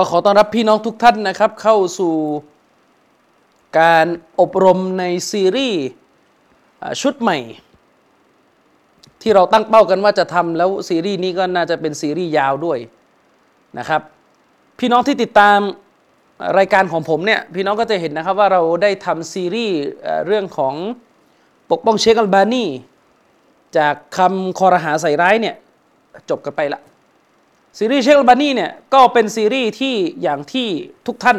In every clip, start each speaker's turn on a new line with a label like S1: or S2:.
S1: ก็ขอต้อนรับพี่น้องทุกท่านนะครับ เข้าสู่การอบรมในซีรีส์ชุดใหม่ ที่เราตั้งเป้ากันว่าจะทำแล้วซีรีส์นี้ก็น่าจะเป็นซีรีส์ยาวด้วยนะครับ พี่น้องที่ติดตามรายการของผมเนี่ยพี่น้องก็จะเห็นนะครับว่าเราได้ทำซีรีส์เรื่องของปกป้องเชคอัลบานีจากคำคอรหาใส่ร้ายเนี่ยจบกันไปละ ซีรีส์เชคอัลบานีเนี่ยก็เป็นซีรีส์ที่อย่างที่ทุกท่าน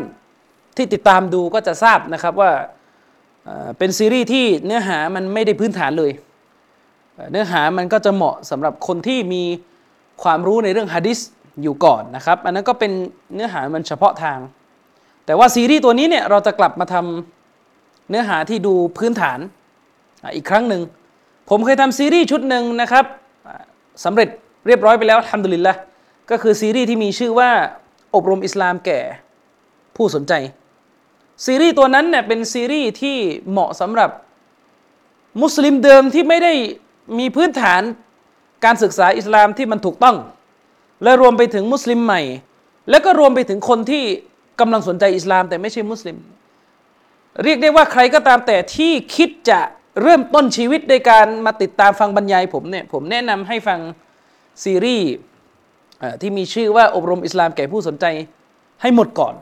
S1: ที่ติดตามดูก็จะทราบนะครับว่าเป็นซีรีส์ที่เนื้อหามันไม่ได้พื้นฐานเลย เนื้อหามันก็จะเหมาะสำหรับคนที่มีความรู้ในเรื่องฮะดิษอยู่ก่อนนะครับ อันนั้นก็เป็นเนื้อหามันเฉพาะทาง แต่ว่าซีรีส์ตัวนี้เนี่ยเราจะกลับมาทำเนื้อหาที่ดูพื้นฐานอีกครั้งหนึ่ง ผมเคยทำซีรีส์ชุดหนึ่งนะครับสำเร็จเรียบร้อยไปแล้วทำดุลิลละ ก็คือซีรีส์ที่มีชื่อว่า อบรมอิสลามแก่ผู้สนใจ ซีรีส์ตัวนั้นเนี่ยเป็นซีรีส์ที่เหมาะสำหรับมุสลิมเดิมที่ไม่ได้มีพื้นฐานการศึกษาอิสลามที่มันถูกต้อง และรวมไปถึงมุสลิมใหม่ แล้วก็รวมไปถึงคนที่กำลังสนใจอิสลามแต่ไม่ใช่มุสลิม เรียกได้ว่าใครก็ตามแต่ที่คิดจะเริ่มต้นชีวิตในการมาติดตามฟังบรรยายผมเนี่ยผมแนะนำให้ฟังซีรีส์ ที่มีชื่อว่าอบรมอิสลามแก่ผู้สนใจให้หมดก่อน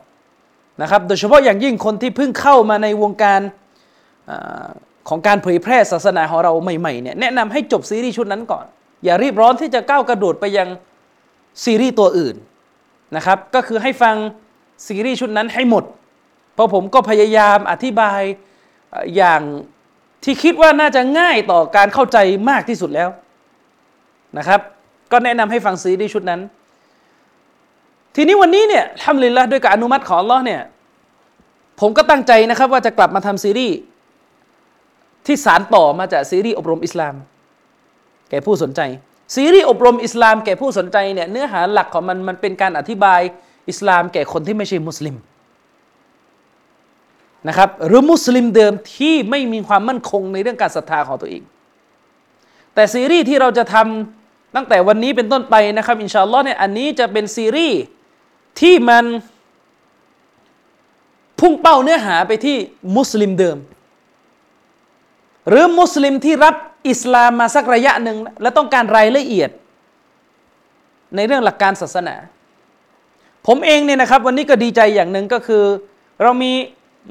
S1: นะครับ โดยเฉพาะอย่างยิ่งคนที่เพิ่งเข้ามาในวงการอของการเผยแพร่ศาสนาของเราใหม่ๆเนี่ยแนะนำให้จบซีรีส์ชุดนั้นก่อน อย่ารีบร้อนที่จะก้าวกระโดดไปยังซีรีส์ตัวอื่นนะครับก็คือให้ฟังซีรีส์ชุดนั้นให้หมด เพราะผมก็พยายามอธิบายอย่างที่คิดว่าน่าจะง่ายต่อการเข้าใจมากที่สุดแล้วนะครับ ก็แนะนำให้ฟังซีรีส์ชุดนั้น ทีนี้วันนี้เนี่ยทำลินละด้วยการอนุมัติของอัลลอฮ์เนี่ยผมก็ตั้งใจนะครับว่าจะกลับมาทำซีรีส์ที่สารต่อมาจากซีรีส์อบรมอิสลาม แก่ผู้สนใจ ซีรีส์อบรมอิสลามแก่ผู้สนใจเนี่ยเนื้อหาหลักของมันมันเป็นการอธิบายอิสลามแก่คนที่ไม่ใช่มุสลิมนะครับหรือมุสลิมเดิมที่ไม่มีความมั่นคงในเรื่องการศรัทธาของตัวเอง แต่ซีรีส์ที่เราจะทำ ตั้งแต่วันนี้เป็นต้นไปนะครับอินชาอัลลอฮ์เนี่ยอันนี้จะเป็นซีรีส์ที่มันพุ่งเป้าเนื้อหาไปที่มุสลิมเดิม หรือมุสลิมที่รับอิสลามมาสักระยะหนึ่งและต้องการรายละเอียด ในเรื่องหลักการศาสนา ผมเองเนี่ยนะครับ วันนี้ก็ดีใจอย่างหนึ่งก็คือ เรามี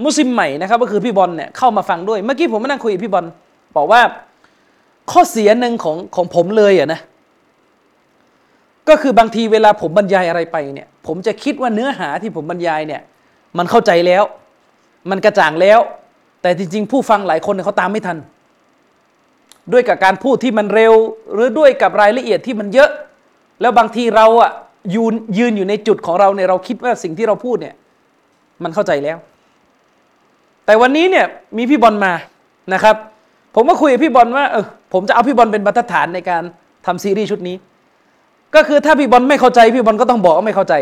S1: มุสลิมใหม่นะครับ ก็คือพี่บอลเนี่ยเข้ามาฟังด้วย เมื่อกี้ผมมานั่งคุยกับพี่บอลบอกว่าข้อเสียหนึ่งของของผมเลยอะนะ ก็คือบางทีเวลาผมบรรยายอะไรไปเนี่ย ผมจะคิดว่าเนื้อหาที่ผมบรรยายเนี่ย มันเข้าใจแล้ว มันกระจ่างแล้ว แต่จริง ๆ ผู้ฟังหลายคนเขาตามไม่ทัน ด้วยกับการพูดที่มันเร็ว หรือด้วยกับรายละเอียดที่มันเยอะ แล้วบางทีเราอะยืนยืนอยู่ในจุดของเราเนี่ยเราคิดว่าสิ่งที่เราพูดเนี่ย มันเข้าใจแล้ว แต่วันนี้เนี่ยมีพี่บอลมานะครับ ผมก็คุยกับพี่บอลว่าเออผมจะเอาพี่บอลเป็นบรรทัดฐานในการทำซีรีส์ชุดนี้ ก็คือถ้าพี่บอลไม่เข้าใจพี่บอลก็ต้องบอกว่าไม่เข้าใจ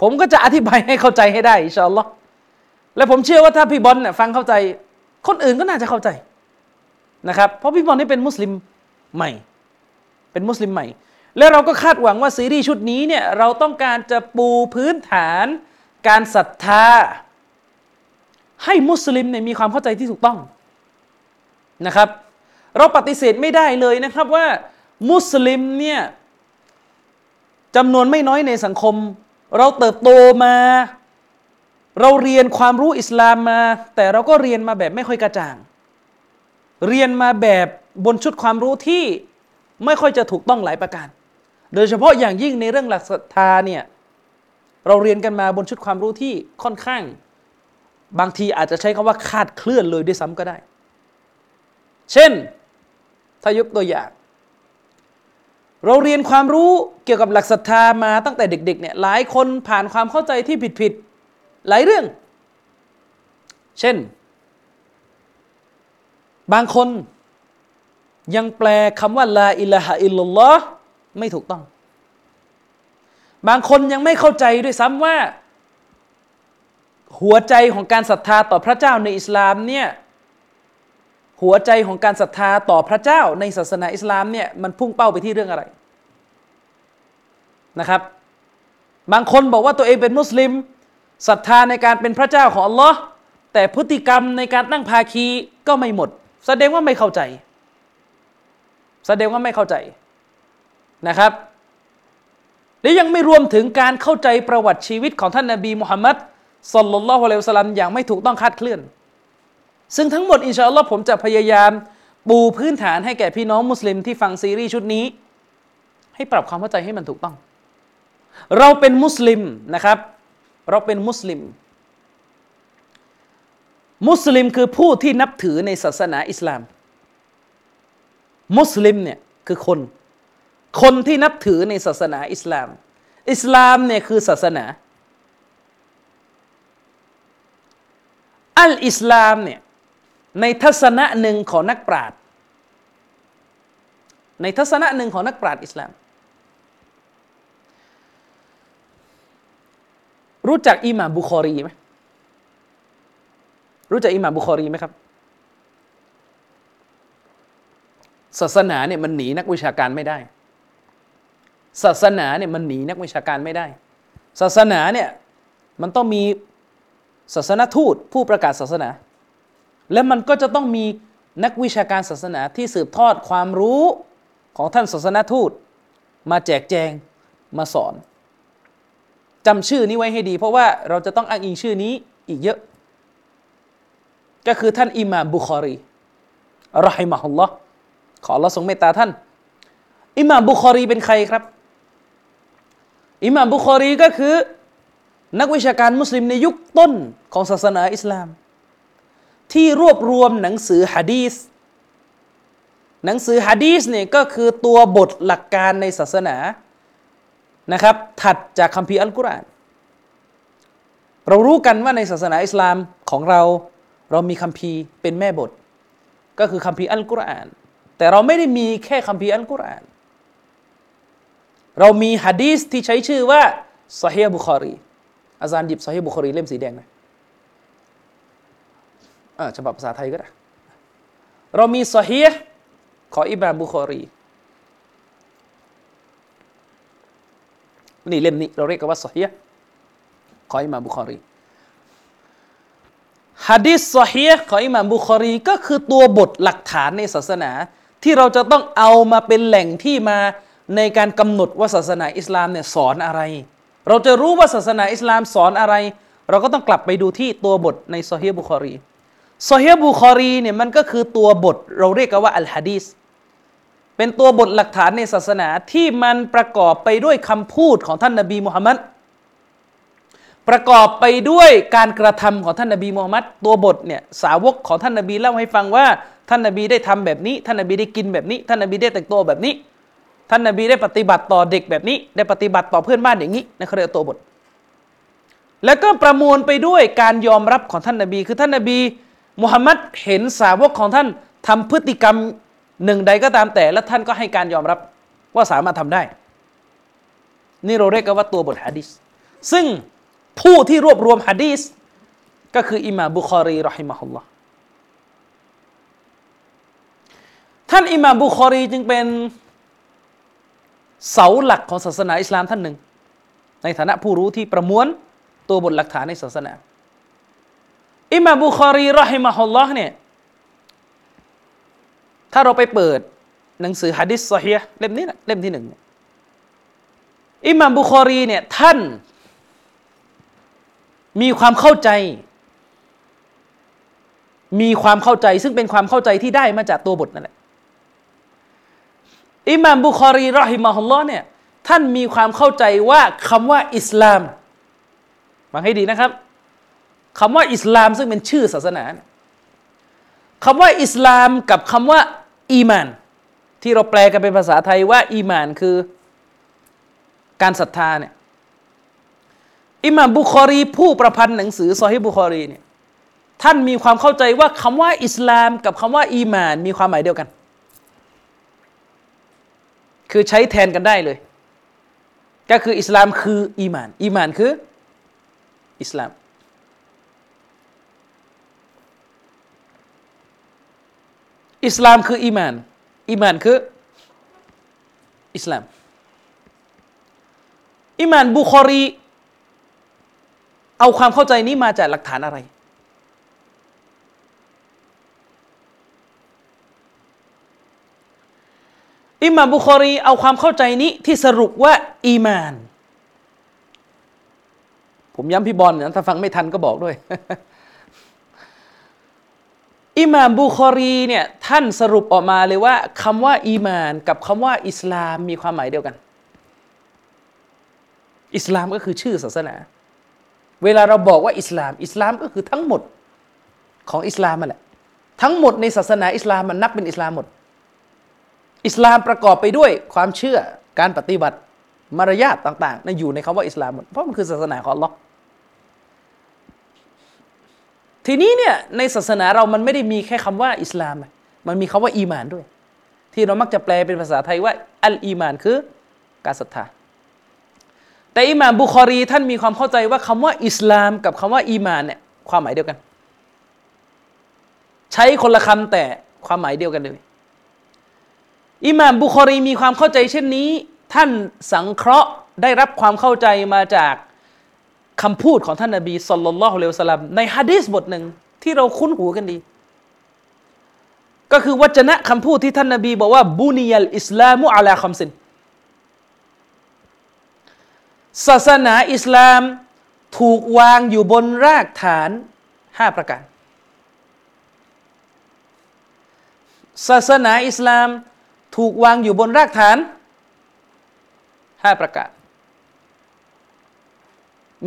S1: ผมก็จะอธิบายให้เข้าใจให้ได้อินชาอัลลอฮ์และผมเชื่อว่าถ้าพี่บอลเนี่ยฟังเข้าใจ คนอื่นก็น่าจะเข้าใจนะครับ เพราะพี่บอลนี่เป็นมุสลิมใหม่ เป็นมุสลิมใหม่ แล้วเราก็คาดหวังว่าซีรีส์ชุดนี้เนี่ยเราต้องการจะปูพื้นฐาน การศรัทธา ให้มุสลิมเนี่ยมีความเข้าใจที่ถูกต้องนะครับ เราปฏิเสธไม่ได้เลยนะครับว่ามุสลิมเนี่ย จำนวนไม่น้อยในสังคม เราเติบโตมา เราเรียนความรู้อิสลามมา แต่เราก็เรียนมาแบบไม่ค่อยกระจ่าง เรียนมาแบบบนชุดความรู้ที่ไม่ค่อยจะถูกต้องหลายประการ โดยเฉพาะอย่างยิ่งในเรื่องหลักศรัทธาเนี่ยเราเรียนกันมาบนชุดความรู้ที่ค่อนข้าง บางทีอาจจะใช้คำว่าคาดเคลื่อนเลยด้วยซ้ำก็ได้ เช่น ถ้ายกตัวอย่าง เราเรียนความรู้เกี่ยวกับหลักศรัทธามาตั้งแต่เด็กๆเนี่ยหลายคนผ่านความเข้าใจที่ผิดๆหลายเรื่อง เช่น บางคนยังแปลคำว่าลาอิลาฮะอิลลัลลอฮ์ไม่ถูกต้อง บางคนยังไม่เข้าใจด้วยซ้ำว่า หัวใจของการศรัทธาต่อพระเจ้าในอิสลามเนี่ยหัวใจของการศรัทธาต่อพระเจ้าในศาสนาอิสลามเนี่ยมันพุ่งเป้าไปที่เรื่องอะไร นะครับ บางคนบอกว่าตัวเองเป็นมุสลิมศรัทธาในการเป็นพระเจ้าของอัลลอฮ์แต่พฤติกรรมในการตั้งภาคีก็ไม่หมด แสดงว่าไม่เข้าใจ แสดงว่าไม่เข้าใจนะครับและยังไม่รวมถึงการเข้าใจประวัติชีวิตของท่านนาบีมุฮัมมัดสลลัลลอฮุอะลัยฮิวะสัลลัมอย่างไม่ถูกต้องคาดเคลื่อน ซึ่งทั้งหมดอินชาอัลลอฮ์ผมจะพยายามปูพื้นฐานให้แก่พี่น้องมุสลิมที่ฟังซีรีส์ชุดนี้ ให้ปรับความเข้าใจให้มันถูกต้อง เราเป็นมุสลิมนะครับ เราเป็นมุสลิม มุสลิมคือผู้ที่นับถือในศาสนาอิสลาม มุสลิมเนี่ยคือคน คนที่นับถือในศาสนาอิสลาม อิสลามเนี่ยคือศาสนา อัลอิสลามเนี่ยในทัศนะหนึ่งของนักปราชญ์ในทัศนะหนึ่งของนักปราชญ์อิสลาม รู้จักอิหม่ามบุคอรีไหมรู้จักอิหม่ามบุคอรีไหมครับ ศาสนาเนี่ยมันหนีนักวิชาการไม่ได้ ศาสนาเนี่ยมันหนีนักวิชาการไม่ได้ ศาสนาเนี่ยมันต้องมีศาสนทูตผู้ประกาศศาสนา และมันก็จะต้องมีนักวิชาการศาสนาที่สืบทอดความรู้ของท่านศาสนทูต มาแจกแจงมาสอน จำชื่อนี้ไว้ให้ดี เพราะว่าเราจะต้องอ้างอิงชื่อนี้อีกเยอะ ก็คือท่านอิหม่ามบุคอรีรอฮิมะฮุลลอฮ์ขอเราทรงเมตตาท่าน อิหม่ามบุคอรีเป็นใครครับ อิหม่ามบุคอรีก็คือ นักวิชาการมุสลิมในยุคต้นของศาสนาอิสลาม ที่รวบรวมหนังสือฮะดีสหนังสือฮะดีสเนี่ยก็คือตัวบทหลักการในศาสนา นะครับถัดจากคัมภีร์อัลกุรอาน เรารู้กันว่าในศาสนาอิสลามของเราเรามีคัมภีร์เป็นแม่บท ก็คือคัมภีร์อัลกุรอาน แต่เราไม่ได้มีแค่คัมภีร์อัลกุรอาน เรามีฮะดีสที่ใช้ชื่อว่าซอฮีบุคอรีอาจารย์หยิบซอฮีบุคอรีเล่มสีแดงนะฉบับภาษาไทยก็ได้ เรามีซอฮีขออิบราบุคอรี นี่เล่มนี้เราเรียกกันว่าซอฮีของอิมามบุคอรีฮะดีษซอฮีของอิมามบุคอรีก็คือตัวบทหลักฐานในศาสนา ที่เราจะต้องเอามาเป็นแหล่งที่มาในการกำหนดว่าศาสนาอิสลามเนี่ยสอนอะไร เราจะรู้ว่าศาสนาอิสลามสอนอะไร เราก็ต้องกลับไปดูที่ตัวบทในซอฮีบุคอรีซอฮีบุคอรีเนี่ยมันก็คือตัวบท เราเรียกกันว่าอัลฮะดีษ เป็นตัวบทหลักฐานในศาสนาที่มันประกอบไปด้วยคำพูดของท่านนบีมุฮัมมัดประกอบไปด้วยการกระทำของท่านนบีมูฮัมมัดตัวบทเนี่ยสาวกของท่านนบีเล่าให้ฟังว่า ท่านนบีได้ทำแบบนี้ ท่านนบีได้กินแบบนี้ ท่านนบีได้แต่งตัวแบบนี้ ท่านนบีได้ปฏิบัติต่อเด็กแบบนี้ ได้ปฏิบัติต่อเพื่อนบ้านอย่างนี้ในเรียกตัวบท แล้วก็ประมวลไปด้วยการยอมรับของท่านนบี คือท่านนบีมุฮัมมัดเห็นสาวกของท่านทำพฤติกรรม หนึ่งใดก็ตามแต่แล้วท่านก็ให้การยอมรับว่าสามารถทำได้ นี่เราเรียกกันว่าตัวบทฮะดิษซึ่งผู้ที่รวบรวมฮะดีสก็คืออิมามบุคอรีรอฮิมะฮุลลอฮ์ท่านอิมามบุคอรีจึงเป็นเสาหลักของศาสนาอิสลามท่านหนึ่ง ในฐานะผู้รู้ที่ประมวลตัวบทหลักฐานในศาสนาอิมามบุคอรีรอฮิมะฮุลลอฮ์เนี่ย ถ้าเราไปเปิดหนังสือฮะดิษซอฮีเล่มนี้นะเล่มที่หนึ่งอิมามบุคอรีเนี่ยท่านมีความเข้าใจ มีความเข้าใจซึ่งเป็นความเข้าใจที่ได้มาจากตัวบทนั่นแหละอิหม่ามบุคอรีรอฮิมะฮุลลอฮ์เนี่ยท่านมีความเข้าใจว่าคำว่าอิสลามฟังให้ดีนะครับคำว่าอิสลามซึ่งเป็นชื่อศาสนาคำว่าอิสลามกับคำว่า อีมาน ที่เราแปลกันเป็นภาษาไทยว่า อีมานคือการศรัทธาเนี่ยอิหม่ามบุคอรีผู้ประพันธ์หนังสือซอฮิบุคอรีเนี่ยท่านมีความเข้าใจว่าคำว่าอิสลามกับคำว่า อีมาน มีความหมายเดียวกัน คือใช้แทนกันได้เลย ก็คืออิสลามคือ อีมาน อีมานคืออิสลาม อิสลามคืออีมานอีมานคืออิสลามอิมานบุคอรี เอาความเข้าใจนี้มาจากหลักฐานอะไร อิมามบุคอรีเอาความเข้าใจนี้ที่สรุปว่าอีมาน ผมย้ำพี่บอลนะถ้าฟังไม่ทันก็บอกด้วย อิหม่ามบุคอรีเนี่ยท่านสรุปออกมาเลยว่าคำว่าอีมาน กับคำว่าอิสลามมีความหมายเดียวกัน อิสลามก็คือชื่อศาสนา เวลาเราบอกว่าอิสลาม อิสลามก็คือทั้งหมดของอิสลามมันแหละทั้งหมดในศาสนาอิสลามมันนับเป็นอิสลามหมด อิสลามประกอบไปด้วยความเชื่อการปฏิบัติมารยาทต่างๆนั่นอยู่ในคำว่าอิสลามหมดเพราะมันคือศาสนาของอัลลอฮ์ ทีนี้เนี่ยในศาสนาเรามันไม่ได้มีแค่คำว่าอิสลาม มันมีคำว่าอีมานด้วย ที่เรามักจะแปลเป็นภาษาไทยว่า อัลอีมานคือการศรัทธาแต่อิหม่ามบุคอรีท่านมีความเข้าใจว่าคำว่าอิสลามกับคำว่าอีมานเนี่ยความหมายเดียวกัน ใช้คนละคำแต่ความหมายเดียวกันเลยอิหม่ามบุคอรีมีความเข้าใจเช่นนี้ ท่านสังเคราะห์ได้รับความเข้าใจมาจาก คำพูดของท่านนบีสุลต่านละฮ์เลวสลัมในฮะดีษบทหนึ่งที่เราคุ้นหูกันดี ก็คือวจนะคำพูดที่ท่านนบีบอกว่าบุนียลอิสลามุอะลาคำสินศาสนาอิสลามถูกวางอยู่บนรากฐานห้าประการ ศาสนาอิสลามถูกวางอยู่บนรากฐานห้าประการ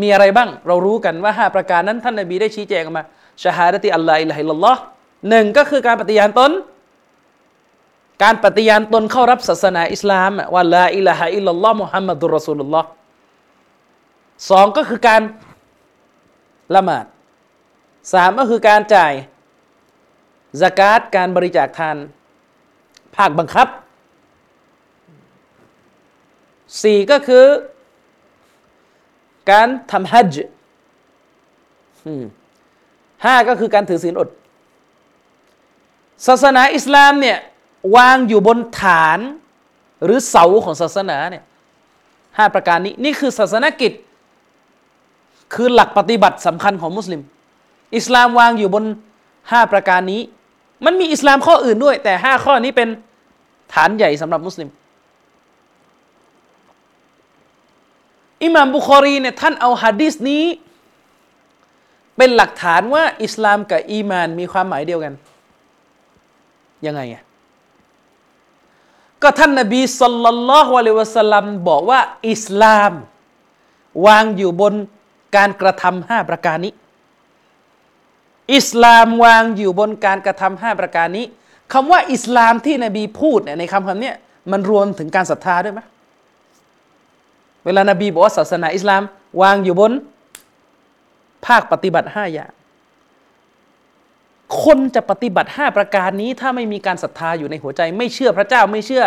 S1: มีอะไรบ้าง เรารู้กันว่าห้าประการนั้น ท่านนบีได้ชี้แจงมาชาฮาดติอัลลอฮ์อิลฮิลลอฮ์หนึ่งก็คือการปฏิญาณตน การปฏิญาณตนเข้ารับศาสนาอิสลามว่าลาอิลาฮะอิลลัลลอฮ์มุฮัมมัดุลรอสูลุลลอฮ์สองก็คือการละหมาดสามก็คือการจ่ายสกาดการบริจาคทาน ภาคบังคับสี่ก็คือ การทำฮัจจ์ห้าก็คือการถือศีลอด ศาสนาอิสลามเนี่ยวางอยู่บนฐานหรือเสาของศาสนาเนี่ยห้าประการนี้ นี่คือศาสนกิจ คือหลักปฏิบัติสำคัญของมุสลิม อิสลามวางอยู่บนห้าประการนี้ มันมีอิสลามข้ออื่นด้วย แต่ห้าข้อนี้เป็นฐานใหญ่สำหรับมุสลิม อิหม่ามบุคอรีเนี่ยท่านเอาฮะดิษนี้ เป็นหลักฐานว่า อิสลามกับอีมานมีความหมายเดียวกัน ยังไงอะก็ท่านนบีสุลต่านละฮ์วะเลวะสัลลัมบอกว่า อิสลาม วางอยู่บนการกระทำห้าประการนี้ อิสลามวางอยู่บนการกระทำห้าประการนี้คำว่าอิสลามที่นบีพูดเนี่ยในคำคำนี้มันรวมถึงการศรัทธาด้วยไหม เวลานบีบอกว่าศาสนาอิสลาม วางอยู่บน ภาคปฏิบัติห้าอย่างคนจะปฏิบัติห้าประการนี้ ถ้าไม่มีการศรัทธาอยู่ในหัวใจ ไม่เชื่อพระเจ้าไม่เชื่อ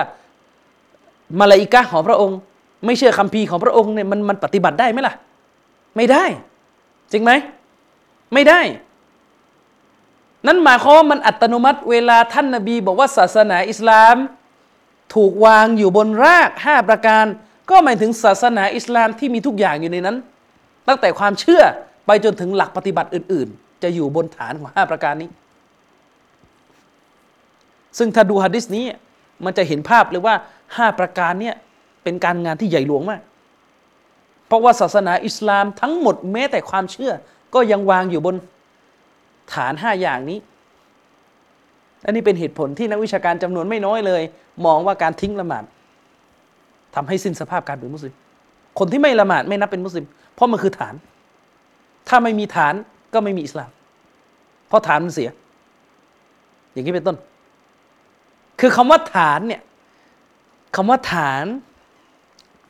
S1: มาลาอิกะของพระองค์ ไม่เชื่อคัมภีร์ของพระองค์เนี่ยมันมันปฏิบัติได้ไหมล่ะ ไม่ได้ จริงไหม ไม่ได้ นั่นหมายความว่ามันอัตโนมัติ เวลาท่านนาบี บอกว่าศาสนาอิสลาม ถูกวางอยู่บนรากห้าประการ ก็หมายถึงศาสนาอิสลามที่มีทุกอย่างอยู่ในนั้น ตั้งแต่ความเชื่อไปจนถึงหลักปฏิบัติอื่น ๆ จะอยู่บนฐานของห้าประการนี้ ซึ่งถ้าดูฮะดิษนี้มันจะเห็นภาพเลยว่าห้าประการเนี่ยเป็นการงานที่ใหญ่หลวงมาก เพราะว่าศาสนาอิสลามทั้งหมดแม้แต่ความเชื่อ ก็ยังวางอยู่บนฐานห้าอย่างนี้อันนี้เป็นเหตุผลที่นักวิชาการจำนวนไม่น้อยเลย มองว่าการทิ้งละหมาด ทำให้สิ้นสภาพการเป็นมุสลิม คนที่ไม่ละหมาดไม่นับเป็นมุสลิม เพราะมันคือฐาน ถ้าไม่มีฐานก็ไม่มีอิสลาม เพราะฐานมันเสีย อย่างนี้เป็นต้น คือคำว่าฐานเนี่ยคำว่าฐาน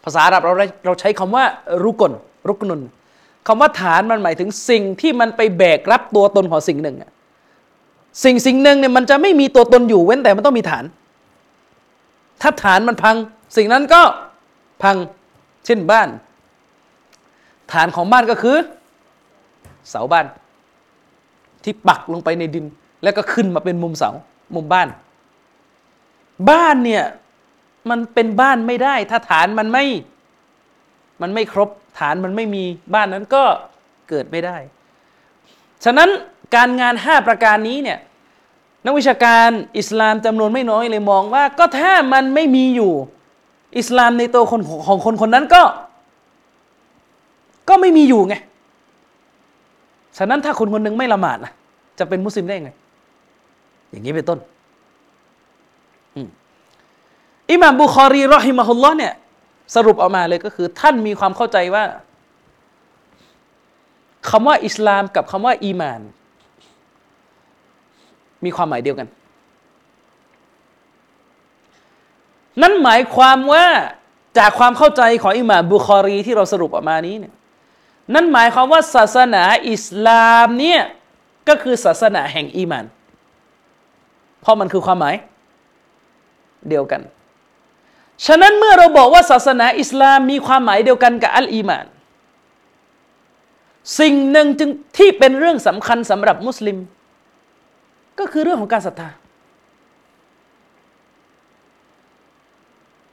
S1: ภาษาอาหรับเราเราใช้คำว่ารุกลรุกนุนคำว่าฐานมันหมายถึงสิ่งที่มันไปแบกรับตัวตนของสิ่งหนึ่งสิ่งสิ่งหนึ่งเนี่ยมันจะไม่มีตัวตนอยู่เว้นแต่มันต้องมีฐาน ถ้าฐานมันพัง สิ่งนั้นก็พังเช่นบ้าน ฐานของบ้านก็คือ เสาบ้าน ที่ปักลงไปในดิน แล้วก็ขึ้นมาเป็นมุมเสา มุมบ้าน บ้านเนี่ยมันเป็นบ้านไม่ได้ ถ้าฐานมันไม่ มันไม่ครบฐานมันไม่มีบ้านนั้นก็เกิดไม่ได้ ฉะนั้นการงานห้าประการนี้เนี่ยนักวิชาการอิสลามจำนวนไม่น้อยเลยมองว่าก็ถ้ามันไม่มีอยู่ อิสลามในตัวคนของคนคนนั้นก็ ก็ไม่มีอยู่ไง ฉะนั้นถ้าคนคนหนึ่งไม่ละหมาดนะจะเป็นมุสลิมได้ไง อย่างนี้เป็นต้นอิหม่ามบุคอรีรอฮิมะฮุลลอฮ์เนี่ย สรุปออกมาเลยก็คือ ท่านมีความเข้าใจว่าคำว่าอิสลามกับคำว่า อีมาน มีความหมายเดียวกัน นั่นหมายความว่าจากความเข้าใจของอิหม่ามบุคอรีที่เราสรุปออกมานี้เนี่ยนั่นหมายความว่าศาสนาอิสลามเนี่ยก็คือศาสนาแห่งอีมาน เพราะมันคือความหมายเดียวกัน ฉะนั้นเมื่อเราบอกว่าศาสนาอิสลามมีความหมายเดียวกันกับอัลอีมาน สิ่งหนึ่งจึงที่เป็นเรื่องสำคัญสำหรับมุสลิม ก็คือเรื่องของการศรัทธา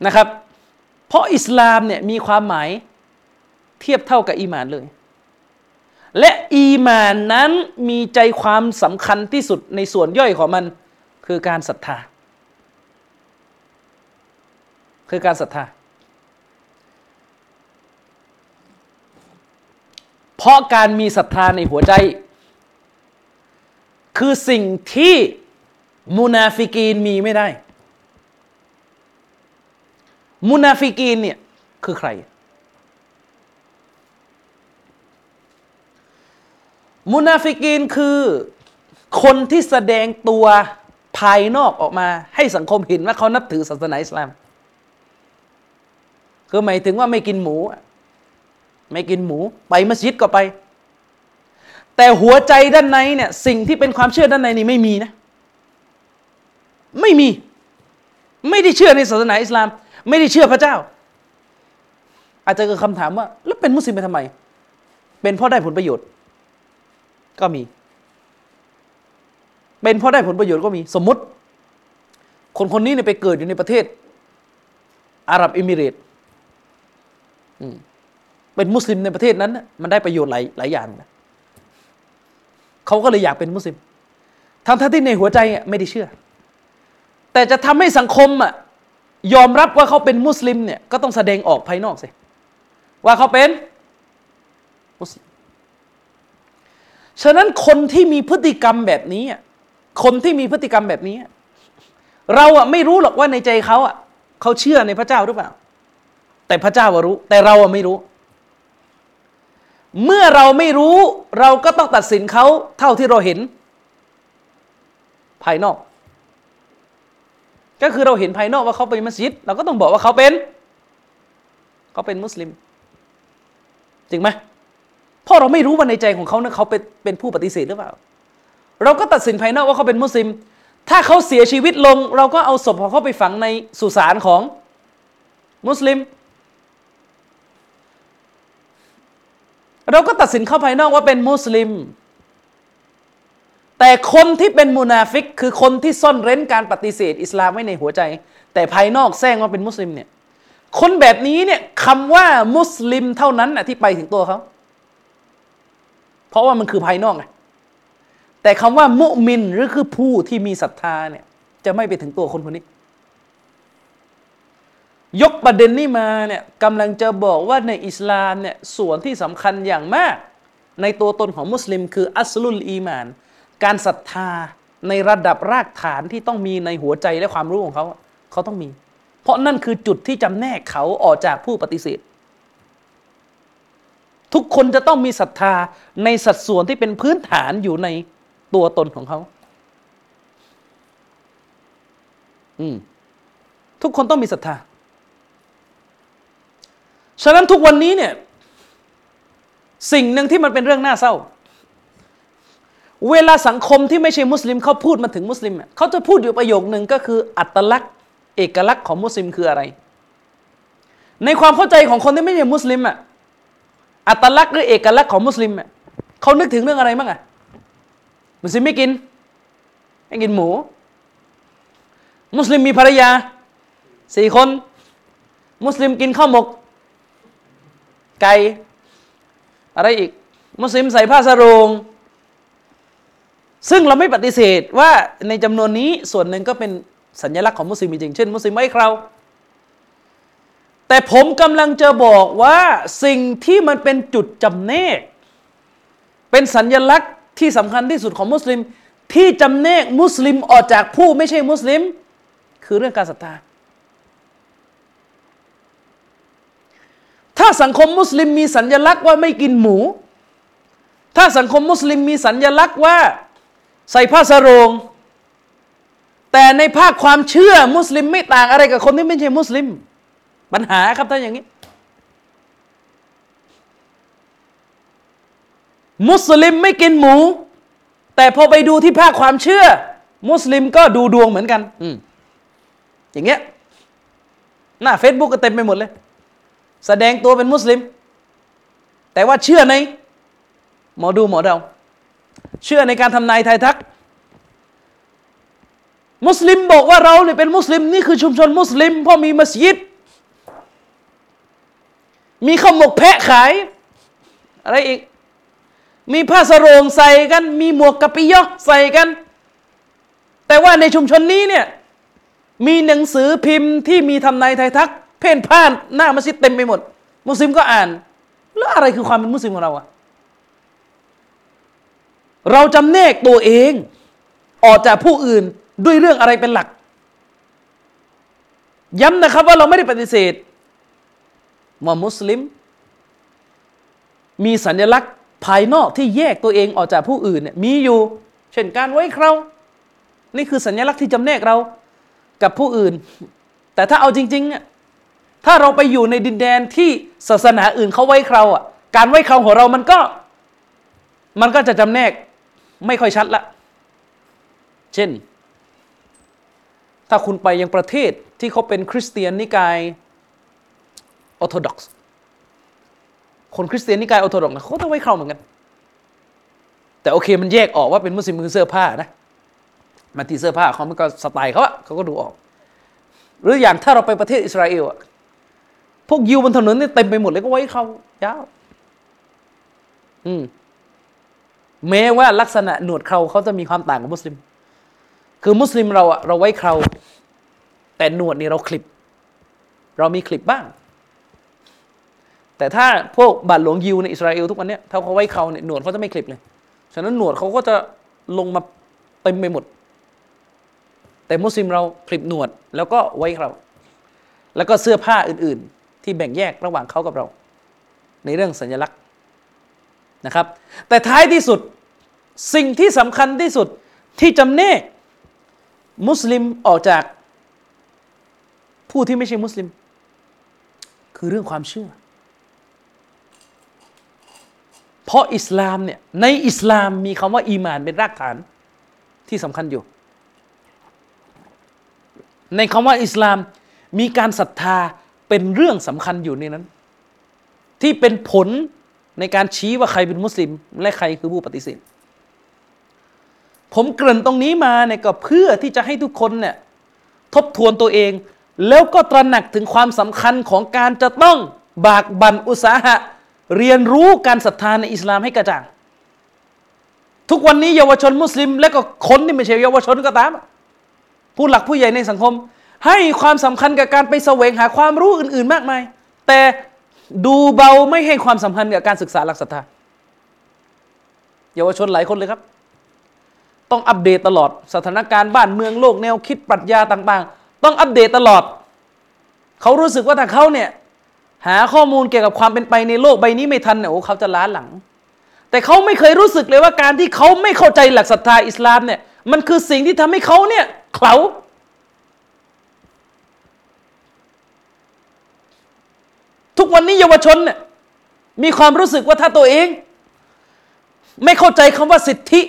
S1: นะครับ เพราะอิสลามเนี่ยมีความหมายเทียบเท่ากับอีมานเลย และอีมานนั้นมีใจความสำคัญที่สุดในส่วนย่อยของมันคือการศรัทธา คือการศรัทธา เพราะการมีศรัทธาในหัวใจ คือสิ่งที่มุนาฟิกีนมีไม่ได้ มุนาฟิกีนเนี่ยคือใคร มุนาฟิกีนคือคนที่แสดงตัวภายนอกออกมา ให้สังคมเห็นว่าเขานับถือศาสนาอิสลามคือหมายถึงว่าไม่กินหมู ไม่กินหมู ไปมัสยิดก็ไป แต่หัวใจด้านในเนี่ยสิ่งที่เป็นความเชื่อด้านในนี่ไม่มีนะ ไม่มี ไม่ได้เชื่อในศาสนาอิสลาม ไม่ได้เชื่อพระเจ้า อาจจะเกิดคำถามว่า แล้วเป็นมุสลิมไปทำไม เป็นเพราะได้ผลประโยชน์ ก็มี เป็นเพราะได้ผลประโยชน์ก็มี สมมติ คนคนนี้เนี่ยไปเกิดอยู่ในประเทศ อาหรับอิมิเรตเป็นมุสลิมในประเทศนั้น มันได้ประโยชน์หลายหลายอย่างนะเขาก็เลยอยากเป็นมุสลิมทั้งที่ในหัวใจไม่ได้เชื่อ แต่จะทำให้สังคมอะ ยอมรับว่าเขาเป็นมุสลิมเนี่ยก็ต้องแสดงออกภายนอกสิว่าเขาเป็นมุสลิมฉะนั้นคนที่มีพฤติกรรมแบบนี้คนที่มีพฤติกรรมแบบนี้ เราอะไม่รู้หรอกว่าในใจเขาอะเขาเชื่อในพระเจ้าหรือเปล่า แต่พระเจ้ารู้ แต่เราอะไม่รู้ เมื่อเราไม่รู้ เราก็ต้องตัดสินเขาเท่าที่เราเห็น ภายนอก ก็คือเราเห็นภายนอกว่าเขาเป็นมัสยิด เราก็ต้องบอกว่าเขาเป็นเขาเป็นมุสลิมจริงไหมพราะเราไม่รู้ว่าในใจของเขาเนี่ยเขาเป็นเป็นผู้ปฏิเสธหรือเปล่า เราก็ตัดสินภายนอกว่าเขาเป็นมุสลิม ถ้าเขาเสียชีวิตลง เราก็เอาศพของเขาไปฝังในสุสานของมุสลิม เราก็ตัดสินเขาภายนอกว่าเป็นมุสลิม แต่คนที่เป็นมุนาฟิก คือคนที่ซ่อนเร้นการปฏิเสธ อิสลามไว้ในหัวใจ แต่ภายนอกแซงว่าเป็นมุสลิมเนี่ยคนแบบนี้เนี่ยคำว่ามุสลิมเท่านั้นนะที่ไปถึงตัวเขาเพราะว่ามันคือภายนอกไงแต่คำว่ามุมินหรือคือผู้ที่มีศรัทธาเนี่ย จะไม่ไปถึงตัวคนคนนี้ ยกประเด็นนี้มาเนี่ยกำลังจะบอกว่าในอิสลามเนี่ยส่วนที่สำคัญอย่างมาก ในตัวตนของมุสลิม คืออัสลุลอีมาน การศรัทธาในระดับรากฐานที่ต้องมีในหัวใจและความรู้ของเขา เขาต้องมี เพราะนั่นคือจุดที่จำแนกเขาออกจากผู้ปฏิเสธ ทุกคนจะต้องมีศรัทธาในสัดส่วนที่เป็นพื้นฐานอยู่ในตัวตนของเขา อืมทุกคนต้องมีศรัทธา ฉะนั้นทุกวันนี้เนี่ย สิ่งหนึ่งที่มันเป็นเรื่องน่าเศร้า เวลาสังคมที่ไม่ใช่มุสลิมเขาพูดมาถึงมุสลิมเขาจะพูดอยู่ประโยคหนึ่งก็คือ อัตลักษณ์เอกลักษณ์ของมุสลิมคืออะไร ในความเข้าใจของคนที่ไม่ใช่มุสลิมอะอัตลักษณ์หรือเอกลักษณ์ของมุสลิมอะเขานึกถึงเรื่องอะไรบ้างอะมุสลิมไม่กินไม่กินหมู มุสลิมมีภรรยาสี่คน มุสลิมกินข้าวหมก ไก่อะไรอีก มุสลิมใส่ผ้าสรง ซึ่งเราไม่ปฏิเสธว่าในจำนวนนี้ส่วนหนึ่งก็เป็นสัญลักษณ์ของมุสลิมจริง เช่น มุสลิมไม่เคราแต่ผมกำลังจะบอกว่าสิ่งที่มันเป็นจุดจำเนก เป็นสัญญลักษณ์ที่สำคัญที่สุดของมุสลิม ที่จำเนกมุสลิมออกจากผู้ไม่ใช่มุสลิม คือเรื่องการศรัทธาถ้าสังคมมุสลิมมีสัญญลักษณ์ว่าไม่กินหมู ถ้าสังคมมุสลิมมีสัญญลักษณ์ว่า ใส่ผ้าสรงแต่ในภาคความเชื่อมุสลิมไม่ต่างอะไรกับคนที่ไม่ใช่มุสลิม ปัญหาครับถ้านอย่างนี้ มุสลิมไม่กินหมู แต่พอไปดูที่ภาคความเชื่อ มุสลิมก็ดูดวงเหมือนกันออย่างเงี้ยหน้าเฟซบุ๊กก็เต็มไปหมดเลย แสดงตัวเป็นมุสลิม แต่ว่าเชื่อในหมอดูหมอเดา เชื่อในการทำนายทายทัก มุสลิมบอกว่าเราเนี่ยเป็นมุสลิมนี่คือชุมชนมุสลิมเพราะมีมัสยิด มีข้าวหมกแพะขาย อะไรอีก มีผ้าสรงใส่กัน มีหมวกกะปิยอใส่กัน แต่ว่าในชุมชนนี้เนี่ยมีหนังสือพิมพ์ที่มีทำนายไทยทัก เพ่นพ่านหน้ามัสยิดเต็มไปหมด มุสลิมก็อ่าน แล้วอะไรคือความเป็นมุสลิมของเราอะ เราจำแนกตัวเอง ออกจากผู้อื่นด้วยเรื่องอะไรเป็นหลัก ย้ำนะครับว่าเราไม่ได้ปฏิเสธว่ามุสลิม มีสัญลักษณ์ภายนอกที่แยกตัวเองออกจากผู้อื่นเนี่ยมีอยู่ เช่นการไว้เครานี่คือสัญลักษณ์ที่จำแนกเรากับผู้อื่น แต่ถ้าเอาจริงๆเนี่ยถ้าเราไปอยู่ในดินแดนที่ศาสนาอื่นเขาไว้เคราอะ การไว้เคราของเรามันก็ มันก็จะจำแนก ไม่ค่อยชัดละ เช่น ถ้าคุณไปยังประเทศที่เขาเป็นคริสเตียนนิกายออร์โธดอกซ์คนคริสเตียนนิกายออร์โธดอกซ์เขาต้องไว้เคราเหมือนกัน แต่โอเคมันแยกออกว่าเป็นมุสลิมคือเสื้อผ้านะมาที่เสื้อผ้าเขามันก็สไตล์เขาอะเขาก็ดูออก หรืออย่างถ้าเราไปประเทศอิสราเอลอะพวกยิวบนถนนนี่เต็มไปหมดเลยก็ไว้เขายาวอืม แม้ว่าลักษณะหนวดเคราเขาจะมีความต่างกับมุสลิม คือมุสลิมเราอะเราไว้เครา แต่หนวดนี่เราคลิป เรามีคลิปบ้าง แต่ถ้าพวกบาทหลวงยิวในอิสราเอลทุกวันเนี้ยถ้าเขาไว้เคราเนี่ยหนวดเขาจะไม่คลิปเลย ฉะนั้นหนวดเขาก็จะลงมาเต็มไปหมด แต่มุสลิมเราคลิปหนวดแล้วก็ไว้เครา แล้วก็เสื้อผ้าอื่น ๆ ที่แบ่งแยกระหว่างเขากับเรา ในเรื่องสัญลักษณ์ นะครับ แต่ท้ายที่สุดสิ่งที่สำคัญที่สุดที่จำเนกมุสลิมออกจากผู้ที่ไม่ใช่มุสลิม คือเรื่องความเชื่อ เพราะอิสลามเนี่ยในอิสลามมีคำว่า อีมานเป็นรากฐานที่สำคัญอยู่ ในคำว่าอิสลามมีการศรัทธาเป็นเรื่องสำคัญอยู่ในนั้น ที่เป็นผล ในการชี้ว่าใครเป็นมุสลิม และใครคือผู้ปฏิเสธ ผมเกริ่นตรงนี้มาเนี่ยก็เพื่อที่จะให้ทุกคนเนี่ยทบทวนตัวเอง แล้วก็ตระหนักถึงความสำคัญของการจะต้องบากบั่นอุตสาหะ เรียนรู้การศรัทธาในอิสลามให้กระจ่าง ทุกวันนี้เยาวชนมุสลิม และก็คนที่ไม่ใช่เยาวชนก็ตาม ผู้หลักผู้ใหญ่ในสังคม ให้ความสำคัญกับการไปแสวงหาความรู้อื่น ๆ มากมาย แต่ ดูเบาไม่ให้ความสำคัญกับการศึกษาหลักศรัทธาเยาวชนหลายคนเลยครับ ต้องอัปเดตตลอดสถานการณ์บ้านเมืองโลกแนวคิดปรัชญาต่าง ๆ ต้องอัปเดตตลอด เขารู้สึกว่าถ้าเขาเนี่ยหาข้อมูลเกี่ยวกับความเป็นไปในโลกใบนี้ไม่ทันเนี่ยโอ้เขาจะล้าหลัง แต่เขาไม่เคยรู้สึกเลยว่าการที่เขาไม่เข้าใจหลักศรัทธาอิสลามเนี่ยมันคือสิ่งที่ทำให้เขาเนี่ยเขา ทุกวันนี้เยาวชนเนี่ยมีความรู้สึกว่าถ้าตัวเอง ไม่เข้าใจคำว่าสิทธิ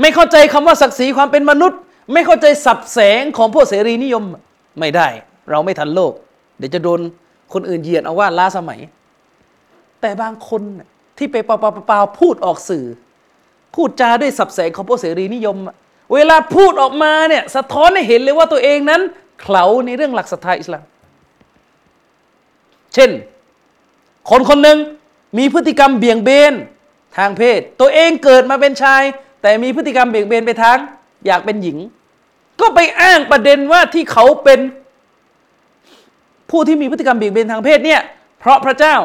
S1: ไม่เข้าใจคำว่าศักดิ์ศรีความเป็นมนุษย์ ไม่เข้าใจสับแสงของพวกเสรีนิยมไม่ได้ เราไม่ทันโลก เดี๋ยวจะโดนคนอื่นเหยียดเอาว่าล้าสมัย แต่บางคนที่ไปเปล่าๆพูดออกสื่อ พูดจาด้วยสับแสงของพวกเสรีนิยม เวลาพูดออกมาเนี่ยสะท้อนให้เห็นเลยว่าตัวเองนั้นเขาในเรื่องหลักศรัทธาอิสลาม เช่น คนคนหนึ่งมีพฤติกรรมเบี่ยงเบนทางเพศ ตัวเองเกิดมาเป็นชาย แต่มีพฤติกรรมเบี่ยงเบนไปทางอยากเป็นหญิง ก็ไปอ้างประเด็นว่าที่เขาเป็น ผู้ที่มีพฤติกรรมเบี่ยงเบนทางเพศเนี่ย เพราะพระเจ้า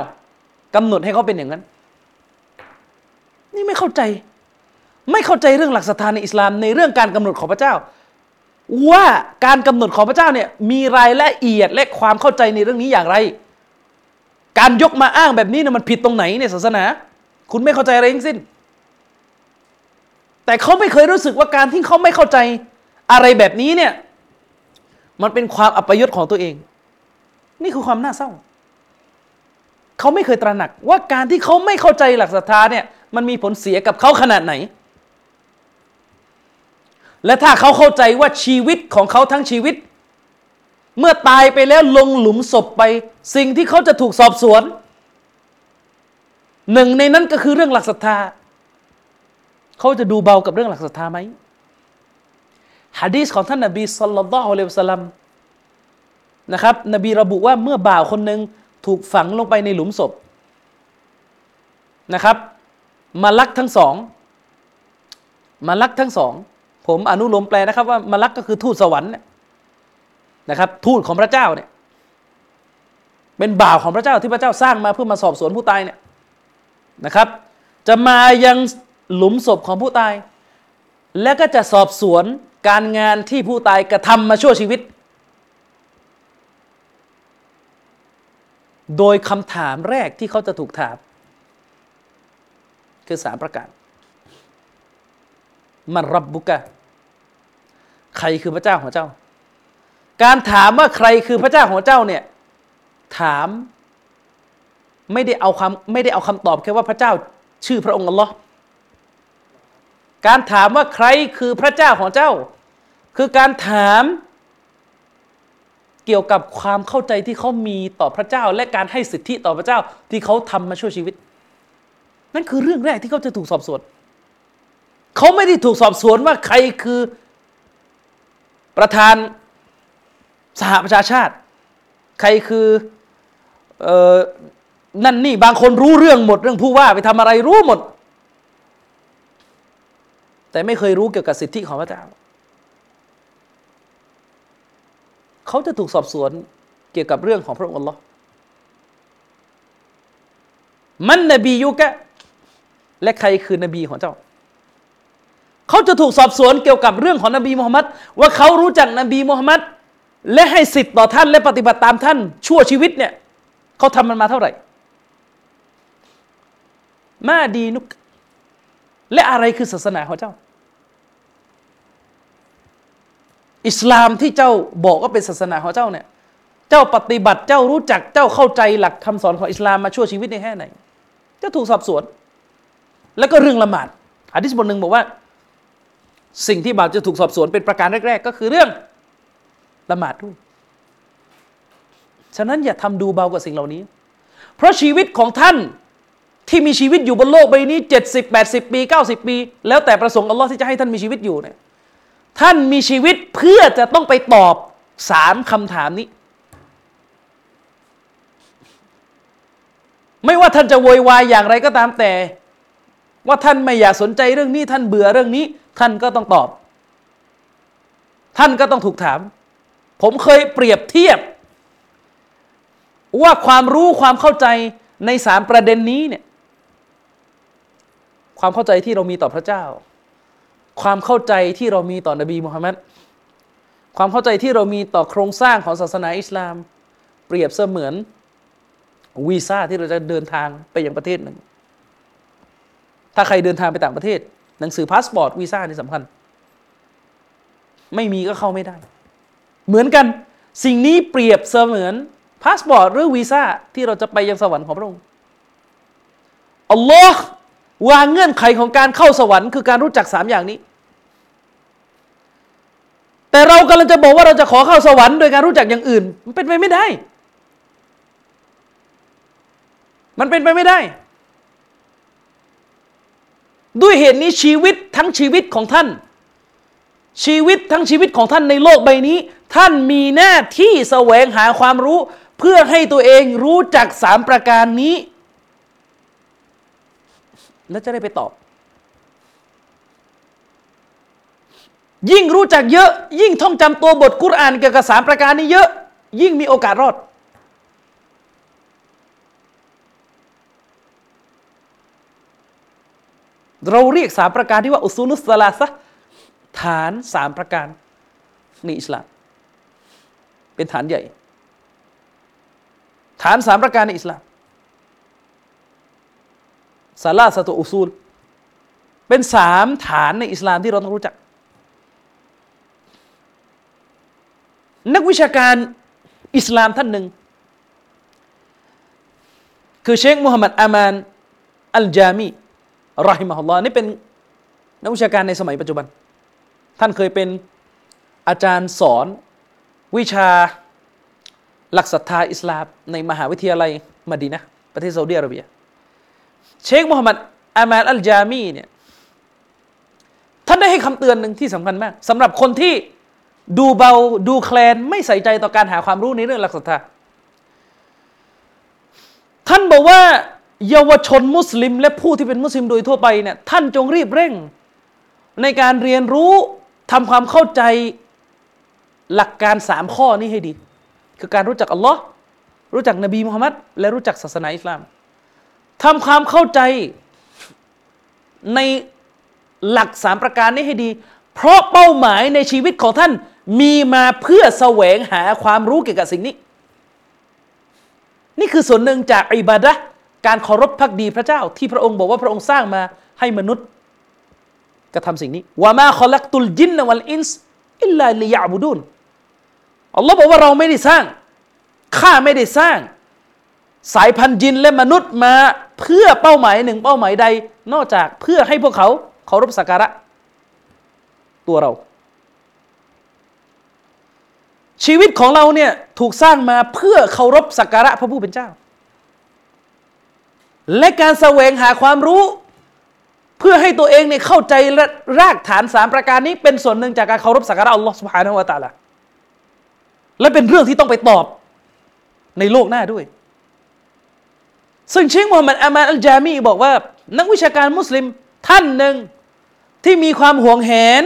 S1: กำหนดให้เขาเป็นอย่างนั้น นี่ไม่เข้าใจ ไม่เข้าใจเรื่องหลักศรัทธาในอิสลามในเรื่องการกำหนดของพระเจ้า ว่าการกำหนดของพระเจ้าเนี่ยมีรายละเอียดและความเข้าใจในเรื่องนี้อย่างไร การยกมาอ้างแบบนี้เนี่ยมันผิดตรงไหนในศาสนา คุณไม่เข้าใจอะไรทั้งสิ้น แต่เขาไม่เคยรู้สึกว่าการที่เขาไม่เข้าใจอะไรแบบนี้เนี่ย มันเป็นความอัปยศของตัวเอง นี่คือความน่าเศร้า เขาไม่เคยตระหนัก ว่าการที่เขาไม่เข้าใจหลักศรัทธาเนี่ย มันมีผลเสียกับเขาขนาดไหน และถ้าเขาเข้าใจว่าชีวิตของเขาทั้งชีวิต เมื่อตายไปแล้วลงหลุมศพไป สิ่งที่เขาจะถูกสอบสวน หนึ่งในนั้นก็คือเรื่องหลักศรัทธาเขาจะดูเบากับเรื่องหลักศรัทธาไหมฮะดีษของท่านนบีสัลลัลลอฮุอะลัยฮิวะสัลลัมนะครับ นบีระบุว่าเมื่อบ่าวคนหนึ่งถูกฝังลงไปในหลุมศพนะครับ มาลักทั้งสอง มาลักทั้งสอง ผมอนุโลมแปลนะครับว่ามาลักก็คือทูตสวรรค์ นะครับทูตของพระเจ้าเนี่ยเป็นบ่าวของพระเจ้าที่พระเจ้าสร้างมาเพื่อมาสอบสวนผู้ตายเนี่ยนะครับ จะมายังหลุมศพของผู้ตาย และก็จะสอบสวนการงานที่ผู้ตายกระทำมาชั่วชีวิต โดยคำถามแรกที่เขาจะถูกถาม คือสามประการมันรับบุกะใครคือพระเจ้าของเจ้า การถามว่าใครคือพระเจ้าของเจ้าเนี่ยถามไม่ได้เอาคำไม่ได้เอาคำตอบแค่ว่าพระเจ้าชื่อพระองค์อัลลอฮ์การถามว่าใครคือพระเจ้าของเจ้า คือการถามเกี่ยวกับความเข้าใจที่เขามีต่อพระเจ้า และการให้สิทธิต่อพระเจ้าที่เขาทำมาช่วยชีวิต นั่นคือเรื่องแรกที่เขาจะถูกสอบสวนเขาไม่ได้ถูกสอบสวนว่าใครคือประธาน สหประชาชาติ ใครคือออนั่นนี่บางคนรู้เรื่องหมดเรื่องผู้ว่าไปทำอะไรรู้หมด แต่ไม่เคยรู้เกี่ยวกับสิทธิของพระเจ้าเขาจะถูกสอบสวนเกี่ยวกับเรื่องของพระองค์อัลลอฮ์มันนบียุกะและใครคือนบีของเจ้า เขาจะถูกสอบสวนเกี่ยวกับเรื่องของนบีมุฮัมมัดว่าเขารู้จักนบีมุฮัมมัด และให้สิทธิ์ต่อท่านและปฏิบัติตามท่าน ชั่วชีวิตเนี่ยเขาทำมันมาเท่าไหร่ มาดีนุก และอะไรคือศาสนาของเจ้า อิสลามที่เจ้าบอกว่าเป็นศาสนาของเจ้าเนี่ย เจ้าปฏิบัติเจ้ารู้จักเจ้าเข้าใจหลักคำสอนของอิสลามมาชั่วชีวิตในแค่ไหน เจ้าถูกสอบสวน แล้วก็เรื่องละหมาดอะดิษบทหนึ่งบอกว่า สิ่งที่บาปจะถูกสอบสวนเป็นประการแรก ๆ ก็คือเรื่อง ละหมาดด้วย ฉะนั้นอย่าทำดูเบากับสิ่งเหล่านี้ เพราะชีวิตของท่านที่มีชีวิตอยู่บนโลกใบนี้เจ็ดสิบแปดสิบปีเก้าสิบปี แล้วแต่ประสงค์อัลลอฮ์ที่จะให้ท่านมีชีวิตอยู่เนี่ยท่านมีชีวิตเพื่อจะต้องไปตอบสามคำถามนี้ ไม่ว่าท่านจะโวยวายอย่างไรก็ตามแต่ ว่าท่านไม่อยากสนใจเรื่องนี้ ท่านเบื่อเรื่องนี้ ท่านก็ต้องตอบ ท่านก็ต้องถูกถาม ผมเคยเปรียบเทียบ ว่าความรู้ความเข้าใจในสามประเด็นนี้เนี่ยความเข้าใจที่เรามีต่อพระเจ้า ความเข้าใจที่เรามีต่อนบีมุฮัมมัดความเข้าใจที่เรามีต่อโครงสร้างของศาสนาอิสลาม เปรียบเสมือนวีซ่าที่เราจะเดินทางไปยังประเทศหนึ่ง ถ้าใครเดินทางไปต่างประเทศ หนังสือพาสปอร์ตวีซ่านี่สำคัญ ไม่มีก็เข้าไม่ได้ เหมือนกันสิ่งนี้เปรียบเสมือนพาสปอร์ตหรือวีซ่าที่เราจะไปยังสวรรค์ของพระองค์อัลลอฮ์วางเงื่อนไขของการเข้าสวรรค์คือการรู้จักสามอย่างนี้ แต่เรากำลังจะบอกว่าเราจะขอเข้าสวรรค์โดยการรู้จักอย่างอื่น มันเป็นไปไม่ได้ มันเป็นไปไม่ได้ ด้วยเหตุนี้ชีวิตทั้งชีวิตของท่าน ชีวิตทั้งชีวิตของท่านในโลกใบนี้ ท่านมีหน้าที่แสวงหาความรู้ เพื่อให้ตัวเองรู้จักสามประการนี้ แล้วจะได้ไปตอบ ยิ่งรู้จักเยอะ ยิ่งท่องจำตัวบทกุรอานเกี่ยวกับสามประการนี้เยอะ ยิ่งมีโอกาสรอดเราเรียกสามประการที่ว่าอุซูลุสลาซะฐานสามประการในอิสลาม เป็นฐานใหญ่ ฐานสามประการในอิสลามซาลาสตุอุซูล เป็นสามฐานในอิสลามที่เราต้องรู้จัก นักวิชาการอิสลามท่านหนึ่ง คือเชคมุฮัมหมัดอามานอัลจามีรอฮิมะฮุลลอฮ์นี่เป็นนักวิชาการในสมัยปัจจุบัน ท่านเคยเป็นอาจารย์สอน วิชาหลักศรัทธาอิสลามในมหาวิทยาลัยมดีนะประเทศซาอุดิอาระเบีย เชคมุฮัมหมัดอามานอัลจามีเนี่ยท่านได้ให้คำเตือนหนึ่งที่สำคัญมากสำหรับคนที่ดูเบาดูแคลนไม่ใส่ใจต่อการหาความรู้ในเรื่องหลักศรัทธาท่านบอกว่าเยาวชนมุสลิม และผู้ที่เป็นมุสลิมโดยทั่วไปเนี่ยท่านจงรีบเร่ง ในการเรียนรู้ทำความเข้าใจ หลักการสามข้อนี้ให้ดี คือการรู้จักอัลลอฮ์รู้จักนบีมุฮัมมัดและรู้จักศาสนาอิสลามทำความเข้าใจในหลักสามประการนี้ให้ดี เพราะเป้าหมายในชีวิตของท่านมีมาเพื่อแสวงหาความรู้เกี่ยวกับสิ่งนี้ นี่คือส่วนหนึ่งจากอิบาดะการเคารพพักดีพระเจ้า ที่พระองค์บอกว่าพระองค์สร้างมาให้มนุษย์กระทำสิ่งนี้วามาคอลักตุลจินนวัลอินส์อิลลาลิยาบุดุน อัลลอฮ์บอกว่าเราไม่ได้สร้าง ข้าไม่ได้สร้าง สายพันธุ์จินและมนุษย์มาเพื่อเป้าหมายหนึ่งเป้าหมายใด นอกจากเพื่อให้พวกเขาเคารพสักการะ ตัวเรา ชีวิตของเราเนี่ยถูกสร้างมาเพื่อเคารพสักการะพระผู้เป็นเจ้า และการแสวงหาความรู้เพื่อให้ตัวเองเนี่ยเข้าใจรากฐานสามประการนี้เป็นส่วนหนึ่งจากการเคารพสักการะอัลลอฮฺสุบฮานาละตาละ และเป็นเรื่องที่ต้องไปตอบในโลกหน้าด้วย ซึ่งเชคมูฮัมหมัดอามาอัลจามีบอกว่า นักวิชาการมุสลิมท่านหนึ่งที่มีความห่วงแหน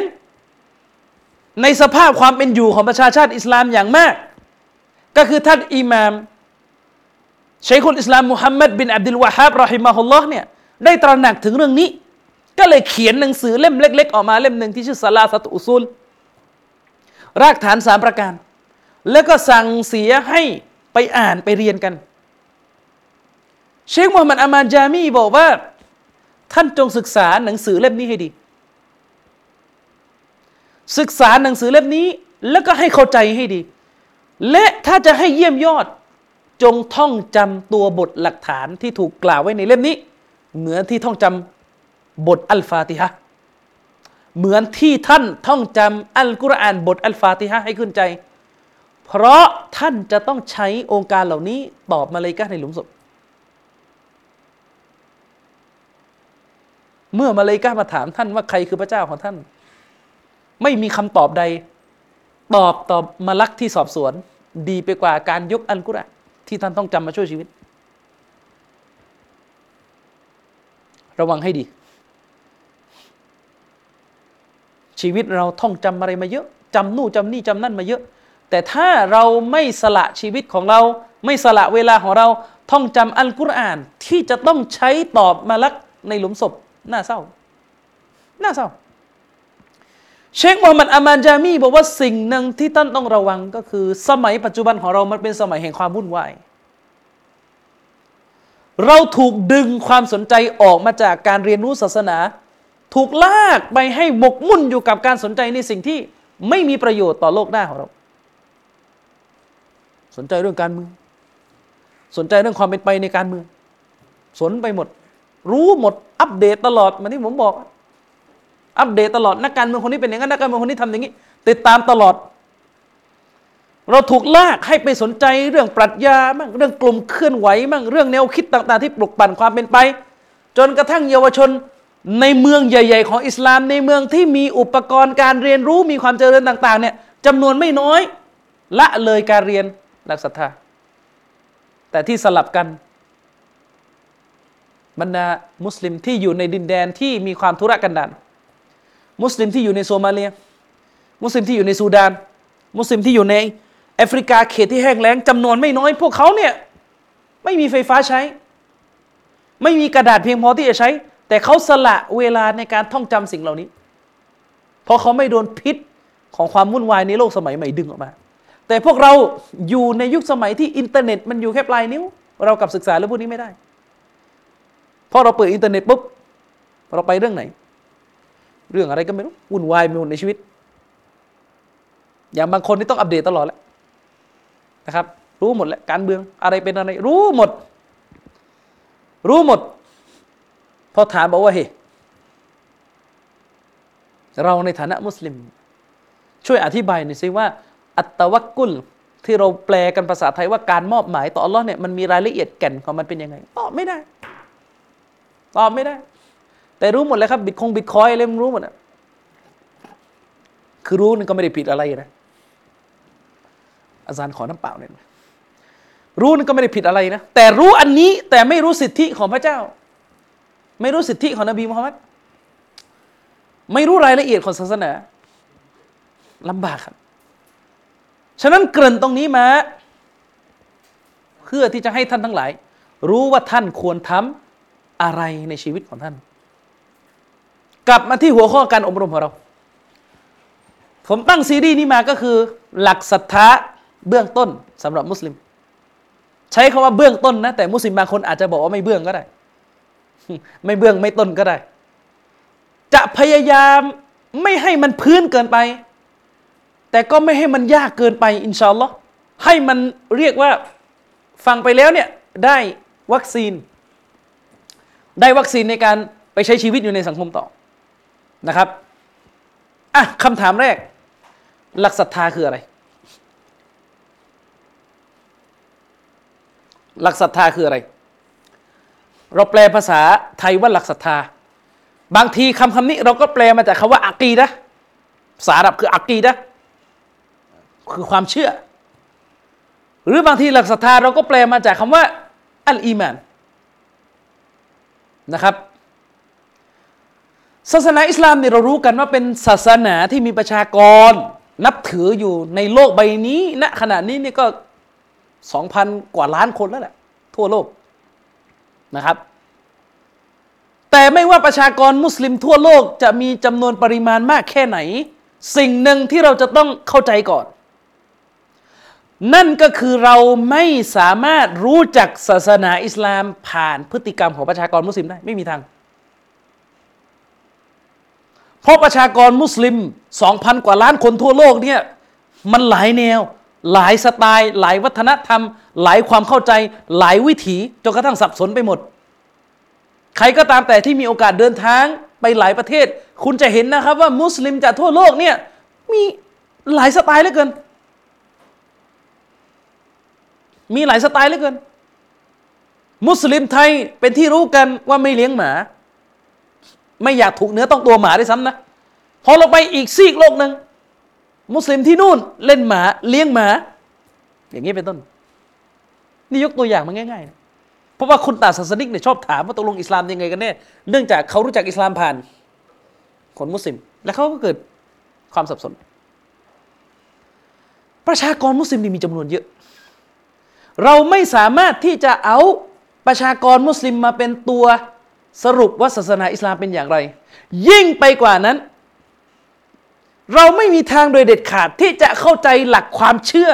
S1: ในสภาพความเป็นอยู่ของประชาชาติอิสลามอย่างมาก ก็คือท่านอิหมามชัยคุลอิสลามมุฮัมมัดบินอับดุลวาฮับรอฮิมะฮุลลอฮ์เนี่ยได้ตระหนักถึงเรื่องนี้ ก็เลยเขียนหนังสือเล่มเล็ก ๆ ออกมาเล่มหนึ่งที่ชื่อซาลาสตุอุซุลรากฐานสามประการ แล้วก็สั่งเสียให้ไปอ่านไปเรียนกัน เชคมูฮัมหมัดอามานจามีบอกว่า ท่านจงศึกษาหนังสือเล่มนี้ให้ดี ศึกษาหนังสือเล่มนี้ แล้วก็ให้เข้าใจให้ดี และถ้าจะให้เยี่ยมยอด จงท่องจำตัวบทหลักฐานที่ถูกกล่าวไว้ในเล่มนี้ เหมือนที่ท่องจำบทอัลฟาติฮะเหมือนที่ท่านท่องจำอัลกุรอานบทอัลฟาติฮะให้ขึ้นใจ เพราะท่านจะต้องใช้องค์การเหล่านี้ตอบมาเลยกาในหลุมศพ เมื่อมาเลยกามาถามท่านว่าใครคือพระเจ้าของท่าน ไม่มีคำตอบใด ตอบตอบมาลักที่สอบสวน ดีไปกว่าการยกอัลกุรอานที่ท่านต้องจำมาช่วยชีวิต ระวังให้ดี ชีวิตเราท่องจำอะไรมาเยอะจำนู่นจำนี่จำนั่นมาเยอะ แต่ถ้าเราไม่สละชีวิตของเรา ไม่สละเวลาของเราท่องจำอัลกุรอานที่จะต้องใช้ตอบมาลักในหลุมศพน่าเศร้า น่าเศร้า เชคมูฮัมหมัดอามานจามีบอกว่าสิ่งหนึ่งที่ท่านต้องระวังก็คือ สมัยปัจจุบันของเรามันเป็นสมัยแห่งความวุ่นวายเราถูกดึงความสนใจออกมาจากการเรียนรู้ศาสนา ถูกลากไปให้หมกมุ่นอยู่กับการสนใจในสิ่งที่ไม่มีประโยชน์ต่อโลกหน้าของเรา สนใจเรื่องการเมือง สนใจเรื่องความเป็นไปในการเมือง สนไปหมด รู้หมด อัปเดตตลอดมือนที่ผมบอก อัปเดตตลอดนักการเมืองคนนี้เป็นอย่างนั้นนักการเมืองคนนี้ทำอย่างนี้ ติดตามตลอด เราถูกลากให้ไปสนใจเรื่องปรัชญาบ้างเรื่องกลุ่มเคลื่อนไหวบ้างเรื่องแนวคิดต่าง ๆ ที่ปลุกปั่นความเป็นไป จนกระทั่งเยาวชนในเมืองใหญ่ ๆ ของอิสลามในเมืองที่มีอุปกรณ์การเรียนรู้มีความเจริญต่าง ๆ เนี่ยจำนวนไม่น้อย ละเลยการเรียน หลักศรัทธา แต่ที่สลับกันบรรดามุสลิมที่อยู่ในดินแดนที่มีความทุรกันดารมุสลิมที่อยู่ในโซมาเลีย มุสลิมที่อยู่ในซูดาน มุสลิมที่อยู่ในแอฟริกาเขตที่แห้งแล้งจำนวนไม่น้อย พวกเขาเนี่ยไม่มีไฟฟ้าใช้ ไม่มีกระดาษเพียงพอที่จะใช้ แต่เขาสละเวลาในการท่องจำสิ่งเหล่านี้ เพราะเขาไม่โดนพิษของความวุ่นวายในโลกสมัยใหม่ดึงออกมา แต่พวกเราอยู่ในยุคสมัยที่อินเทอร์เน็ตมันอยู่แค่ปลายนิ้ว เรากลับศึกษาเรื่องพวกนี้ไม่ได้พอเราเปิดอินเทอร์เน็ตปุ๊บเราไปเรื่องไหน เรื่องอะไรก็ไม่รู้วุ่นวายไปหมดในชีวิต อย่างบางคนนี่ต้องอัปเดตตลอดแหละนะครับ รู้หมดแล้วการเมืองอะไรเป็นอะไร รู้หมด รู้หมด พอถามบอกว่าเฮ้เราในฐานะมุสลิม ช่วยอธิบายหน่อยสิว่า อัตตวักกุล ที่เราแปลกันภาษาไทยว่าการมอบหมายต่ออัลลอฮ์เนี่ยมันมีรายละเอียดแก่นของมันเป็นยังไงตอบไม่ได้ตอบไม่ได้ แต่รู้หมดเลยครับ บิตคงบิตคอยอะไรมันรู้หมดอะคือรู้นี่ก็ไม่ได้ผิดอะไรนะอาจารย์ขอน้ำเปล่าเนี่ยรู้นี่ก็ไม่ได้ผิดอะไรนะ แต่รู้อันนี้แต่ไม่รู้สิทธิของพระเจ้า ไม่รู้สิทธิของนบีมุฮัมมัดไม่รู้รายละเอียดของศาสนาลำบากครับ ฉะนั้นเกริ่นตรงนี้มา เพื่อที่จะให้ท่านทั้งหลาย รู้ว่าท่านควรทำอะไรในชีวิตของท่าน กลับมาที่หัวข้อการอบรมของเรา ผมตั้งซีรีส์นี้มาก็คือ หลักศรัทธาเบื้องต้นสำหรับมุสลิม ใช้คาว่าเบื้องต้นนะ แต่มุสลิมบางคนอาจจะบอกว่าไม่เบื้องก็ได้ ไม่เบื้องไม่ต้นก็ได้ จะพยายามไม่ให้มันพื้นเกินไป แต่ก็ไม่ให้มันยากเกินไปอินชาอัลลอฮ์ให้มันเรียกว่าฟังไปแล้วเนี่ยได้วัคซีน ได้วัคซีนในการไปใช้ชีวิตอยู่ในสังคมต่อนะครับอะคำถามแรก หลักศรัทธาคืออะไร หลักศรัทธาคืออะไร เราแปลภาษาไทยว่าหลักศรัทธา บางทีคำคำนี้เราก็แปลมาจากคำว่าอักีนะภาษาอาหรับคืออักีนะ คือความเชื่อ หรือบางทีหลักศรัทธาเราก็แปลมาจากคำว่า อัลอีมานนะครับศาสนาอิสลามเนี่ยเรารู้กันว่าเป็นศาสนาที่มีประชากร นับถืออยู่ในโลกใบนี้ณขณะนี้นี่ก็สองพันกว่าล้านคนแล้วแหละทั่วโลกนะครับ แต่ไม่ว่าประชากรมุสลิมทั่วโลกจะมีจำนวนปริมาณมากแค่ไหน สิ่งหนึ่งที่เราจะต้องเข้าใจก่อน นั่นก็คือเราไม่สามารถรู้จักศาสนาอิสลามผ่านพฤติกรรมของประชากรมุสลิมได้ไม่มีทาง เพราะประชากรมุสลิมสองพันกว่าล้านคนทั่วโลกเนี่ยมันหลายแนว หลายสไตล์ หลายวัฒนธรรม หลายความเข้าใจ หลายวิถีจนกระทั่งสับสนไปหมด ใครก็ตามแต่ที่มีโอกาสเดินทางไปหลายประเทศ คุณจะเห็นนะครับว่ามุสลิมจากทั่วโลกเนี่ยมีหลายสไตล์เหลือเกิน มีหลายสไตล์เหลือเกิน มุสลิมไทยเป็นที่รู้กันว่าไม่เลี้ยงหมา ไม่อยากถูกเนื้อต้องตัวหมาด้วยซ้ำนะพอเราไปอีกซีกโลกหนึ่งมุสลิมที่นู่นเล่นหมาเลี้ยงหมา อย่างนี้เป็นต้น นี่ยกตัวอย่างมาง่ายๆนะเพราะว่าคนต่างศาสนิกเนี่ยชอบถามว่าตกลงอิสลามยังไงกันแน่เนื่องจากเขารู้จักอิสลามผ่าน คนมุสลิม และเขาก็เกิดความสับสน ประชากรมุสลิมนี่มีจำนวนเยอะ เราไม่สามารถที่จะเอาประชากรมุสลิมมาเป็นตัวสรุปว่าศาสนาอิสลามเป็นอย่างไร ยิ่งไปกว่านั้น เราไม่มีทางโดยเด็ดขาดที่จะเข้าใจหลักความเชื่อ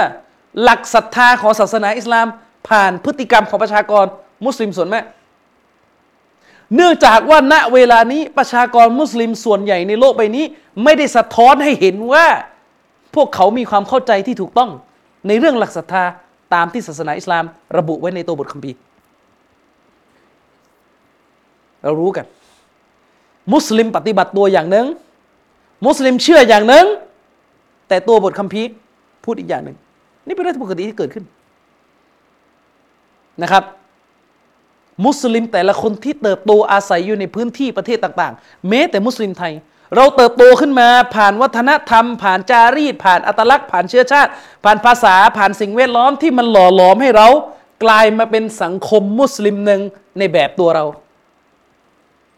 S1: หลักศรัทธาของศาสนาอิสลาม ผ่านพฤติกรรมของประชากรมุสลิมส่วนมากเนื่องจากว่าณเวลานี้ประชากรมุสลิมส่วนใหญ่ในโลกใบนี้ ไม่ได้สะท้อนให้เห็นว่า พวกเขามีความเข้าใจที่ถูกต้องในเรื่องหลักศรัทธา ตามที่ศาสนาอิสลาม ระบุไว้ในตัวบทคัมภีร์ เรารู้กัน มุสลิมปฏิบัติตัวอย่างหนึ่ง มุสลิมเชื่ออย่างหนึ่ง แต่ตัวบทคัมภีร์พูดอีกอย่างหนึ่ง นี่เป็นเรื่องปกติที่เกิดขึ้นนะครับ มุสลิมแต่ละคนที่เติบโตอาศัยอยู่ในพื้นที่ประเทศต่าง ๆ แม้แต่มุสลิมไทย เราเติบโตขึ้นมาผ่านวัฒนธรรม ผ่านจารีต ผ่านอัตลักษณ์ ผ่านเชื้อชาติ ผ่านภาษาผ่านสิ่งแวดล้อมที่มันหล่อหลอมให้เรา กลายมาเป็นสังคมมุสลิมหนึ่งในแบบตัวเรา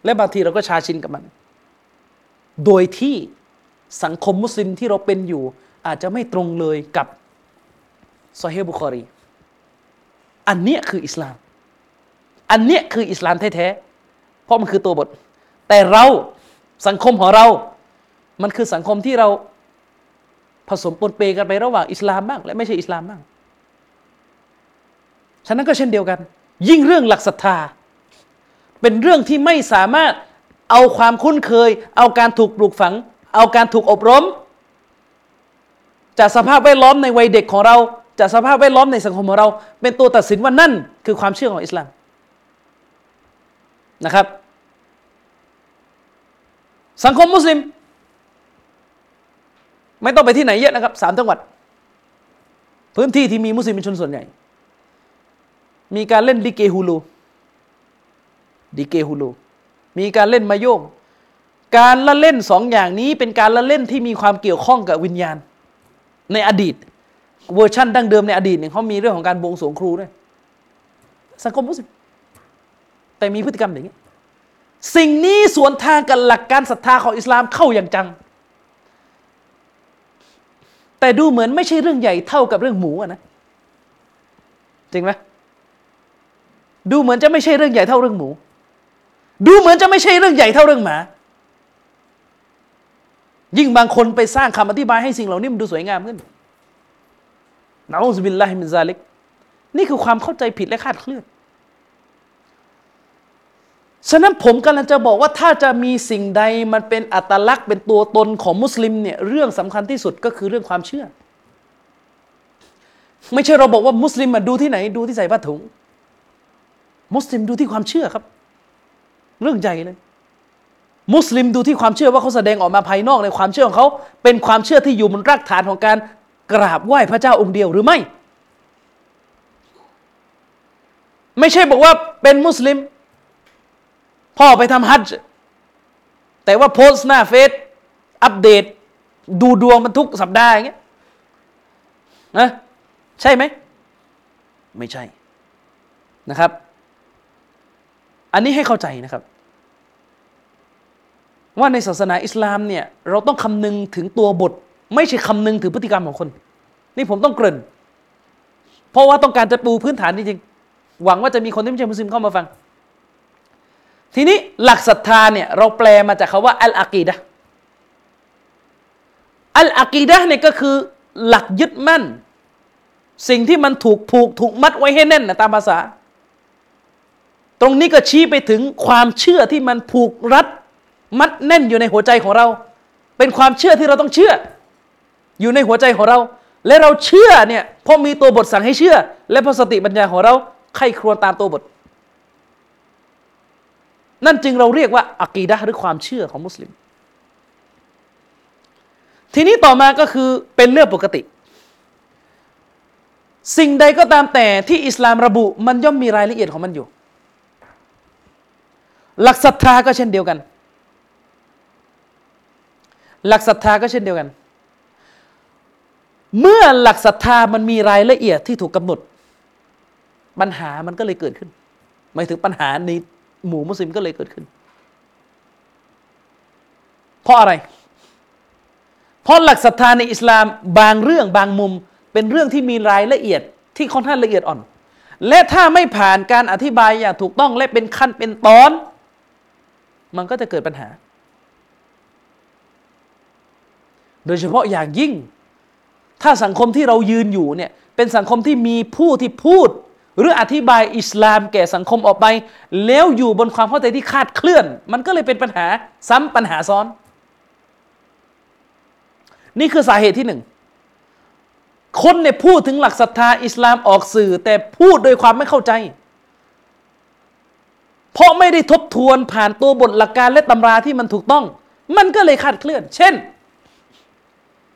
S1: และบางทีเราก็ชาชินกับมัน โดยที่สังคมมุสลิมที่เราเป็นอยู่ อาจจะไม่ตรงเลยกับซอฮีบุคอรี อันเนี้ยคืออิสลาม อันเนี้ยคืออิสลามแท้ๆเพราะมันคือตัวบท แต่เรา สังคมของเรา มันคือสังคมที่เราผสมปนเปกันไประหว่างอิสลามบ้าง และไม่ใช่อิสลามบ้าง ฉะนั้นก็เช่นเดียวกัน ยิ่งเรื่องหลักศรัทธา เป็นเรื่องที่ไม่สามารถเอาความคุ้นเคย เอาการถูกปลูกฝัง เอาการถูกอบรม จากสภาพแวดล้อมในวัยเด็กของเรา จากสภาพแวดล้อมในสังคมของเรา เป็นตัวตัดสินว่านั่นคือความเชื่อของอิสลามนะครับ สังคมมุสลิม ไม่ต้องไปที่ไหนเยอะนะครับสามจังหวัด พื้นที่ที่มีมุสลิมเป็นชนส่วนใหญ่ มีการเล่นดิเกฮูลูดิเกฮูลูมีการเล่นมาโยงการละเล่นสองอย่างนี้เป็นการละเล่นที่มีความเกี่ยวข้องกับวิญญาณ ในอดีต เวอร์ชั่นดั้งเดิมในอดีตเนี่ยเขามีเรื่องของการบวงสรวงครูด้วยสังคมมุสลิมแต่มีพฤติกรรมอย่างนี้ สิ่งนี้สวนทางกับหลักการศรัทธาของอิสลามเข้าอย่างจัง แต่ดูเหมือนไม่ใช่เรื่องใหญ่เท่ากับเรื่องหมูนะจริงไหมดูเหมือนจะไม่ใช่เรื่องใหญ่เท่าเรื่องหมู ดูเหมือนจะไม่ใช่เรื่องใหญ่เท่าเรื่องหมา ยิ่งบางคนไปสร้างคำอธิบายให้สิ่งเหล่านี้มันดูสวยงามขึ้นنعوذ بالله من ذلك นี่คือความเข้าใจผิดและคลาดเคลื่อน ฉะนั้นผมกำลังจะบอกว่าถ้าจะมีสิ่งใดมันเป็นอัตลักษณ์เป็นตัวตนของมุสลิมเนี่ยเรื่องสำคัญที่สุดก็คือเรื่องความเชื่อ ไม่ใช่เราบอกว่ามุสลิมมาดูที่ไหน ดูที่ใส่ผ้าถุง มุสลิมดูที่ความเชื่อครับ เรื่องใหญ่เลย มุสลิมดูที่ความเชื่อว่าเขาแสดงออกมาภายนอกในความเชื่อของเขา เป็นความเชื่อที่อยู่บนรากฐานของการกราบไหว้พระเจ้าองค์เดียวหรือไม่ ไม่ใช่บอกว่าเป็นมุสลิม พ่อไปทำฮัจจ์แต่ว่าโพสต์หน้าเฟซอัปเดต ดูดวงมันทุกสัปดาห์อย่างเงี้ยนะใช่ไหม ไม่ใช่นะครับ อันนี้ให้เข้าใจนะครับ ว่าในศาสนาอิสลามเนี่ย เราต้องคำนึงถึงตัวบท ไม่ใช่คำนึงถึงพฤติกรรมของคน นี่ผมต้องเกริ่น เพราะว่าต้องการจะปูพื้นฐานจริงๆหวังว่าจะมีคนที่ไม่ใช่มุสลิมเข้ามาฟัง ทีนี้หลักศรัทธาเนี่ยเราแปลมาจากคาว่าอัลอากีดะอัลอากีดะเนี่ยก็คือหลักยึดมั่น สิ่งที่มันถูกผูกถูกมัดไว้ให้แน่นนะตามภาษา ตรงนี้ก็ชี้ไปถึงความเชื่อที่มันผูกรัด มัดแน่นอยู่ในหัวใจของเรา เป็นความเชื่อที่เราต้องเชื่อ อยู่ในหัวใจของเรา และเราเชื่อเนี่ยเพราะมีตัวบทสั่งให้เชื่อ และพอสติปัญญาของเราไข้ครวญตามตัวบท นั่นจึงเราเรียกว่าอักีดะหรือความเชื่อของมุสลิม ทีนี้ต่อมาก็คือเป็นเรื่องปกติ สิ่งใดก็ตามแต่ที่อิสลามระบุมันย่อมมีรายละเอียดของมันอยู่ หลักศรัทธาก็เช่นเดียวกัน หลักศรัทธาก็เช่นเดียวกัน เมื่อหลักศรัทธามันมีรายละเอียดที่ถูกกำหนด ปัญหามันก็เลยเกิดขึ้นหมายถึงปัญหาใน หมู่มุสลิมก็เลยเกิดขึ้น เพราะอะไร เพราะหลักศรัทธาในอิสลามบางเรื่องบางมุมเป็นเรื่องที่มีรายละเอียดที่ค่อนข้างละเอียดอ่อน และถ้าไม่ผ่านการอธิบายอย่างถูกต้องและเป็นขั้นเป็นตอน มันก็จะเกิดปัญหา โดยเฉพาะอย่างยิ่ง ถ้าสังคมที่เรายืนอยู่เนี่ยเป็นสังคมที่มีผู้ที่พูด หรืออธิบายอิสลามแก่สังคมออกไป แล้วอยู่บนความเข้าใจที่คาดเคลื่อน มันก็เลยเป็นปัญหาซ้ำปัญหาซ้อน นี่คือสาเหตุที่หนึ่งคนเนี่ยพูดถึงหลักศรัทธาอิสลามออกสื่อ แต่พูดโดยความไม่เข้าใจ เพราะไม่ได้ทบทวนผ่านตัวบทหลักการและตำราที่มันถูกต้อง มันก็เลยคาดเคลื่อน เช่น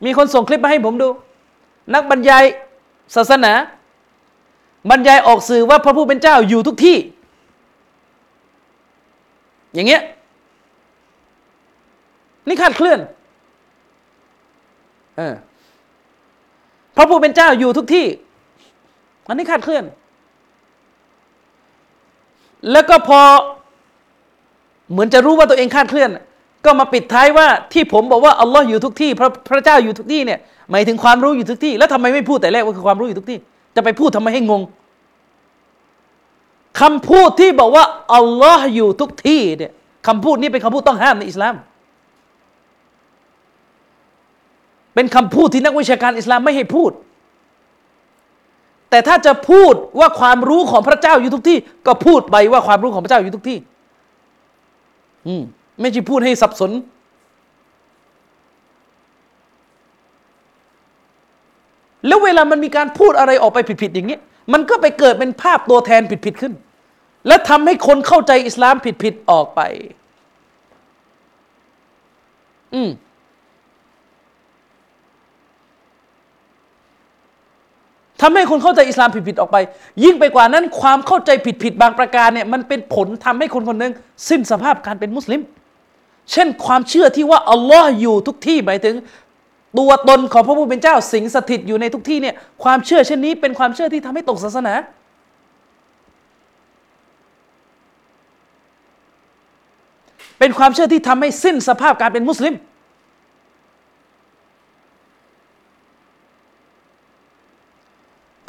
S1: มีคนส่งคลิปมาให้ผมดู นักบรรยายศาสนา บรรยายออกสื่อว่าพระผู้เป็นเจ้าอยู่ทุกที่ อย่างเงี้ยนี่คาดเคลื่อนเออพระผู้เป็นเจ้าอยู่ทุกที่อันนี้คาดเคลื่อน แล้วก็พอเหมือนจะรู้ว่าตัวเองคาดเคลื่อน ก็มาปิดท้ายว่าที่ผมบอกว่าอัลลอฮ์อยู่ทุกที่พระพระเจ้าอยู่ทุกที่เนี่ยหมายถึงความรู้อยู่ทุกที่ แล้วทำไมไม่พูดแต่แรกว่าคือความรู้อยู่ทุกที่ จะไปพูดทำไมให้งงคำพูดที่บอกว่าอัลลอฮ์อยู่ทุกที่เนี่ยคำพูดนี้เป็นคำพูดต้องห้ามในอิสลาม เป็นคำพูดที่นักวิชาการอิสลามไม่ให้พูด แต่ถ้าจะพูดว่าความรู้ของพระเจ้าอยู่ทุกที่ ก็พูดไปว่าความรู้ของพระเจ้าอยู่ทุกที่ อืมไม่ใช่พูดให้สับสน แล้วเวลามันมีการพูดอะไรออกไปผิดๆอย่างนี้ มันก็ไปเกิดเป็นภาพตัวแทนผิดๆขึ้น และทำให้คนเข้าใจอิสลามผิดๆออกไป อืมทำให้คนเข้าใจอิสลามผิดๆออกไป ยิ่งไปกว่านั้นความเข้าใจผิดๆบางประการเนี่ยมันเป็นผลทำให้คนคนหนึ่งสิ้นสภาพการเป็นมุสลิม เช่นความเชื่อที่ว่าอัลลอฮ์อยู่ทุกที่หมายถึง ตัวตนของพระผู้เป็นเจ้าสิงสถิตอยู่ในทุกที่เนี่ยความเชื่อเช่นนี้เป็นความเชื่อที่ทำให้ตกศาสนา เป็นความเชื่อที่ทำให้สิ้นสภาพการเป็นมุสลิม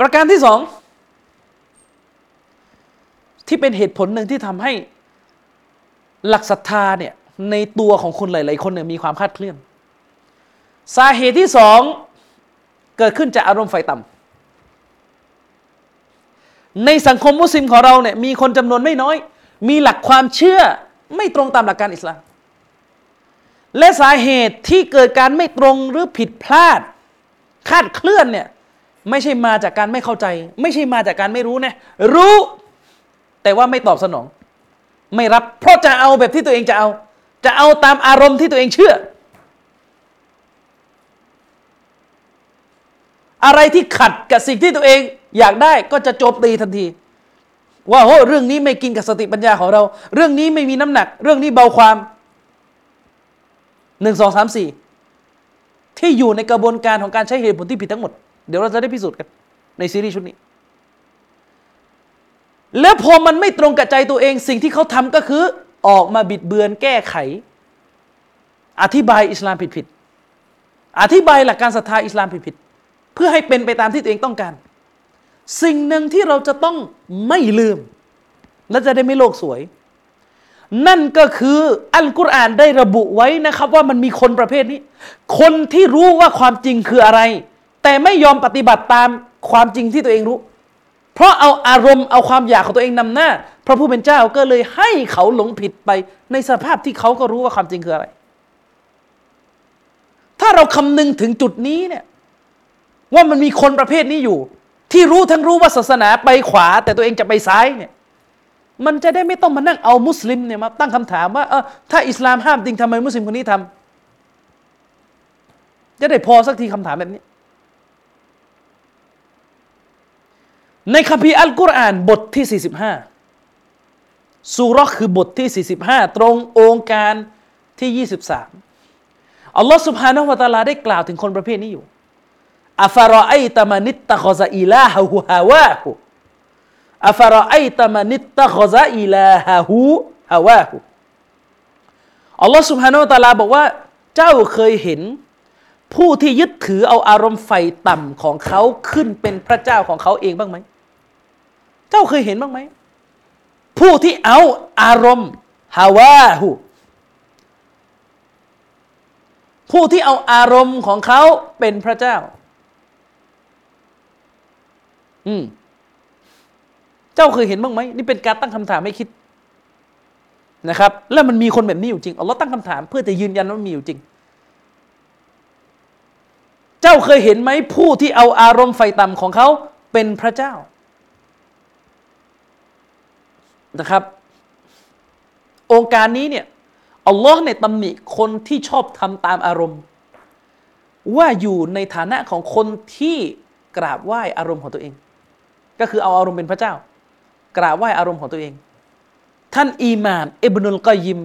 S1: ประการที่สองที่เป็นเหตุผลหนึ่งที่ทำให้หลักศรัทธาเนี่ยในตัวของคนหลาย ๆ คนเนี่ยมีความคาดเคลื่อน สาเหตุที่สองเกิดขึ้นจากอารมณ์ไฟต่ำในสังคมมุสลิมของเราเนี่ยมีคนจำนวนไม่น้อย มีหลักความเชื่อไม่ตรงตามหลักการอิสลาม และสาเหตุที่เกิดการไม่ตรงหรือผิดพลาดคาดเคลื่อนเนี่ยไม่ใช่มาจากการไม่เข้าใจ ไม่ใช่มาจากการไม่รู้นะรู้ แต่ว่าไม่ตอบสนอง ไม่รับเพราะจะเอาแบบที่ตัวเองจะเอา จะเอาตามอารมณ์ที่ตัวเองเชื่อ อะไรที่ขัดกับสิ่งที่ตัวเอง อยากได้ก็จะโจมตีทันที ว่าโหเรื่องนี้ไม่กินกับสติปัญญาของเรา เรื่องนี้ไม่มีน้ำหนัก เรื่องนี้เบาความหนึ่งสองสามสี่ที่อยู่ในกระบวนการของการใช้เหตุผลที่ผิดทั้งหมด เดี๋ยวเราจะได้พิสูจน์กัน ในซีรีส์ชุดนี้ แล้วพอมันไม่ตรงกับใจตัวเองสิ่งที่เขาทำก็คือ ออกมาบิดเบือนแก้ไข อธิบายอิสลามผิดๆอธิบายหลักการศรัทธาอิสลามผิดๆ เพื่อให้เป็นไปตามที่ตัวเองต้องการ สิ่งหนึ่งที่เราจะต้องไม่ลืม และจะได้ไม่โลกสวย นั่นก็คืออัลกุรอานได้ระบุไว้นะครับ ว่ามันมีคนประเภทนี้ คนที่รู้ว่าความจริงคืออะไร แต่ไม่ยอมปฏิบัติตามความจริงที่ตัวเองรู้ เพราะเอาอารมณ์เอาความอยากของตัวเองนำหน้า พระผู้เป็นเจ้าก็เลยให้เขาหลงผิดไปในสภาพที่เขาก็รู้ว่าความจริงคืออะไร ถ้าเราคำนึงถึงจุดนี้เนี่ย ว่ามันมีคนประเภทนี้อยู่ ที่รู้ทั้งรู้ว่าศาสนาไปขวา แต่ตัวเองจะไปซ้ายเนี่ยมันจะได้ไม่ต้องมานั่งเอามุสลิมเนี่ยมาตั้งคำถามว่าเออถ้าอิสลามห้ามจริงทำไมมุสลิมคนนี้ทำ จะได้พอสักทีคำถามแบบนี้ ในคัมภีร์อัลกุรอานบทที่ 45 ซูเราะฮ์คือบทที่ 45 ตรงโองการที่ 23อัลลอฮฺ سبحانه وتعالى ได้กล่าวถึงคนประเภทนี้อยู่ أفرأيت من اتخذ إلهه هواه أفرأيت من اتخذ إلهه هواه อัลลอฮ์ سبحانه وتعالى บอกว่า เจ้าเคยเห็น ผู้ที่ยึดถือเอาอารมณ์ใฝ่ต่ำของเขาขึ้นเป็นพระเจ้าของเขาเองบ้างไหม เจ้าเคยเห็นบ้างไหม ผู้ที่เอาอารมณ์ฮาวาหูผู้ที่เอาอารมณ์ของเขาเป็นพระเจ้า อืมเจ้าเคยเห็นบ้างไหมนี่เป็นการตั้งคำถามให้คิดนะครับ แล้วมันมีคนแบบนี้อยู่จริงอัลลอฮ์ตั้งคำถามเพื่อจะยืนยันว่ามีอยู่จริง เจ้าเคยเห็นไหมผู้ที่เอาอารมณ์ไฟต่ำของเขาเป็นพระเจ้านะครับ องค์การนี้เนี่ยอัลลอฮ์เนี่ยตำหนิคนที่ชอบทำตามอารมณ์ ว่าอยู่ในฐานะของคนที่กราบไหว้อารมณ์ของตัวเอง ก็คือเอาอารมณ์เป็นพระเจ้ากราบไหว้อารมณ์ของตัวเอง ท่านอีมานอิบนุลกอยิม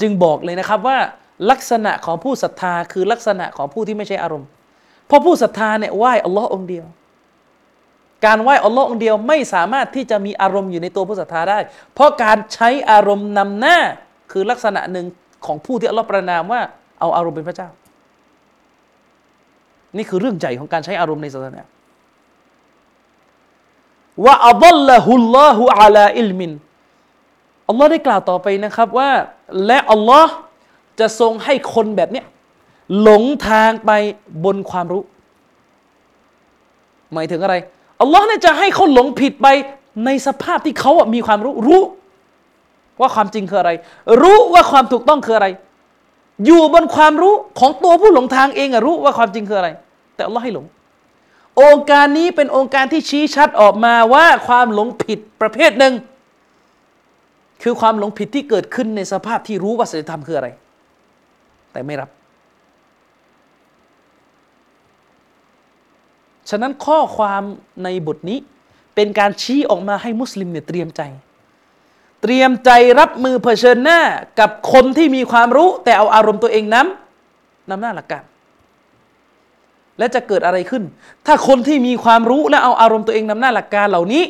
S1: จึงบอกเลยนะครับว่าลักษณะของผู้ศรัทธาคือลักษณะของผู้ที่ไม่ใช่อารมณ์ เพราะผู้ศรัทธาเนี่ยไหว้อัลลอฮ์องเดียว การไหว้อัลลอฮ์องเดียวไม่สามารถที่จะมีอารมณ์อยู่ในตัวผู้ศรัทธาได้ เพราะการใช้อารมณ์นำหน้าคือลักษณะหนึ่งของผู้ที่อัลลอฮ์ประนามว่าเอาอารมณ์เป็นพระเจ้า นี่คือเรื่องใหญ่ของการใช้อารมณ์ในศาสนา ว่าอัลลอฮุลลอฮุอาลาอิลมินอัลลอฮ์ได้กล่าวต่อไปนะครับว่า และอัลลอฮ์จะทรงให้คนแบบเนี้ยหลงทางไปบนความรู้ หมายถึงอะไรอัลลอฮ์เนี่ยจะให้เขาหลงผิดไปในสภาพที่เขาอะมีความรู้รู้ ว่าความจริงคืออะไร รู้ว่าความถูกต้องคืออะไร อยู่บนความรู้ของตัวผู้หลงทางเองอะรู้ว่าความจริงคืออะไร แต่อัลลอฮ์ให้หลง องค์การนี้เป็นองค์การที่ชี้ชัดออกมาว่าความหลงผิดประเภทหนึ่ง คือความหลงผิดที่เกิดขึ้นในสภาพที่รู้ว่าศีลธรรมคืออะไร แต่ไม่รับ ฉะนั้นข้อความในบทนี้เป็นการชี้ออกมาให้มุสลิมเนี่ยเตรียมใจ เตรียมใจรับมือเผชิญหน้ากับคนที่มีความรู้ แต่เอาอารมณ์ตัวเองนำนำหน้าหลักการ และจะเกิดอะไรขึ้น ถ้าคนที่มีความรู้และเอาอารมณ์ตัวเองนำหน้าหลักการเหล่านี้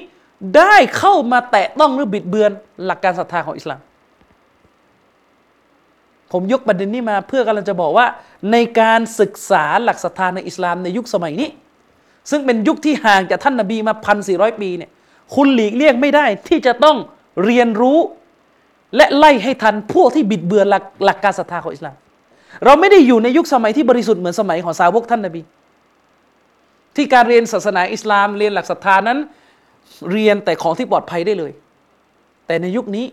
S1: ได้เข้ามาแตะต้องหรือบิดเบือนหลักการศรัทธาของอิสลาม ผมยกประเด็นนี้มาเพื่อกำลังจะบอกว่า ในการศึกษาหลักศรัทธาในอิสลามในยุคสมัยนี้ ซึ่งเป็นยุคที่ห่างจากท่านนาบีมาพันสี่ร้อยปีเนี่ยคุณหลีกเลี่ยงไม่ได้ที่จะต้องเรียนรู้ และไล่ให้ทันพวกที่บิดเบือนหลักหลักการศรัทธาของอิสลาม เราไม่ได้อยู่ในยุคสมัยที่บริสุทธิ์เหมือนสมัยของสาวกท่านนาบีที่การเรียนศาสนาอิสลามเรียนหลักศรัทธานั้น เรียนแต่ของที่ปลอดภัยได้เลย แต่ในยุคนี้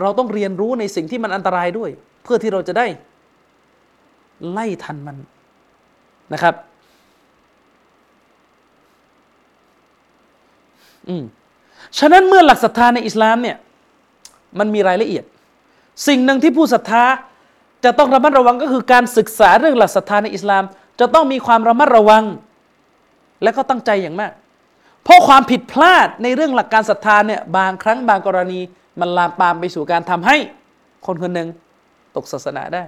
S1: เราต้องเรียนรู้ในสิ่งที่มันอันตรายด้วย เพื่อที่เราจะได้ ไล่ทันมันนะครับ อืมฉะนั้นเมื่อหลักศรัทธาในอิสลามเนี่ย มันมีรายละเอียด สิ่งหนึ่งที่ผู้ศรัทธา จะต้องระมัดระวังก็คือการศึกษาเรื่องหลักศรัทธาในอิสลาม จะต้องมีความระมัดระวัง และก็ตั้งใจอย่างมาก เพราะความผิดพลาดในเรื่องหลักการศรัทธาเนี่ยบางครั้งบางกรณี มันลามปามไปสู่การทำให้คนคนหนึ่งตกศาสนาได้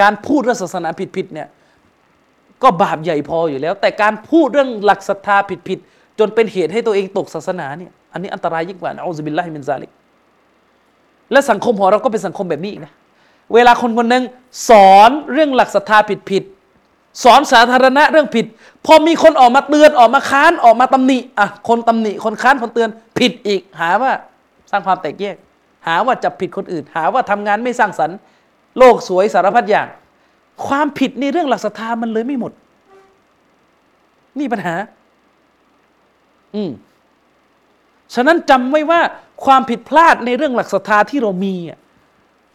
S1: การพูดเรื่องศาสนาผิดๆเนี่ยก็บาปใหญ่พออยู่แล้ว แต่การพูดเรื่องหลักศรัทธาผิดๆจนเป็นเหตุให้ตัวเองตกศาสนาเนี่ยอันนี้อันตรายยิ่งกว่าنعوذ بالله من ذلك และสังคมของเราก็เป็นสังคมแบบนี้อีกนะเวลาคนคนหนึ่งสอนเรื่องหลักศรัทธาผิดๆสอนสาธารณะเรื่องผิด พอมีคนออกมาเตือนออกมาค้านออกมาตำหนิอะคนตำหนิคนค้านคนเตือนผิดอีก หาว่าสร้างความแตกแยก หาว่าจับผิดคนอื่น หาว่าทำงานไม่สร้างสรรค์ โลกสวยสารพัดอย่าง ความผิดในเรื่องหลักศรัทธามันเลยไม่หมด นี่ปัญหา อืมฉะนั้นจำไว้ว่า ความผิดพลาดในเรื่องหลักศรัทธาที่เรามีอะ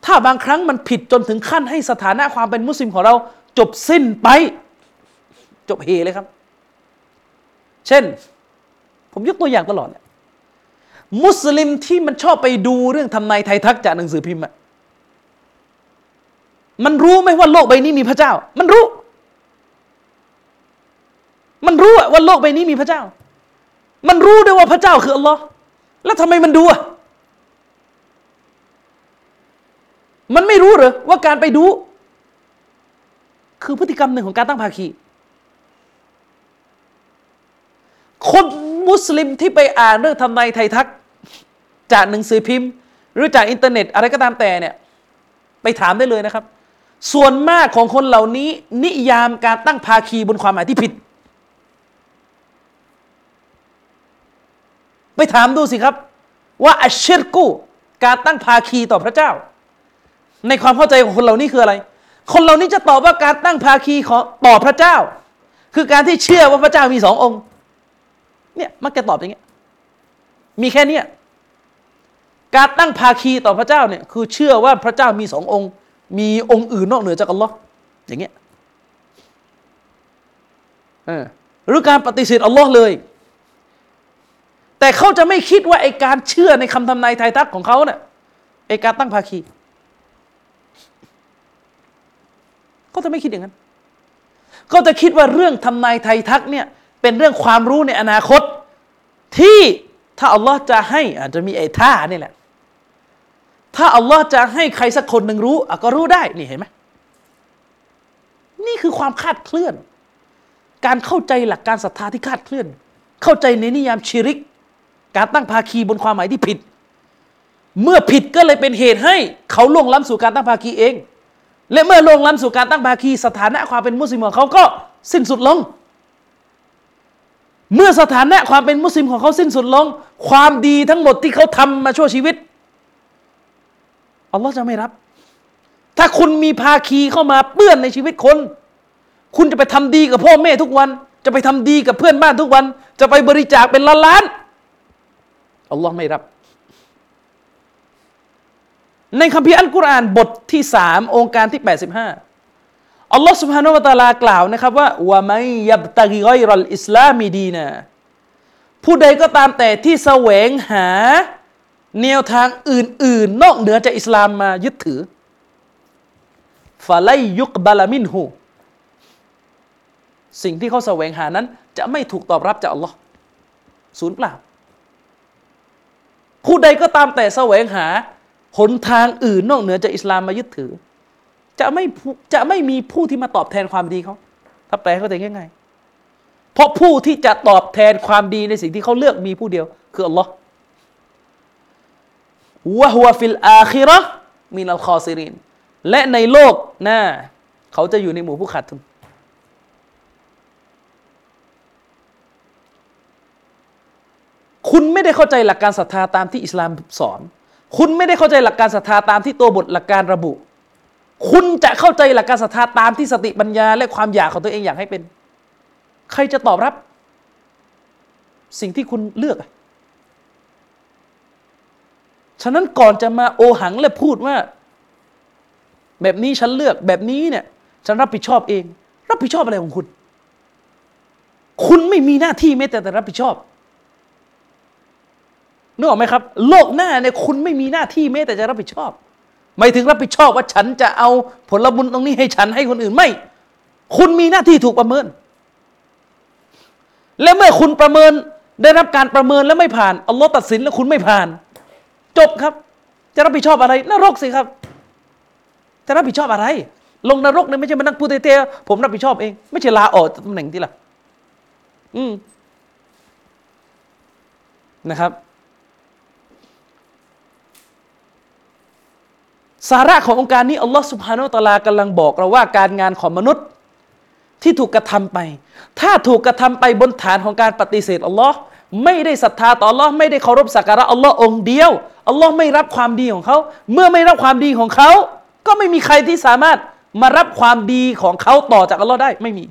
S1: ถ้าบางครั้งมันผิดจนถึงขั้นให้สถานะความเป็นมุสลิมของเราจบสิ้นไป จบเฮเลยครับ เช่น ผมยกตัวอย่างตลอดเนี่ยมุสลิมที่มันชอบไปดูเรื่องทำนายไทยทักจากหนังสือพิมพ์อะมันรู้ไหมว่าโลกใบนี้มีพระเจ้า มันรู้ มันรู้ว่าโลกใบนี้มีพระเจ้า มันรู้ด้วยว่าพระเจ้าคืออัลลอฮ์ แล้วทำไมมันดูอะมันไม่รู้เหรอว่าการไปดู คือพฤติกรรมหนึ่งของการตั้งภาคี คนมุสลิมที่ไปอ่านเรื่องทำนายไทยทัก จากหนังสือพิมพ์ หรือจากอินเทอร์เน็ต อะไรก็ตามแต่เนี่ย ไปถามได้เลยนะครับ ส่วนมากของคนเหล่านี้ นิยามการตั้งภาคีบนความหมายที่ผิด ไป ถามดูสิครับ ว่าอัชชิรกูการตั้งภาคีต่อพระเจ้า ในความเข้าใจของคนเหล่านี้คืออะไร คนเหล่านี้จะตอบว่าการตั้งภาคีของต่อพระเจ้า คือการที่เชื่อว่าพระเจ้ามีสององค์ เนี่ยมักจะตอบอย่างเงี้ยมีแค่เนี้ยการตั้งภาคีต่อพระเจ้าเนี่ยคือเชื่อว่าพระเจ้ามีสององค์ มีองค์อื่นนอกเหนือจากอัลลอฮ์อย่างเงี้ยหรือการปฏิเสธอัลลอฮ์เลย แต่เขาจะไม่คิดว่าไอการเชื่อในคำทำนายไทยทักของเขาเนี่ยไอการตั้งภาคีก็จะไม่คิดอย่างนั้น ก็จะคิดว่าเรื่องทำนายไทยทักเนี่ยเป็นเรื่องความรู้ในอนาคต ที่ถ้าอัลลอฮ์จะให้อาจจะมีไอ้ท่านี่แหละ ถ้าอัลลอฮ์จะให้ใครสักคนหนึ่งรู้ก็รู้ได้นี่เห็นไหมนี่คือความคาดเคลื่อน การเข้าใจหลักการศรัทธาที่คาดเคลื่อน เข้าใจในนิยามชิริก การตั้งภาคีบนความหมายที่ผิด เมื่อผิดก็เลยเป็นเหตุให้ เขาล่วงล้ำสู่การตั้งภาคีเอง และเมื่อลงล้ำสู่การตั้งภาคี สถานะความเป็นมุสลิมของเขาก็สิ้นสุดลง เมื่อสถานะความเป็นมุสลิมของเขาสิ้นสุดลง ความดีทั้งหมดที่เขาทำมาชั่วชีวิตอัลลอฮ์จะไม่รับ ถ้าคุณมีภาคีเข้ามาเปื้อนในชีวิตคน คุณจะไปทำดีกับพ่อแม่ทุกวัน จะไปทำดีกับเพื่อนบ้านทุกวัน จะไปบริจาคเป็นล้านล้าน อัลลอฮ์ไม่รับ ในคัมภีร์อัลกุรอานบทที่สามองค์การที่แปดสิบห้าอัลลอฮ์สุบฮานุวะตาลากล่าวนะครับว่าวะไมยับตะกิไกรัลอิสลามีดีนะผู้ใดก็ตามแต่ที่แสวงหาแนวทางอื่น ๆ นอกเหนือจากอิสลามมายึดถือฟาไลยุกบาลามินหูสิ่งที่เขาแสวงหานั้น จะไม่ถูกตอบรับจากอัลลอฮ์ศูนย์เปล่า ผู้ใดก็ตามแต่แสวงหาหนทางอื่นนอกเหนือจากอิสลามมายึดถือ จะไม่จะไม่มีผู้ที่มาตอบแทนความดีเขาถ้าแปลเขาใจง่ายๆเพราะผู้ที่จะตอบแทนความดีในสิ่งที่เขาเลือกมีผู้เดียว คืออัลลอฮ์วะฮุวฟิลอาคิระมีนัลคอซิรินและในโลกหน้า เขาจะอยู่ในหมู่ผู้ขาดทุน คุณไม่ได้เข้าใจหลักการศรัทธาตามที่อิสลามสอน คุณไม่ได้เข้าใจหลักการศรัทธาตามที่ตัวบทหลักการระบุ คุณจะเข้าใจหลักการศรัทธาตามที่สติปัญญา และความอยากของตัวเองอยากให้เป็น ใครจะตอบรับ สิ่งที่คุณเลือก ฉะนั้นก่อนจะมาโอหังและพูดว่า แบบนี้ฉันเลือกแบบนี้เนี่ย ฉันรับผิดชอบเอง รับผิดชอบอะไรของคุณ คุณไม่มีหน้าที่แม้แต่แต่รับผิดชอบ นึกออกไหมครับ โลกหน้าเนี่ยคุณไม่มีหน้าที่แม้แต่จะรับผิดชอบ ไม่ถึงรับผิดชอบว่าฉันจะเอาผลบุญตรงนี้ให้ฉันให้คนอื่นไม่ คุณมีหน้าที่ถูกประเมิน และเมื่อคุณประเมินได้รับการประเมินแล้วไม่ผ่านอัลลอฮ์ตัดสินแล้วคุณไม่ผ่าน จบครับ จะรับผิดชอบอะไรนรกสิครับ จะรับผิดชอบอะไร ลงนรกเนี่ยไม่ใช่มานั่งพูดเท่ๆผมรับผิดชอบเอง ไม่ใช่ลาออกตำแหน่งที่ละอืมนะครับ สาระขององค์การนี้อัลลอฮ์สุบฮานาอัลากำลังบอกเราว่าการงานของมนุษย์ที่ถูกกระทำไป ถ้าถูกกระทำไปบนฐานของการปฏิเสธอัลลอฮ์ไม่ได้ศรัทธาต่ออัลลอฮ์ไม่ได้เคารพสักการะอัลลอฮ์องเดียวอัลลอฮ์ไม่รับความดีของเขา เมื่อไม่รับความดีของเขา ก็ไม่มีใครที่สามารถมารับความดีของเขาต่อจากอัลลอฮ์ได้ไม่มี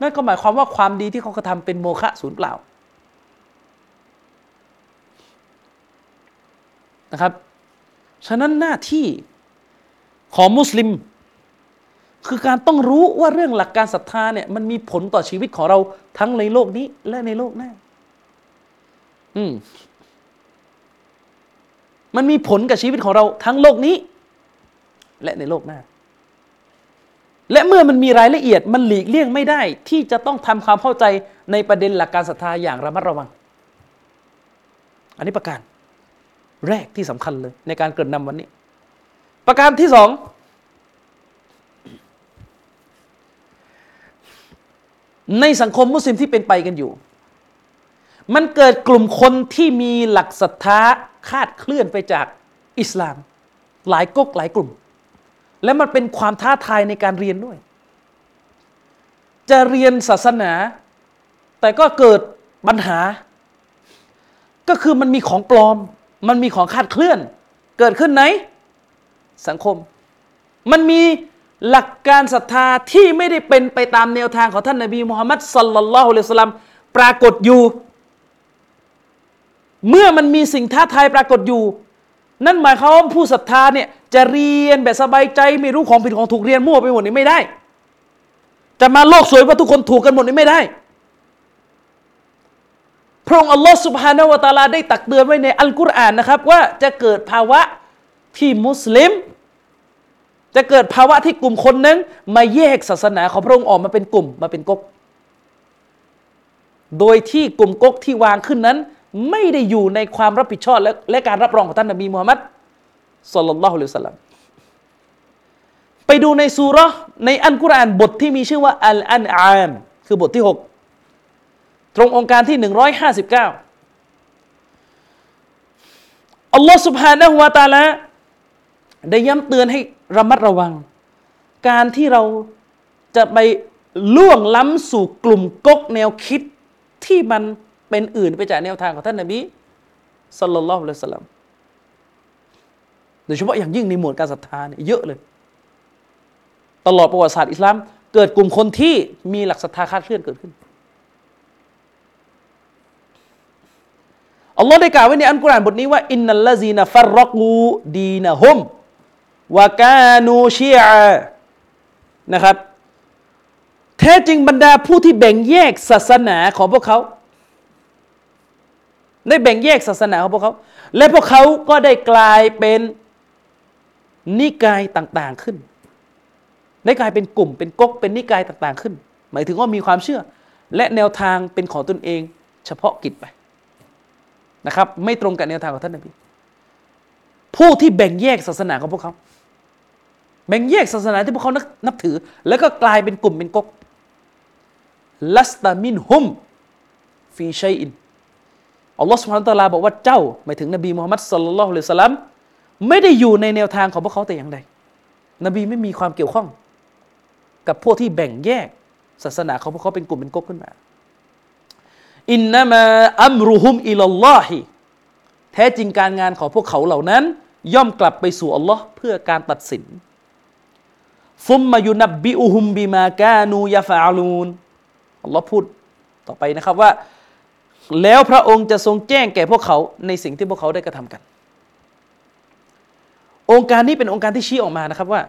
S1: นั่นก็หมายความว่าความดีที่เขากระทำเป็นโมฆะศูนย์เปล่านะครับ ฉะนั้นหน้าที่ของมุสลิม คือการต้องรู้ว่าเรื่องหลักการศรัทธาเนี่ยมันมีผลต่อชีวิตของเราทั้งในโลกนี้ และในโลกหน้า อืมมันมีผลกับชีวิตของเราทั้งโลกนี้ และในโลกหน้า และเมื่อมันมีรายละเอียดมันหลีกเลี่ยงไม่ได้ ที่จะต้องทำความเข้าใจในประเด็นหลักการศรัทธาอย่างระมัดระวัง อันนี้ประการ แรกที่สำคัญเลย ในการเกิดนำวันนี้ ประการที่สองในสังคมมุสลิมที่เป็นไปกันอยู่ มันเกิดกลุ่มคนที่มีหลักศรัทธาคาดเคลื่อนไปจากอิสลาม หลายก๊กหลายกลุ่ม และมันเป็นความท้าทายในการเรียนด้วย จะเรียนศาสนา แต่ก็เกิดปัญหา ก็คือมันมีของปลอม มันมีของคาดเคลื่อน เกิดขึ้นไหน สังคม มันมีหลักการศรัทธาที่ไม่ได้เป็นไปตามแนวทางของท่านนบีมุฮัมมัดสัลลัลลอฮุอะลัยฮิสลามปรากฏอยู่ เมื่อมันมีสิ่งท้าทายปรากฏอยู่ นั่นหมายความว่าผู้ศรัทธาเนี่ยจะเรียนแบบสบายใจไม่รู้ของผิดของถูกเรียนมั่วไปหมดนี่ไม่ได้ จะมาโลกสวยว่าทุกคนถูกกันหมดนี่ไม่ได้ พระองค์อัลลอฮ์สุบฮานาวะตาลาได้ตักเตือนไว้ในอัลกุรอานนะครับ ว่าจะเกิดภาวะที่มุสลิม จะเกิดภาวะที่กลุ่มคนนั้น มาแยกศาสนาของพระองค์ออกมาเป็นกลุ่มมาเป็นก๊กโดยที่กลุ่มก๊กที่วางขึ้นนั้น ไม่ได้อยู่ในความรับผิดชอบและและการรับรองของท่านนบีมูฮัมมัดสุลลัลลอฮุอะลัยฮิวะสัลลัมไปดูในซูรในอัลกุรอานบทที่มีชื่อว่าอัลอันอามคือบทที่ 6 ตรงองค์การที่ 159 อัลลอฮ์สุบฮานะฮุวาตาละได้ย้ำเตือนให้ระมัดระวัง การที่เราจะไปล่วงล้ำสู่กลุ่มก๊กแนวคิดที่มันเป็นอื่นไปจากแนวทางของท่านนบีสัลลัลลอฮุอะลัยฮิสลามโดยเฉพาะอย่างยิ่งในหมวดการศรัทธาเนี่ยเยอะเลย ตลอดประวัติศาสตร์อิสลาม เกิดกลุ่มคนที่มีหลักศรัทธาคลาดเคลื่อนเกิดขึ้น อัลลอฮ์ได้กล่าวไว้ในอัลกุรอานบทนี้ว่าอินนัลลซีนฟัรรกูดีนะฮุมวากานูชีอานะครับแท้จริงบรรดาผู้ที่แบ่งแยกศาสนาของพวกเขาได้แบ่งแยกศาสนาของพวกเขา และพวกเขาก็ได้กลายเป็นนิกายต่างๆขึ้น ได้กลายเป็นกลุ่มเป็นก๊กเป็นนิกายต่างๆขึ้น หมายถึงว่ามีความเชื่อ และแนวทางเป็นของตนเอง เฉพาะกิจไป นะครับ ไม่ตรงกับแนวทางของท่านนบีผู้ที่แบ่งแยกศาสนาของพวกเขา แบ่งแยกศาสนาที่พวกเขานับถือ แล้วก็กลายเป็นกลุ่มเป็นก๊กลัสตามินฮุมฟีชัยอินอัลลอฮฺสุบฮานตะลาบอกว่าเจ้าหมายถึงนบีมุฮัมมัดสุลลัลลอฮุอะลัยฮิสลามไม่ได้อยู่ในแนวทางของพวกเขาแต่อย่างใดนบีไม่มีความเกี่ยวข้อง กับพวกที่แบ่งแยกศาสนาของพวกเขาเป็นกลุ่มเป็นก๊กขึ้นมา อินนามาอัมรุฮุมอิลลอฮิแท้จริงการงานของพวกเขาเหล่านั้น ย่อมกลับไปสู่อัลลอฮ์เพื่อการตัดสินฟุมมายุนับบิอุฮุมบิมากานูยาฟาลูนอัลลอฮ์พูดต่อไปนะครับว่า แล้วพระองค์จะทรงแจ้งแก่พวกเขาในสิ่งที่พวกเขาได้กระทำกัน องค์การนี้เป็นองค์การที่ชี้ออกมานะครับว่า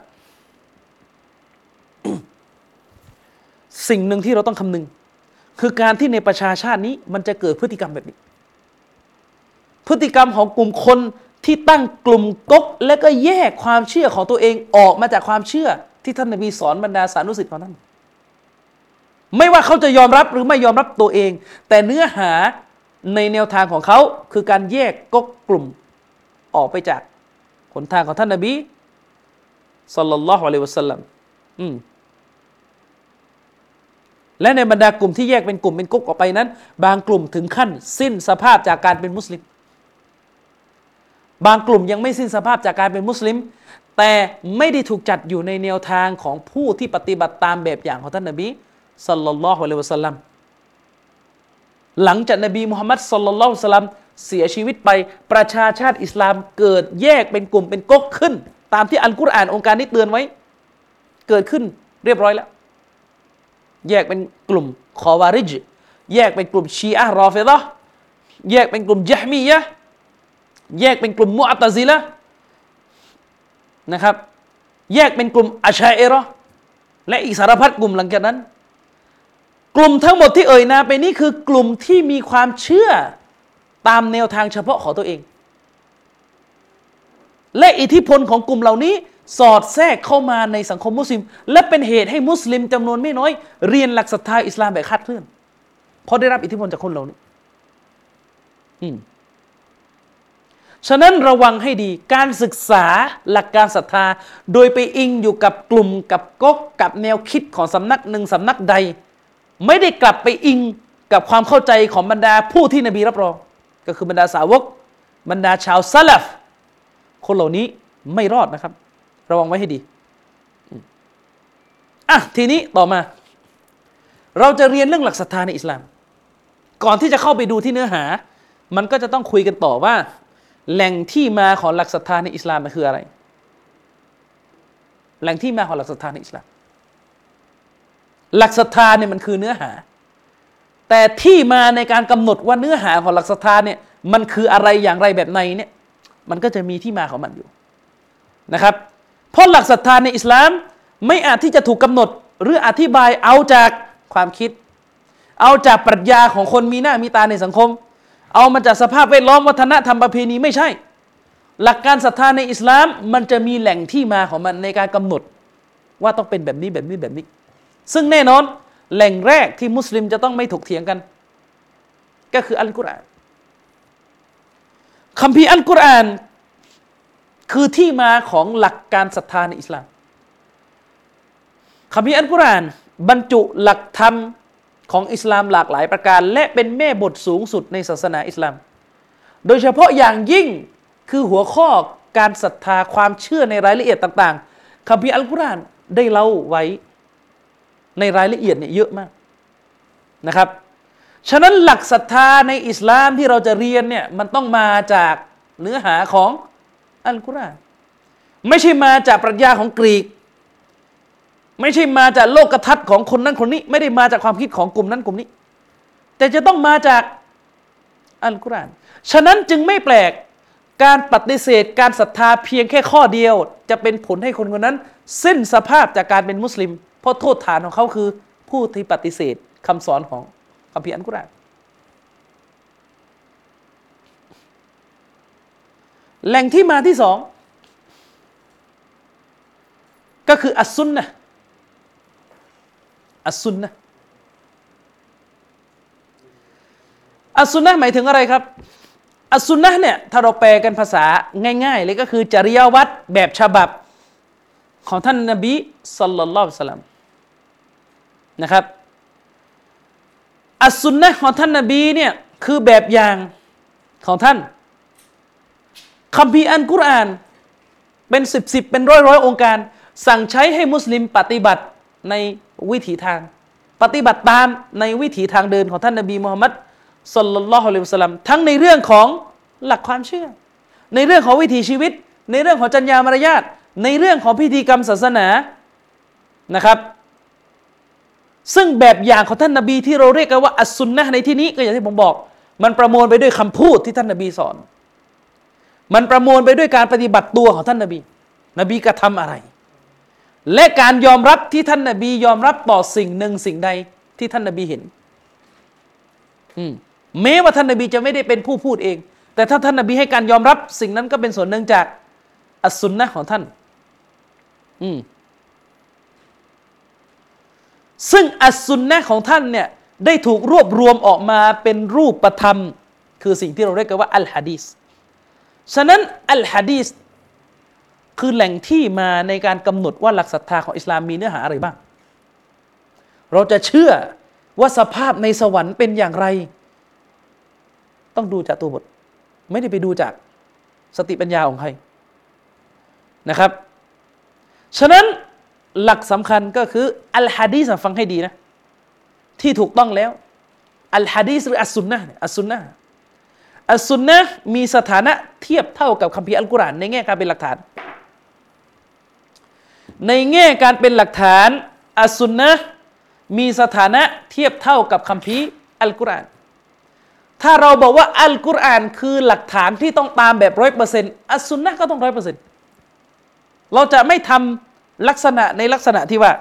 S1: สิ่งหนึ่งที่เราต้องคำนึง คือการที่ในประชาชาตินี้มันจะเกิดพฤติกรรมแบบนี้ พฤติกรรมของกลุ่มคนที่ตั้งกลุ่มก๊กและก็แยกความเชื่อของตัวเองออกมาจากความเชื่อ ที่ท่านนบีสอนบรรดาสานุสิทธิ์ของท่านไม่ว่าเขาจะยอมรับหรือไม่ยอมรับตัวเอง แต่เนื้อหาในแนวทางของเขาคือการแยกก๊กกลุ่มออกไปจากหนทางของท่านนบีสัลลัลลอฮุอะลัยวะสัลลัมอืม และในบรรดากลุ่มที่แยกเป็นกลุ่มเป็นกุ๊กออกไปนั้น บางกลุ่มถึงขั้นสิ้นสภาพจากการเป็นมุสลิม บางกลุ่มยังไม่สิ้นสภาพจากการเป็นมุสลิม แต่ไม่ได้ถูกจัดอยู่ในแนวทางของผู้ที่ปฏิบัติตามแบบอย่างของท่านนบีสัลลัลลอฮุอะลัยวะสัลลัมหลังจากนบีมุฮัมมัดสัลลัลลอฮุอะลัยฮิสลัมเสียชีวิตไปประชาชาติอิสลามเกิดแยกเป็นกลุ่มเป็นก๊กขึ้น ตามที่อัลกุรอานองค์การนี้เตือนไว้ เกิดขึ้นเรียบร้อยแล้ว แยกเป็นกลุ่มคอวาริจแยกเป็นกลุ่มชีอะรอเฟดะแยกเป็นกลุ่มยะมียะแยกเป็นกลุ่มมุอัตซิละนะครับ แยกเป็นกลุ่มอาชัยเอรอและอีกสารพัดกลุ่มหลังจากนั้น กลุ่มทั้งหมดที่เอ่ยนาไปนี้คือกลุ่มที่มีความเชื่อตามแนวทางเฉพาะของตัวเอง และอิทธิพลของกลุ่มเหล่านี้ สอดแทรกเข้ามาในสังคมมุสลิม และเป็นเหตุให้มุสลิมจำนวนไม่น้อย เรียนหลักศรัทธาอิสลามแบบคาดเคลื่อน เพราะได้รับอิทธิพลจากคนเหล่านี้อืมฉะนั้นระวังให้ดีการศึกษาหลักการศรัทธา โดยไปอิงอยู่กับกลุ่มกับก๊กกับแนวคิดของสำนักหนึ่งสำนักใด ไม่ได้กลับไปอิงกับความเข้าใจของบรรดาผู้ที่นบีรับรอง ก็คือบรรดาสาวก บรรดาชาวซาลฟคนเหล่านี้ไม่รอดนะครับ ระวังไว้ให้ดีอะทีนี้ต่อมา เราจะเรียนเรื่องหลักศรัทธาในอิสลาม ก่อนที่จะเข้าไปดูที่เนื้อหา มันก็จะต้องคุยกันต่อว่า แหล่งที่มาของหลักศรัทธาในอิสลามมันคืออะไร แหล่งที่มาของหลักศรัทธาในอิสลาม หลักศรัทธาเนี่ยมันคือเนื้อหา แต่ที่มาในการกำหนดว่าเนื้อหาของหลักศรัทธาเนี่ยมันคืออะไรอย่างไรแบบในเนี่ย มันก็จะมีที่มาของมันอยู่นะครับ เพราะหลักศรัทธาในอิสลาม ไม่อาจที่จะถูกกำหนด หรืออธิบายเอาจากความคิด เอาจากปรัชญาของคนมีหน้ามีตาในสังคม เอามาจากสภาพแวดล้อมวัฒนธรรมประเพณีไม่ใช่ หลักการศรัทธาในอิสลาม มันจะมีแหล่งที่มาของมันในการกำหนด ว่าต้องเป็นแบบนี้แบบนี้แบบนี้ ซึ่งแน่นอนแหล่งแรกที่มุสลิมจะต้องไม่ถกเถียงกัน ก็คืออัลกุรอานคำพีอัลกุรอาน คือที่มาของหลักการศรัทธาในอิสลามคำพีอัลกุรอาน บรรจุหลักธรรมของอิสลามหลากหลายประการ และเป็นแม่บทสูงสุดในศาสนาอิสลาม โดยเฉพาะอย่างยิ่งคือหัวข้อการศรัทธาความเชื่อในรายละเอียดต่างๆคำพีอัลกุรอานได้เล่าไว้ในรายละเอียดเนี่ยเยอะมากนะครับ ฉะนั้นหลักศรัทธาในอิสลามที่เราจะเรียนเนี่ยมันต้องมาจากเนื้อหาของ อัลกุรอานไม่ใช่มาจากปรัชญาของกรีก ไม่ใช่มาจากโลกทัศน์ของคนนั้นคนนี้ ไม่ได้มาจากความคิดของกลุ่มนั้นกลุ่มนี้ แต่จะต้องมาจากอัลกุรอานฉะนั้นจึงไม่แปลกการปฏิเสธการศรัทธาเพียงแค่ข้อเดียว จะเป็นผลให้คนคนนั้น สิ้นสภาพจากการเป็นมุสลิม เพราะโทษฐานของเขาคือผู้ที่ปฏิเสธคำสอนของคัมภีร์อัลกุรอาน แหล่งที่มาที่สองก็คืออัสซุนนะอัสซุนนะอัสซุนนะหมายถึงอะไรครับ อัสซุนนะเนี่ยถ้าเราแปลกันภาษาง่ายๆเลยก็คือจริยวัตรแบบฉบับของท่านนบีสัลลัลลอฮุสลัมนะครับอัสซุนนะของท่านนบีเนี่ยคือแบบอย่างของท่าน คำพีร์อันกุรอาน เป็นสิบสิบเป็นร้อยร้อยองค์การ สั่งใช้ให้มุสลิมปฏิบัติในวิถีทาง ปฏิบัติตามในวิถีทางเดินของท่านนบีมุฮัมมัดสลลัลลอฮุอะลัยฮิวสัลัมทั้งในเรื่องของหลักความเชื่อ ในเรื่องของวิถีชีวิต ในเรื่องของจัญญามารยาทในเรื่องของพิธีกรรมศาสนานะครับ ซึ่งแบบอย่างของท่านนบีที่เราเรียกกันว่าอัสซุนนะในที่นี้ก็อย่างที่ผมบอก มันประมวลไปด้วยคำพูดที่ท่านนบีสอน มันประมวลไปด้วยการปฏิบัติตัวของท่านนบี นบีกระทำอะไร และการยอมรับที่ท่านนบี ยอมรับต่อสิ่งหนึ่งสิ่งใดที่ท่านนบีเห็นอืมแม้ว่าท่านนบีจะไม่ได้เป็นผู้พูดเอง แต่ถ้าท่านนบีให้การยอมรับ สิ่งนั้นก็เป็นส่วนหนึ่งจากอัสซุนนะของท่าน อืมซึ่งอัสซุนนะของท่านเนี่ยได้ถูกรวบรวมออกมาเป็นรูปธรรม คือสิ่งที่เราเรียกกันว่าอัลฮะดีส ฉะนั้นอัลฮะดีสคือแหล่งที่มาในการกำหนดว่าหลักศรัทธาของอิสลามมีเนื้อหาอะไรบ้าง เราจะเชื่อว่าสภาพในสวรรค์เป็นอย่างไร ต้องดูจากตัวบท ไม่ได้ไปดูจากสติปัญญาของใครนะครับ ฉะนั้นหลักสำคัญก็คืออัลฮะดีสฟังให้ดีนะ ที่ถูกต้องแล้ว อัลฮะดีสหรืออัสซุนนะอัสซุนนะ อัสซุนนะมีสถานะเทียบเท่ากับคัมภีร์อัลกุรอานในแง่การเป็นหลักฐาน ในแง่การเป็นหลักฐานอัสซุนนะมีสถานะเทียบเท่ากับคัมภีร์อัลกุรอาน ถ้าเราบอกว่าอัลกุรอานคือหลักฐานที่ต้องตามแบบร้อยเปอร์เซ็นต์อัสซุนนะก็ต้องร้อยเปอร์เซ็นต์เราจะไม่ทำลักษณะในลักษณะที่ว่า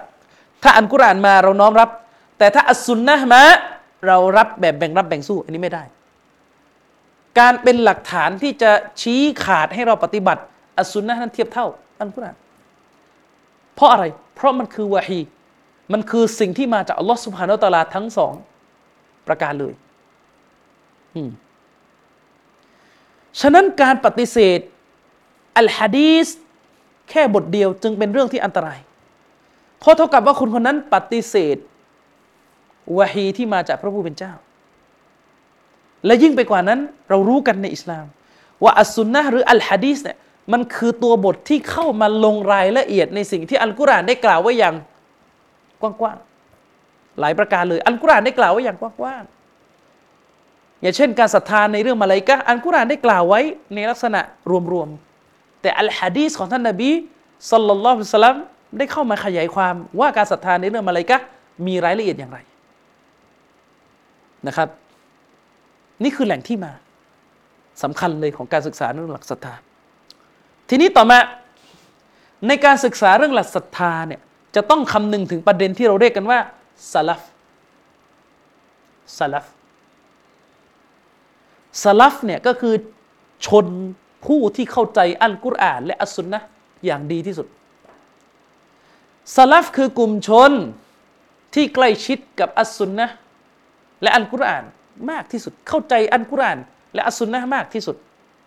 S1: ถ้าอัลกุรอานมาเราน้อมรับ แต่ถ้าอัสซุนนะมาเรารับแบบแบ่งรับแบ่งสู้อันนี้ไม่ได้ การเป็นหลักฐานที่จะชี้ขาดให้เราปฏิบัติอัสุนนะนั้นเทียบเท่าอัลกุรอานเพราะอะไร เพราะมันคือวะฮีมันคือสิ่งที่มาจากอัลลอฮ์สุบฮานาตะลาทั้งสองประการเลยฉะนั้นการปฏิเสธอัลฮะดีสแค่บทเดียวจึงเป็นเรื่องที่อันตราย เพราะเท่ากับว่าคนคนนั้นปฏิเสธวะฮีที่มาจากพระผู้เป็นเจ้า และยิ่งไปกว่านั้นเรารู้กันในอิสลาม ว่าอัสซุนนะหรืออัลฮะดีสเนี่ยมันคือตัวบทที่เข้ามาลงรายละเอียดในสิ่งที่อัลกุรอานได้กล่าวไว้อย่างกว้างๆหลายประการเลย อัลกุรอานได้กล่าวไว้อย่างกว้างๆอย่างเช่น การศรัทธาในเรื่องมาลายกะอันกุรานได้กล่าวไว้ในลักษณะรวมๆแต่อัลฮะดีสของท่านนบีสัลลัลลอฮุสลัมได้เข้ามาขยายความว่าการศรัทธาในเรื่องมาลายกะมีรายละเอียดอย่างไรนะครับ นี่คือแหล่งที่มาสำคัญเลยของการศึกษาเรื่องหลักศรัทธา ทีนี้ต่อมาในการศึกษาเรื่องหลักศรัทธาเนี่ยจะต้องคำนึงถึงประเด็นที่เราเรียกกันว่าสลัฟสลัฟสลัฟเนี่ยก็คือชนผู้ที่เข้าใจอัลกุรอาน และอัสซุนนะอย่างดีที่สุดสลัฟคือกลุ่มชนที่ใกล้ชิดกับอัสซุนนะและอัลกุรอาน มากที่สุด เข้าใจอัลกุราน และอัสซุนนะมากที่สุด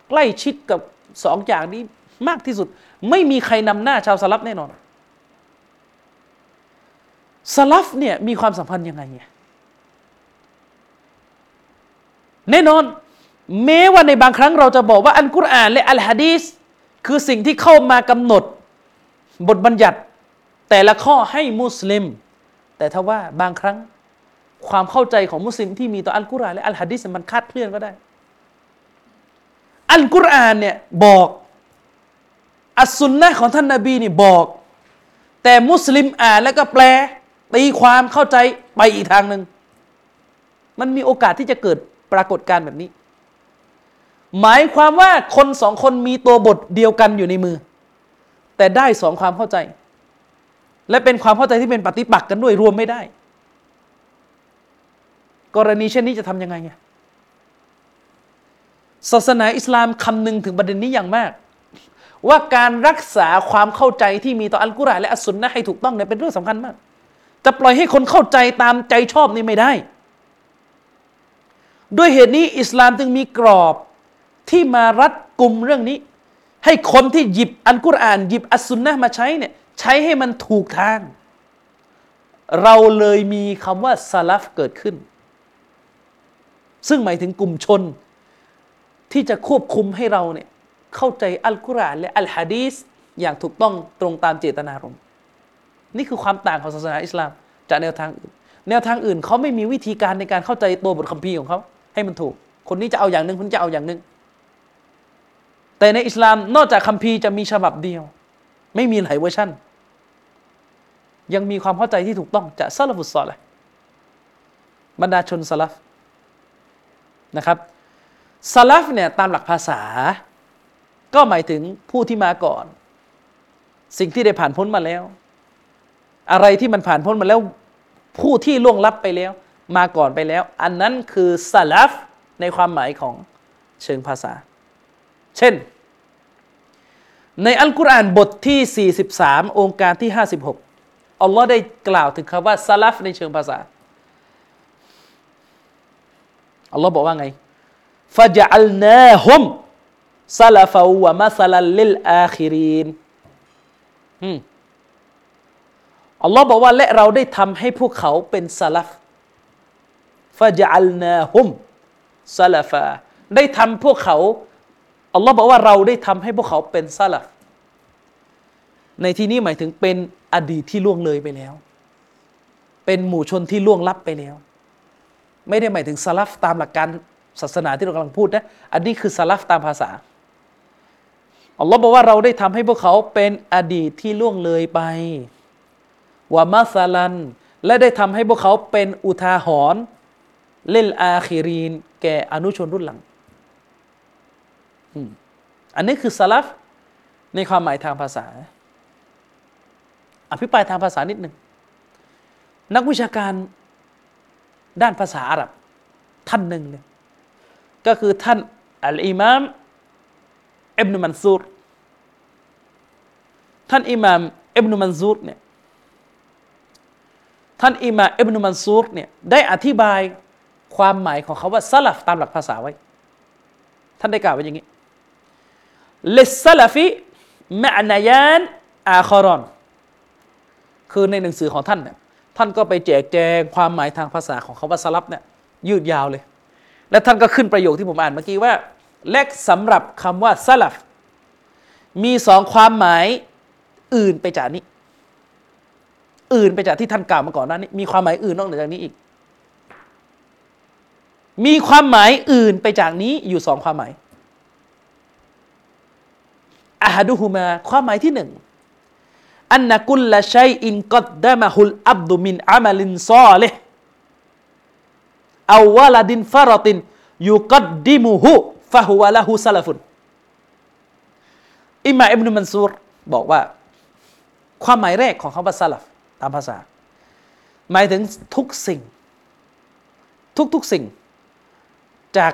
S1: ใกล้ชิดกับสองอย่างนี้มากที่สุด ไม่มีใครนำหน้าชาวสลัฟแน่นอนสลัฟเนี่ยมีความสัมพันธ์ยังไงเนี่ยแน่นอน แม้ว่าในบางครั้งเราจะบอกว่าอัลกุรอานและอัลฮะดีสคือสิ่งที่เข้ามากำหนด บทบัญญัติ แต่ละข้อให้มุสลิม แต่ถ้าว่าบางครั้ง ความเข้าใจของมุสลิมที่มีต่ออัลกุรอานและอัลฮะดีสมันคาดเคลื่อนก็ได้ อัลกุรอานเนี่ยบอกอัสซุนนะของท่านนาบีนี่บอก แต่มุสลิมอ่านแล้วก็แปลตีความเข้าใจไปอีกทางหนึ่งมันมีโอกาสที่จะเกิดปรากฏการณ์แบบนี้ หมายความว่าคนสองคนมีตัวบทเดียวกันอยู่ในมือ แต่ได้สองความเข้าใจ และเป็นความเข้าใจที่เป็นปฏิปักษ์กันด้วยรวมไม่ได้ กรณีเช่นนี้จะทำยังไงเนี่ยศาสนาอิสลามคำนึงถึงประเด็นนี้อย่างมาก ว่าการรักษาความเข้าใจที่มีต่ออัลกุรอานและอัสซุนนะให้ถูกต้องเนี่ยเป็นเรื่องสำคัญมาก จะปล่อยให้คนเข้าใจตามใจชอบนี่ไม่ได้ ด้วยเหตุนี้อิสลามจึงมีกรอบที่มารัดกลุ่มเรื่องนี้ ให้คนที่หยิบอันกุรอาน หยิบอัสซุนนะมาใช้เนี่ยใช้ให้มันถูกทาง เราเลยมีคำว่าซาลฟเกิดขึ้น ซึ่งหมายถึงกลุ่มชน ที่จะควบคุมให้เราเนี่ยเข้าใจอัลกุรอานและอัลฮะดีสอย่างถูกต้องตรงตามเจตนารมณ์นี่คือความต่างของศาสนาอิสลาม จากแนวทางอื่น แนวทางอื่นเขาไม่มีวิธีการในการเข้าใจตัวบทคัมภีร์ของเขาให้มันถูก คนนี้จะเอาอย่างหนึ่งคนจะเอาอย่างหนึ่งแต่ในอิสลามนอกจากคัมภีร์จะมีฉบับเดียว ไม่มีหลายเวอร์ชันยังมีความเข้าใจที่ถูกต้องจากซาลฟุตซอลเลยบรรดาชนซาลฟ นะครับซาลฟเนี่ยตามหลักภาษา ก็หมายถึงผู้ที่มาก่อน สิ่งที่ได้ผ่านพ้นมาแล้ว อะไรที่มันผ่านพ้นมาแล้ว ผู้ที่ล่วงลับไปแล้ว มาก่อนไปแล้ว อันนั้นคือสลัฟในความหมายของเชิงภาษา เช่น ในอัลกุรอานบทที่ 43 องค์การที่ 56อัลลอฮ์ได้กล่าวถึงคำว่าสลัฟในเชิงภาษา อัลลอฮ์บอกว่าไงฟะจัลนาฮุมซาลฟาวะมาซาลลิลอาคิรินอืมอัลลอฮ์บอกว่าและเราได้ทำให้พวกเขาเป็นซาลฟฟาจัลนาฮุมซาลฟาได้ทำพวกเขาอัลลอฮ์บอกว่าเราได้ทำให้พวกเขาเป็นซาลฟในที่นี้หมายถึงเป็นอดีตที่ล่วงเลยไปแล้ว เป็นหมู่ชนที่ล่วงลับไปแล้ว ไม่ได้หมายถึงซาลฟตามหลักการศาสนาที่เรากำลังพูดนะ อันนี้คือซาลฟตามภาษา อัลลอฮ์บอกว่าเราได้ทำให้พวกเขาเป็นอดีตที่ล่วงเลยไปวามาซาลัน และได้ทำให้พวกเขาเป็นอุทาหรณ์เล่นอาคีรีน แก่อนุชนรุ่นหลัง อันนี้คือสลับในความหมายทางภาษา อภิปรายทางภาษานิดหนึ่งนักวิชาการ ด้านภาษาอาหรับท่านหนึ่งเนี่ยก็คือท่านอัลอิมามอิบนุมันซูรท่านอิมามอิบนุมันซูรเนี่ยท่านอิมาอิบนุมันซูรเนี่ยได้อธิบายความหมายของเขาว่าสลับตามหลักภาษาไว้ ท่านได้กล่าวไว้อย่างนี้เลสซาลฟิมะนายานอาคารอนคือในหนังสือของท่านเนี่ย ท่านก็ไปแจกแจงความหมายทางภาษาของเขาว่าสลับเนี่ยยืดยาวเลย และท่านก็ขึ้นประโยคที่ผมอ่านเมื่อกี้ว่าและสำหรับคำว่าสลับมีสองความหมายอื่นไปจากนี้ อื่นไปจากที่ท่านกล่าวมาก่อนหน้านี้ มีความหมายอื่นนอกจากนี้อีก มีความหมายอื่นไปจากนี้อยู่สองความหมายอาฮัดุฮุมา ความหมายที่หนึ่ง อันนักุลละชัยอินกัดดามะฮุลอับดุมินอามัลินซอเลห์อาวลาดินฟารตินยุกัดดิมุฮุฟะฮุวะละฮุซาลฟุนอิมาอิบนุมันซูรบอกว่า ความหมายแรกของคำว่าซาลฟตามภาษา หมายถึงทุกสิ่ง ทุกๆสิ่ง จาก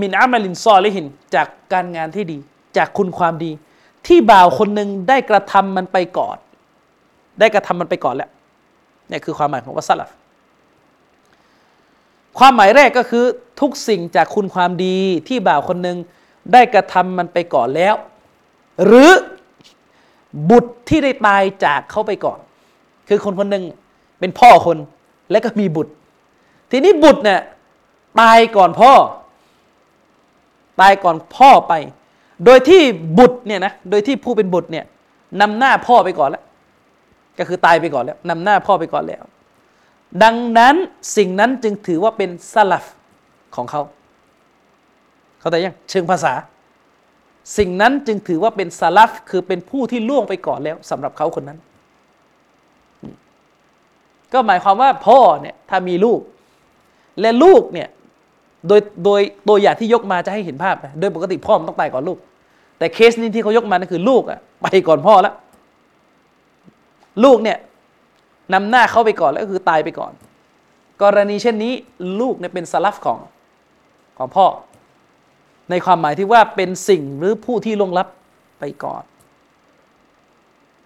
S1: มินอามาลินซอลิหิน จากการงานที่ดี จากคุณความดี ที่บ่าวคนหนึ่งได้กระทำมันไปก่อน ได้กระทำมันไปก่อนแล้วนี่คือความหมายของวัสลัฟความหมายแรกก็คือทุกสิ่งจากคุณความดีที่บ่าวคนหนึ่งได้กระทำมันไปก่อนแล้ว หรือบุตรที่ได้ตายจากเขาไปก่อน คือคนคนหนึ่งเป็นพ่อคนและก็มีบุตร ทีนี้บุตรเนี่ยตายก่อนพ่อ ตายก่อนพ่อไป โดยที่บุตรเนี่ยนะโดยที่ผู้เป็นบุตรเนี่ยนำหน้าพ่อไปก่อนแล้ว ก็คือตายไปก่อนแล้วนำหน้าพ่อไปก่อนแล้ว ดังนั้นสิ่งนั้นจึงถือว่าเป็นสลับของเขา เขาแต่ยังเชิงภาษา สิ่งนั้นจึงถือว่าเป็นสลับคือเป็นผู้ที่ล่วงไปก่อนแล้วสำหรับเขาคนนั้น ก็หมายความว่าพ่อเนี่ยถ้ามีลูก และลูกเนี่ยโดยโดยตัวอย่างที่ยกมาจะให้เห็นภาพนะโดยปกติพ่อมันต้องตายก่อนลูก แต่เคสนี้ที่เขายกมานั่นคือลูกอะไปก่อนพ่อแล้วลูกเนี่ยนำหน้าเข้าไปก่อนแล้วก็คือตายไปก่อน กรณีเช่นนี้ลูกเนี่ยเป็นสลับของของพ่อ ในความหมายที่ว่าเป็นสิ่งหรือผู้ที่ลงลับไปก่อน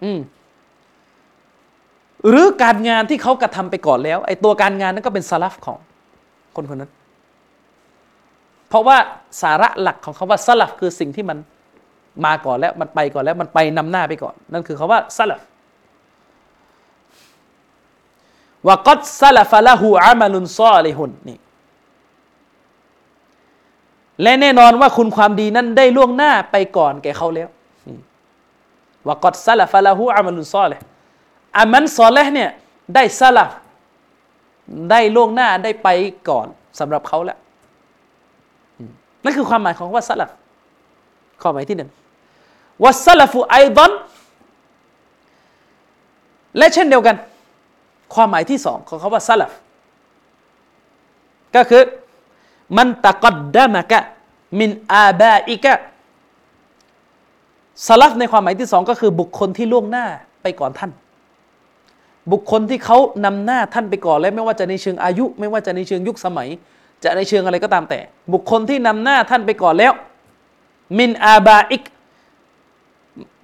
S1: อืมหรือการงานที่เขากระทำไปก่อนแล้วไอ้ตัวการงานนั้นก็เป็นสลับของคนคนนั้น เพราะว่าสาระหลักของเขาว่าสลับคือสิ่งที่มัน มาก่อนแล้วมันไปก่อนแล้วมันไปนำหน้าไปก่อน นั่นคือคาว่าสลับวะกัดซาลฟะละหูอามัลุนซอลิฮุนนี่และแน่นอนว่าคุณความดีนั้นได้ล่วงหน้าไปก่อนแก่เขาแล้ววะกัดซาลฟะละหูอามัลุนซอลิอามันซอเลห์เนี่ยได้ซาลฟได้ล่วงหน้าได้ไปก่อนสำหรับเขาแล้วนั่นคือความหมายของว่าซาลฟข้อหมายที่หนึ่ง วัสซาลฟุไอดอนและเช่นเดียวกัน ความหมายที่สองของคาว่าซาลฟก็คือมันตะกัดดามะกะมินอาบาอิกะซาลฟในความหมายที่สองก็คือบุคคลที่ล่วงหน้าไปก่อนท่าน บุคคลที่เขานำหน้าท่านไปก่อนแล้วไม่ว่าจะในเชิงอายุ ไม่ว่าจะในเชิงยุคสมัย จะในเชิงอะไรก็ตามแต่ บุคคลที่นำหน้าท่านไปก่อนแล้ว มินอาบาอิก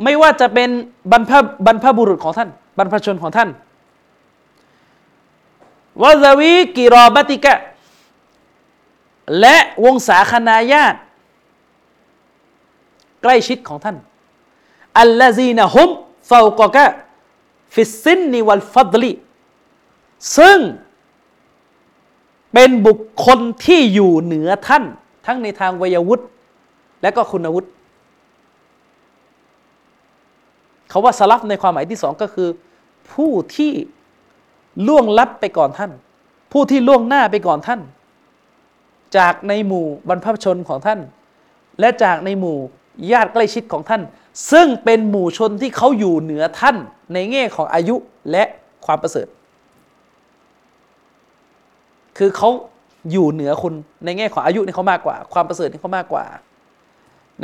S1: ไม่ว่าจะเป็นบรรพบรรพบุรุษของท่าน บรรพชนของท่านวะซาวีกิรอบติกะ และวงศาคณาญาติ ใกล้ชิดของท่าน الذين هم فوقك في السن والفضلซึ่งเป็นบุคคลที่อยู่เหนือท่าน ทั้งในทางวัยวุฒิและก็คุณวุฒิ คำว่าสลัฟในความหมายที่สองก็คือ ผู้ที่ล่วงลับไปก่อนท่าน ผู้ที่ล่วงหน้าไปก่อนท่าน จากในหมู่บรรพชนของท่าน และจากในหมู่ญาติใกล้ชิดของท่าน ซึ่งเป็นหมู่ชนที่เขาอยู่เหนือท่าน ในแง่ของอายุและความประเสริฐ คือเขาอยู่เหนือคุณในแง่ของอายุนี่เขามากกว่า ความประเสริฐนี่เขามากกว่า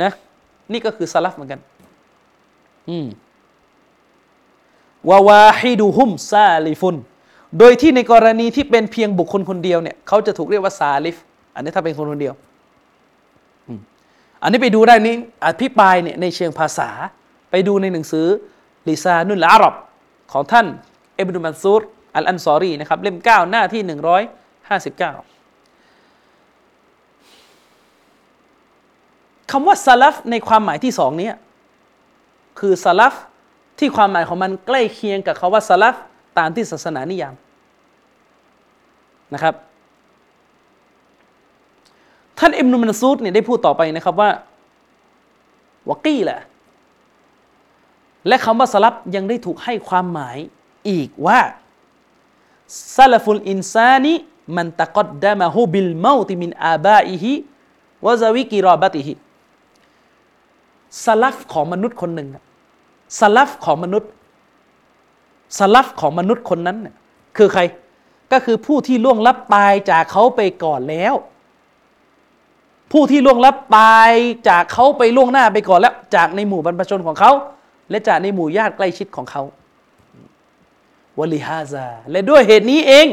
S1: นะนี่ก็คือสลับเหมือนกัน อืม วาวาฮิดูฮุมซาลิฟุน โดยที่ในกรณีที่เป็นเพียงบุคคลคนเดียวเนี่ยเขาจะถูกเรียกว่าซาลิฟ อันนี้ถ้าเป็นคนคนเดียว อันนี้ไปดูได้นี้อภิปรายเนี่ยในเชิงภาษา ไปดูในหนังสือลิซานุลอาหรับของท่านเอบนุมันซูรอัลอันซอรีนะครับเล่มเก้าหน้าที่หนึ่งร้อยห้าสิบเก้าคำว่าซาลฟในความหมายที่สองนี้คือซาลฟ ที่ความหมายของมันใกล้เคียงกับคาว่าซาลฟตามที่ศาสนานิยามนะครับ ท่านอิมนุมันซูดเนี่ยได้พูดต่อไปนะครับว่าวกี้แหละและคำว่าสลับยังได้ถูกให้ความหมายอีกว่าซาลฟุลอินซานีมันตะกดดามะฮูบิลเมาติมินอาบาอิฮิวะซาวิกิรอบติฮิสลับของมนุษย์คนหนึ่ง สลัฟของมนุษย์สลัฟของมนุษย์คนนั้นคือใครก็คือผู้ที่ล่วงลับตายจากเขาไปก่อนแล้ว ผู้ที่ล่วงลับตายจากเขาไปล่วงหน้าไปก่อนแล้ว จากในหมู่บรรพชนของเขา และจากในหมู่ญาติใกล้ชิดของเขาวลิฮาซาและด้วยเหตุนี้เอง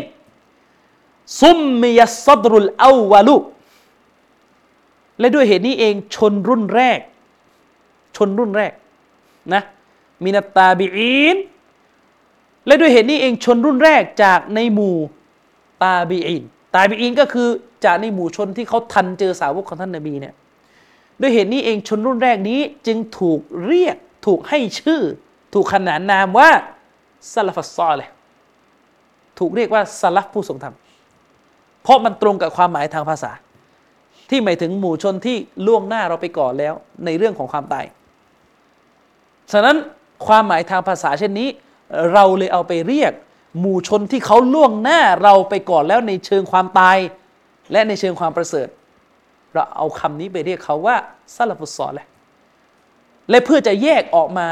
S1: ซุมมียสดรุลอาวาลุและด้วยเหตุนี้เองชนรุ่นแรก ชนรุ่นแรกนะ มินาตาบีอินและด้วยเหตุนี้เองชนรุ่นแรกจากในหมู่ตาบีอินตาบีอินก็คือจากในหมู่ชนที่เขาทันเจอสาวกของท่านนบีเนี่ยด้วยเหตุนี้เองชนรุ่นแรกนี้จึงถูกเรียกถูกให้ชื่อ ถูกขนานนามว่าซาลฟัสซอเลยถูกเรียกว่าซาลฟผู้ทรงธรรมเพราะมันตรงกับความหมายทางภาษา ที่หมายถึงหมู่ชนที่ล่วงหน้าเราไปก่อนแล้ว ในเรื่องของความตาย ฉะนั้น ความหมายทางภาษาเช่นนี้ เราเลยเอาไปเรียก หมู่ชนที่เขาล่วงหน้าเราไปก่อนแล้วในเชิงความตาย และในเชิงความประเสริฐ เราเอาคำนี้ไปเรียกเขาว่าซาลฟุตซอลเลยและเพื่อจะแยกออกมา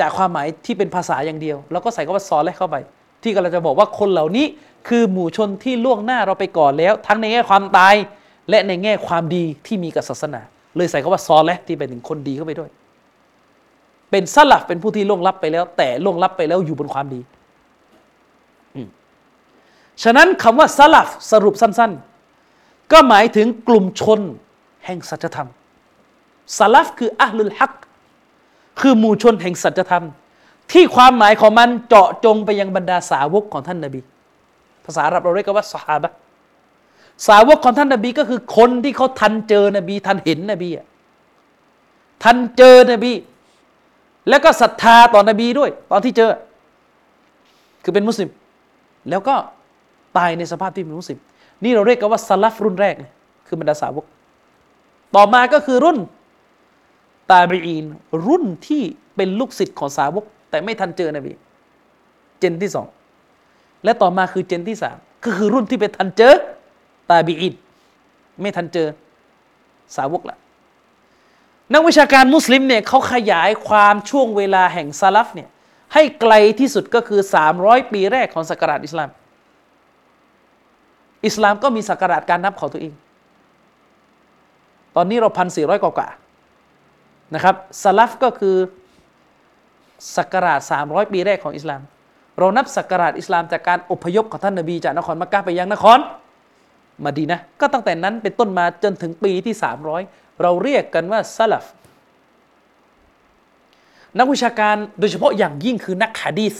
S1: จากความหมายที่เป็นภาษาอย่างเดียวเราก็ใส่คำว่าซอลเลยเข้าไป ที่กำลังจะบอกว่าคนเหล่านี้ คือหมู่ชนที่ล่วงหน้าเราไปก่อนแล้ว ทั้งในแง่ความตาย และในแง่ความดีที่มีกับศาสนา เลยใส่คำว่าซอลและที่เป็นถึงคนดีเข้าไปด้วย เป็นสลับเป็นผู้ที่ล่วงลับไปแล้ว แต่ล่วงลับไปแล้วอยู่บนความดีฉะนั้นคำว่าสลับสรุปสั้น ๆ ก็หมายถึงกลุ่มชนแห่งสัจธรรมสลับคืออัลลุลฮัก คือหมู่ชนแห่งสัจธรรม ที่ความหมายของมันเจาะจงไปยังบรรดาสาวกของท่านนาบี ภาษาอาหรับเราเรียกว่าสฮาบะสาวกของท่านนาบีก็คือคนที่เขาทันเจอนบี ทันเห็นนบีทันเจอนบี แล้วก็ศรัทธาต่อนบีด้วย ตอนที่เจอ คือเป็นมุสลิม แล้วก็ตายในสภาพที่เป็นมุสลิม นี่เราเรียกกันว่าสลัฟรุ่นแรก คือบรรดาสาวก ต่อมาก็คือรุ่นตาบีอีนรุ่นที่เป็นลูกศิษย์ของสาวก แต่ไม่ทันเจอนบี เจนที่สองและต่อมาคือเจนที่สามก็คือรุ่นที่ไปทันเจอตาบีอินไม่ทันเจอสาวกละ นักวิชาการมุสลิมเนี่ยเขาขยายความช่วงเวลาแห่งซาลฟเนี่ยให้ไกลที่สุดก็คือ 300 ปีแรกของศักราชอิสลาม อิสลามก็มีศักราชการนับของตัวเอง ตอนนี้เราพันสี่ร้อยกว่านะครับซาลฟก็คือศักราช300 ปีแรกของอิสลาม เรานับศักราชอิสลามจากการอพยพของท่านนบีจากนครมักกะไปยังนครมาดีนะก็ตั้งแต่นั้นเป็นต้นมาจนถึงปีที่ 300 เราเรียกกันว่าซาลฟนักวิชาการโดยเฉพาะอย่างยิ่งคือนักฮะดีส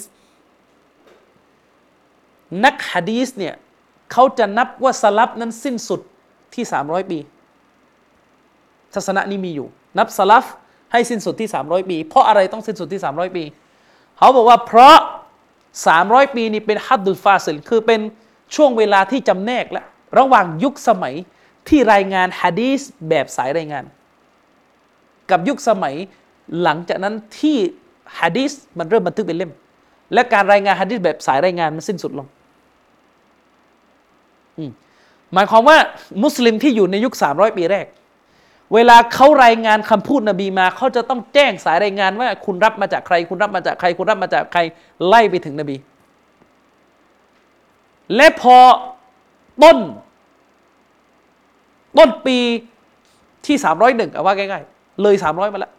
S1: นักฮะดีสเนี่ยเขาจะนับว่าสลับนั้นสิ้นสุดที่ 300 ปีศาสนานี้มีอยู่ นับสลับให้สิ้นสุดที่ 300 ปี เพราะอะไรต้องสิ้นสุดที่ 300 ปี เขาบอกว่าเพราะ 300 ปีนี้เป็นฮัดดุลฟาซิลคือเป็นช่วงเวลาที่จำแนกและระหว่างยุคสมัย ที่รายงานฮะดีสแบบสายรายงาน กับยุคสมัยหลังจากนั้นที่ฮะดีสมันเริ่มบันทึกเป็นเล่ม และการรายงานฮะดีสแบบสายรายงานมันสิ้นสุดลงหมายความว่ามุสลิมที่อยู่ในยุค 300 ปีแรก เวลาเขารายงานคำพูดนบีมา เขาจะต้องแจ้งสายรายงานว่าคุณรับมาจากใคร คุณรับมาจากใคร คุณรับมาจากใครไล่ไปถึงนบี และพอต้น ต้นปีที่สามร้อยหนึ่งเอาว่าง่ายๆ เลยสามร้อยมาแล้ว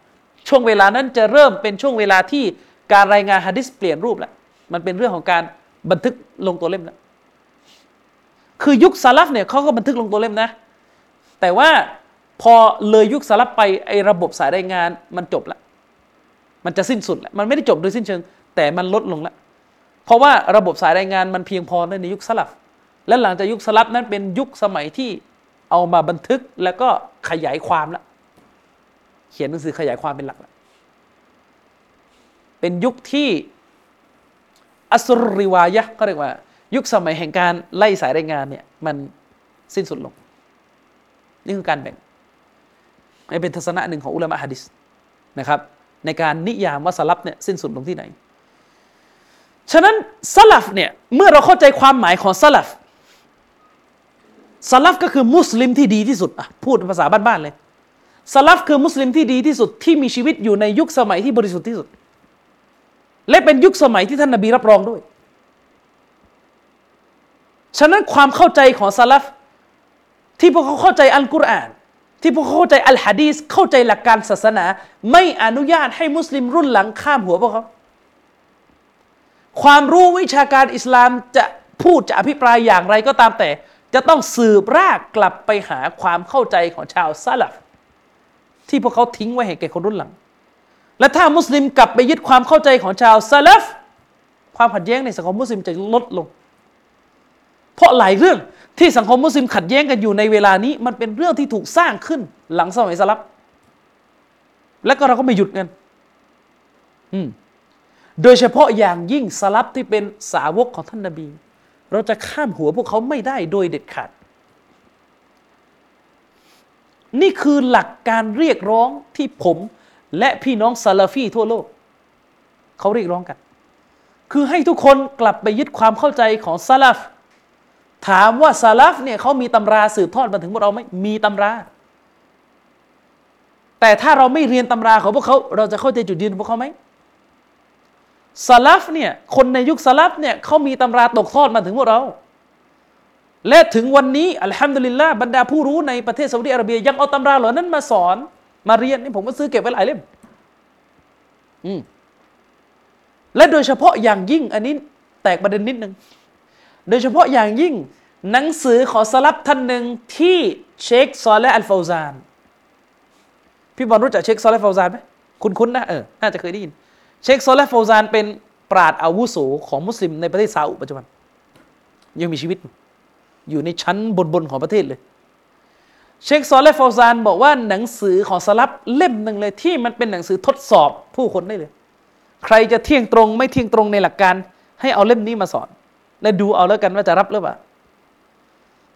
S1: ช่วงเวลานั้นจะเริ่มเป็นช่วงเวลาที่การรายงานฮะดิษเปลี่ยนรูปแล้ว มันเป็นเรื่องของการบันทึกลงตัวเล่มแล้วคือยุคซาลฟเนี่ยเขาก็บันทึกลงตัวเล่มนะ แต่ว่าพอเลยยุคซาลฟไปไอ้ระบบสายรายงานมันจบละมันจะสิ้นสุดแล้วมันไม่ได้จบโดยสิ้นเชิง แต่มันลดลงแล้วเพราะว่าระบบสายรายงานมันเพียงพอในยุคสลับและหลังจากยุคสลับนั้นเป็นยุคสมัยที่ เอามาบันทึกแล้วก็ขยายความละเขียนหนังสือขยายความเป็นหลักละเป็นยุคที่อัสริวายะก็เรียกว่า ยุคสมัยแห่งการไล่สายรายงานเนี่ยมันสิ้นสุดลง นี่คือการแบ่งให้เป็นทัศนะหนึ่งของอุลามะฮะดิษนะครับ ในการนิยามว่าสลับเนี่ยสิ้นสุดลงที่ไหน ฉะนั้นสลับเนี่ยเมื่อเราเข้าใจความหมายของสลับ สลับก็คือมุสลิมที่ดีที่สุดพูดภาษาบ้านๆเลยสลับคือมุสลิมที่ดีที่สุดที่มีชีวิตอยู่ในยุคสมัยที่บริสุทธิ์ที่สุด และเป็นยุคสมัยที่ท่านนบีรับรองด้วย ฉะนั้นความเข้าใจของสลับที่พวกเขาเข้าใจอัลกุรอาน ที่พวกเขาเข้าใจอัลฮะดีสเข้าใจหลักการศาสนา ไม่อนุญาตให้มุสลิมรุ่นหลังข้ามหัวพวกเขา ความรู้วิชาการอิสลามจะพูดจะอภิปรายอย่างไรก็ตามแต่ จะต้องสืบรากกลับไปหาความเข้าใจของชาวซาลฟที่พวกเขาทิ้งไว้ให้แก่คนรุ่นหลัง และถ้ามุสลิมกลับไปยึดความเข้าใจของชาวซาลฟความขัดแย้งในสังคมมุสลิมจะลดลง เพราะหลายเรื่องที่สังคมมุสลิมขัดแย้งกันอยู่ในเวลานี้ มันเป็นเรื่องที่ถูกสร้างขึ้นหลังสมัยสลับและก็เราก็ไม่หยุดกันโดยเฉพาะอย่างยิ่งสลับที่เป็นสาวกของท่านนาบี เราจะข้ามหัวพวกเขาไม่ได้โดยเด็ดขาด นี่คือหลักการเรียกร้องที่ผมและพี่น้องซาลาฟีทั่วโลก เขาเรียกร้องกัน คือให้ทุกคนกลับไปยึดความเข้าใจของซาลาฟถามว่าซาลาฟเนี่ยเขามีตำราสืบทอดมาถึงพวกเราไหมมีตำรา แต่ถ้าเราไม่เรียนตำราของพวกเขา เราจะเข้าใจจุดยืนของพวกเขาไหม ซาลาฟเนี่ยคนในยุคซาลาฟเนี่ยเขามีตำราตกทอดมาถึงพวกเรา และถึงวันนี้الحمد للهบรรดาผู้รู้ในประเทศซาอุดิอาระเบีย ยังเอาตำราเหล่านั้นมาสอนมาเรียนนี่ผมก็ซื้อเก็บไว้หลายเล่มอืมและโดยเฉพาะอย่างยิ่งอันนี้แตกประเด็นนิดนึง โดยเฉพาะอย่างยิ่ง หนังสือของสลับท่านหนึ่งที่เชคซอลและอัลฟาวซาน พี่บอลรู้จักเชคซอลและฟาวซานไหมคุณคุ้นนะเออน่าจะเคยได้ยิน เชคซอลและฟาวซานเป็นปราดอาวุโสของมุสลิมในประเทศซาอุปัจจุบัน ยังมีชีวิต อยู่ในชั้นบนๆของประเทศเลย เชคซอลและฟาวซานบอกว่าหนังสือของสลับเล่มหนึ่งเลยที่มันเป็นหนังสือทดสอบผู้คนได้เลย ใครจะเที่ยงตรงไม่เที่ยงตรงในหลักการ ให้เอาเล่มนี้มาสอน และดูเอาแล้วกันว่าจะรับหรือเปล่า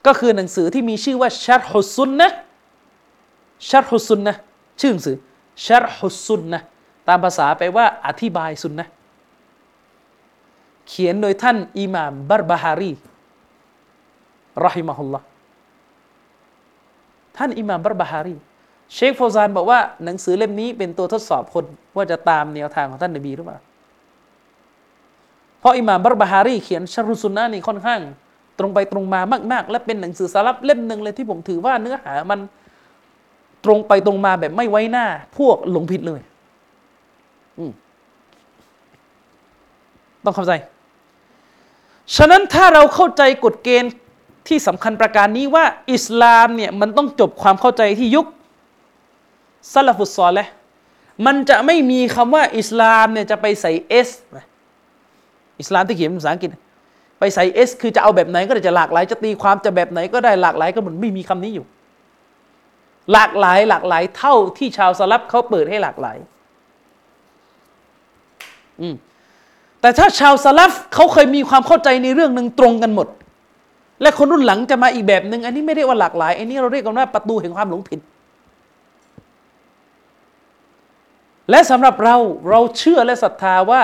S1: ก็คือหนังสือที่มีชื่อว่าชัรฮุซุนนะชัรฮุซุนนะชื่อหนังสือชัรฮุซุนนะ ตามภาษาไปว่า อธิบายสุนนะเขียนโดยท่านอิหม่ามบัรบาฮารีرحمه اللهท่านอิหม่ามบัรบาฮารีเชคฟซานบอกว่า หนังสือเล่มนี้เป็นตัวทดสอบคนว่าจะตามแนวทางของท่านนบีหรือเปล่า เพราะอิหม่ามบัรบาฮารีเขียนชารุสุนนะนี่ค่อนข้าง ตรงไปตรงมามาก ๆ และเป็นหนังสือสลัฟเล่มหนึ่งเลยที่ผมถือว่าเนื้อหามันตรงไปตรงมาแบบไม่ไว้หน้า พวกหลงผิดเลย ต้องเข้าใจ ฉะนั้นถ้าเราเข้าใจกฎเกณฑ์ที่สำคัญประการนี้ว่า อิสลามเนี่ยมันต้องจบความเข้าใจที่ยุคซาลฟุตซอลเลยมันจะไม่มีคำว่าอิสลามเนี่ยจะไปใส่เอสอิสลามที่เขียนภาษาอังกฤษ ไปใส่เอสคือจะเอาแบบไหนก็ได้จะหลากหลาย จะตีความจะแบบไหนก็ได้หลากหลายก็มันไม่มีคำนี้อยู่ หลากหลายหลากหลายเท่าที่ชาวสลับเขาเปิดให้หลากหลาย อืม แต่ถ้าชาวสลับเขาเคยมีความเข้าใจในเรื่องหนึ่งตรงกันหมด และคนรุ่นหลังจะมาอีกแบบหนึ่งอันนี้ไม่เรียกว่าหลากหลาย อันนี้เราเรียกกันว่าประตูแห่งความหลงผิด และสำหรับเราเราเชื่อและศรัทธาว่า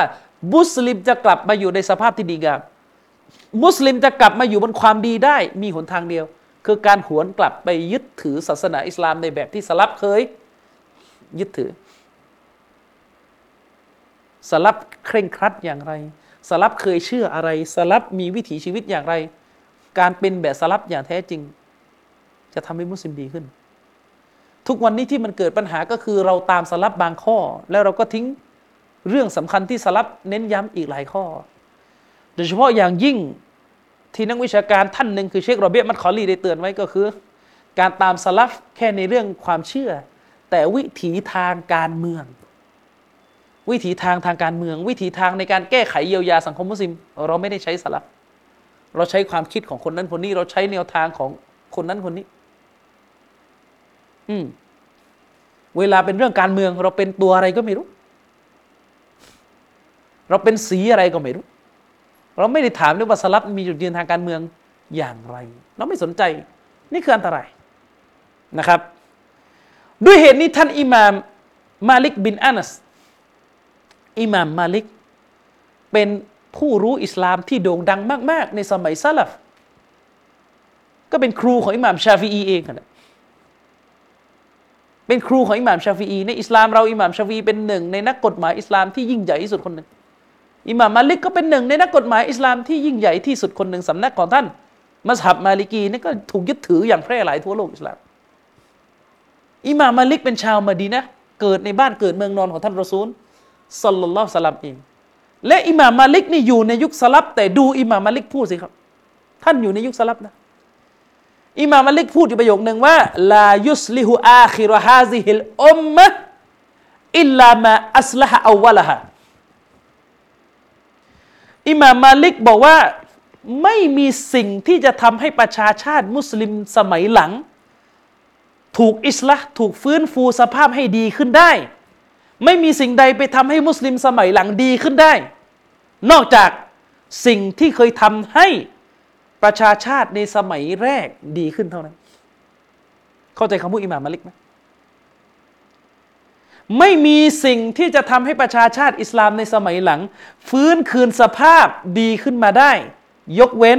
S1: มุสลิมจะกลับมาอยู่ในสภาพที่ดีงามมุสลิมจะกลับมาอยู่บนความดีได้มีหนทางเดียว คือการหวนกลับไปยึดถือศาสนาอิสลามในแบบที่สลับเคยยึดถือ สลับเคร่งครัดอย่างไร สลับเคยเชื่ออะไร สลับมีวิถีชีวิตอย่างไร การเป็นแบบสลับอย่างแท้จริง จะทำให้มุสลิมดีขึ้น ทุกวันนี้ที่มันเกิดปัญหาก็คือเราตามสลับบางข้อ แล้วเราก็ทิ้งเรื่องสำคัญที่สลับเน้นย้ำอีกหลายข้อ โดยเฉพาะอย่างยิ่งที่นักวิชาการท่านหนึ่งคือเชคโรเบียมัดคอลีได้เตือนไว้ก็คือ การตามสลับแค่ในเรื่องความเชื่อ แต่วิถีทางการเมือง วิถีทางทางการเมือง วิถีทางในการแก้ไขเยียวยาสังคมมุสลิม เราไม่ได้ใช้สลับเราใช้ความคิดของคนนั้นคนนี้ เราใช้แนวทางของคนนั้นคนนี้ อืมเวลาเป็นเรื่องการเมือง เราเป็นตัวอะไรก็ไม่รู้ เราเป็นสีอะไรก็ไม่รู้ เราไม่ได้ถามเรื่องว่าสลับมีจุดยืนทางการเมืองอย่างไร เราไม่สนใจ นี่คืออันตรายนะครับ ด้วยเหตุนี้ท่านอิหม่ามมาลิกบินอานัส อิหม่ามมาลิก เป็นผู้รู้อิสลามที่โด่งดังมาก ๆ ในสมัยซาลฟก็เป็นครูของอิหม่ามชาฟีอีเองนะเป็นครูของอิหม่ามชาฟีอีในอิสลามเราอิหม่ามชาฟีเป็นหนึ่งในนักกฎหมายอิสลามที่ยิ่งใหญ่ที่สุดคนหนึ่งอิหม่ามมาลิกก็เป็นหนึ่งในนักกฎหมายอิสลามที่ยิ่งใหญ่ที่สุดคนหนึ่งสำนักของท่าน มัสฮับมาลิกีนี่ก็ถูกยึดถืออย่างแพร่หลายทั่วโลกอิสลามอิหม่ามมาลิกเป็นชาวมาดีนะเกิดในบ้านเกิดเมืองนอนของท่านรอซูล صلى الله عليه وسلمเองและอิหม่ามมาลิกนี่อยู่ในยุคสลัฟ แต่ดูอิหม่ามมาลิกพูดสิครับ ท่านอยู่ในยุคสลัฟนะอิหม่ามมาลิกพูดอยู่ประโยคหนึ่งว่าلا يصلح آخر هذه الأمةอิลลามาอัสลฮะอวะละฮะอิหม่ามมาลิกบอกว่าไม่มีสิ่งที่จะทำให้ประชาชาติมุสลิมสมัยหลัง ถูกอิสละถูกฟื้นฟูสภาพให้ดีขึ้นได้ ไม่มีสิ่งใดไปทำให้มุสลิมสมัยหลังดีขึ้นได้ นอกจากสิ่งที่เคยทำให้ประชาชาติในสมัยแรกดีขึ้นเท่านั้น เข้าใจคำพูดอิหม่ามมาลิกไหมไม่มีสิ่งที่จะทำให้ประชาชาติอิสลามในสมัยหลัง ฟื้นคืนสภาพดีขึ้นมาได้ ยกเว้น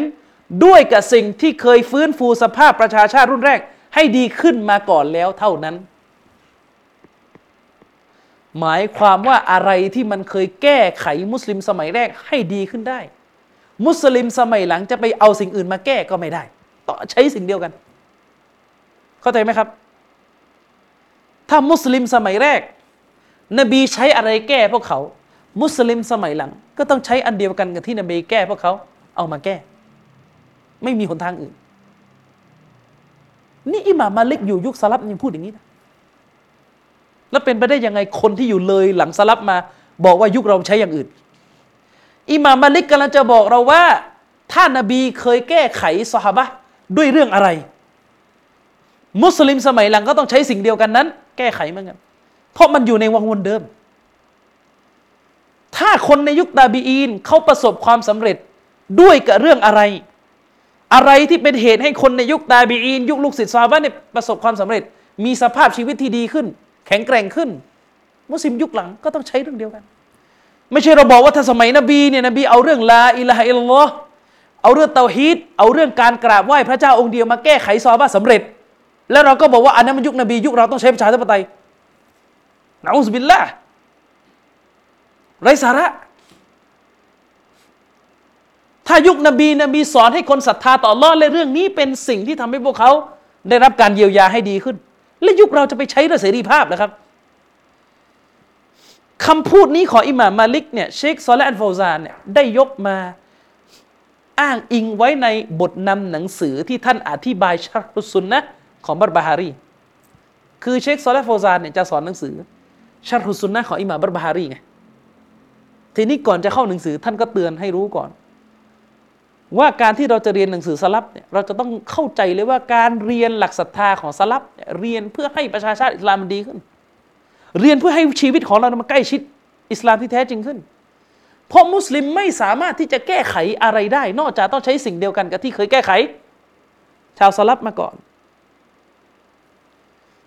S1: ด้วยกับสิ่งที่เคยฟื้นฟูสภาพประชาชาติรุ่นแรก ให้ดีขึ้นมาก่อนแล้วเท่านั้น หมายความว่าอะไรที่มันเคยแก้ไขมุสลิมสมัยแรกให้ดีขึ้นได้ มุสลิมสมัยหลังจะไปเอาสิ่งอื่นมาแก้ก็ไม่ได้ต้องใช้สิ่งเดียวกัน เข้าใจไหมครับ ถ้ามุสลิมสมัยแรก นบีใช้อะไรแก้พวกเขา มุสลิมสมัยหลัง ก็ต้องใช้อันเดียวกันกับที่นบีแก้พวกเขาเอามาแก้ ไม่มีหนทางอื่น นี่อิหม่ามมาลิกอยู่ยุคสลับยังพูดอย่างนี้นะ แล้วเป็นไปได้ยังไงคนที่อยู่เลยหลังสลับมา บอกว่ายุคเราใช้อย่างอื่น อิหม่ามมาลิกกำลังจะบอกเราว่าถ้านบีเคยแก้ไขสหบะด้วยเรื่องอะไร มุสลิมสมัยหลังก็ต้องใช้สิ่งเดียวกันนั้น แก้ไขเหมือนกันเพราะมันอยู่ในวังวนเดิม ถ้าคนในยุคตาบีอีนเขาประสบความสำเร็จด้วยกับเรื่องอะไร อะไรที่เป็นเหตุให้คนในยุคตาบีอีน ยุคลูกศิษย์ซาบะเนี่ยประสบความสำเร็จ มีสภาพชีวิตที่ดีขึ้น แข็งแกร่งขึ้น มุสลิมยุคหลังก็ต้องใช้เรื่องเดียวกัน ไม่ใช่เราบอกว่าถ้าสมัยนบีเนี่ยนบีเอาเรื่องลาอิลาฮอิลลอฮ์เอาเรื่องเตาฮีดเอาเรื่องการกราบไหว้พระเจ้าองค์เดียวมาแก้ไขซอบะสำเร็จ แล้วเราก็บอกว่าอันนั้นมันยุคนบียุคเราต้องใช้ประชาธิปไตยนะอุสบิลละไรสาระ ถ้ายุคนบีนบีสอนให้คนศรัทธาต่อรอดและเรื่องนี้เป็นสิ่งที่ทำให้พวกเขา ได้รับการเยียวยาให้ดีขึ้น และยุคเราจะไปใช้เรื่องเสรีภาพนะครับคำพูดนี้ของอิหม่ามมาลิกเนี่ยเชคซอและฮ์อัลฟาวซานเนี่ยได้ยกมาอ้างอิงไว้ในบทนำหนังสือที่ท่านอธิบายชัรุสุนนะของบัรบาฮารี คือเชคซอและฮ์ฟาวซานเนี่ยจะสอนหนังสือชัรุสุนนะของอิหม่ามบัรบาฮารีไงทีนี้ก่อนจะเข้าหนังสือท่านก็เตือนให้รู้ก่อน ว่าการที่เราจะเรียนหนังสือสลับเนี่ยเราจะต้องเข้าใจเลยว่าการเรียนหลักศรัทธาของสลับเรียนเพื่อให้ประชาชาติอิสลามมันดีขึ้น เรียนเพื่อให้ชีวิตของเรามันใกล้ชิดอิสลามที่แท้จริงขึ้น เพราะมุสลิมไม่สามารถที่จะแก้ไขอะไรได้ นอกจากต้องใช้สิ่งเดียวกันกับที่เคยแก้ไข ชาวสลับมาก่อน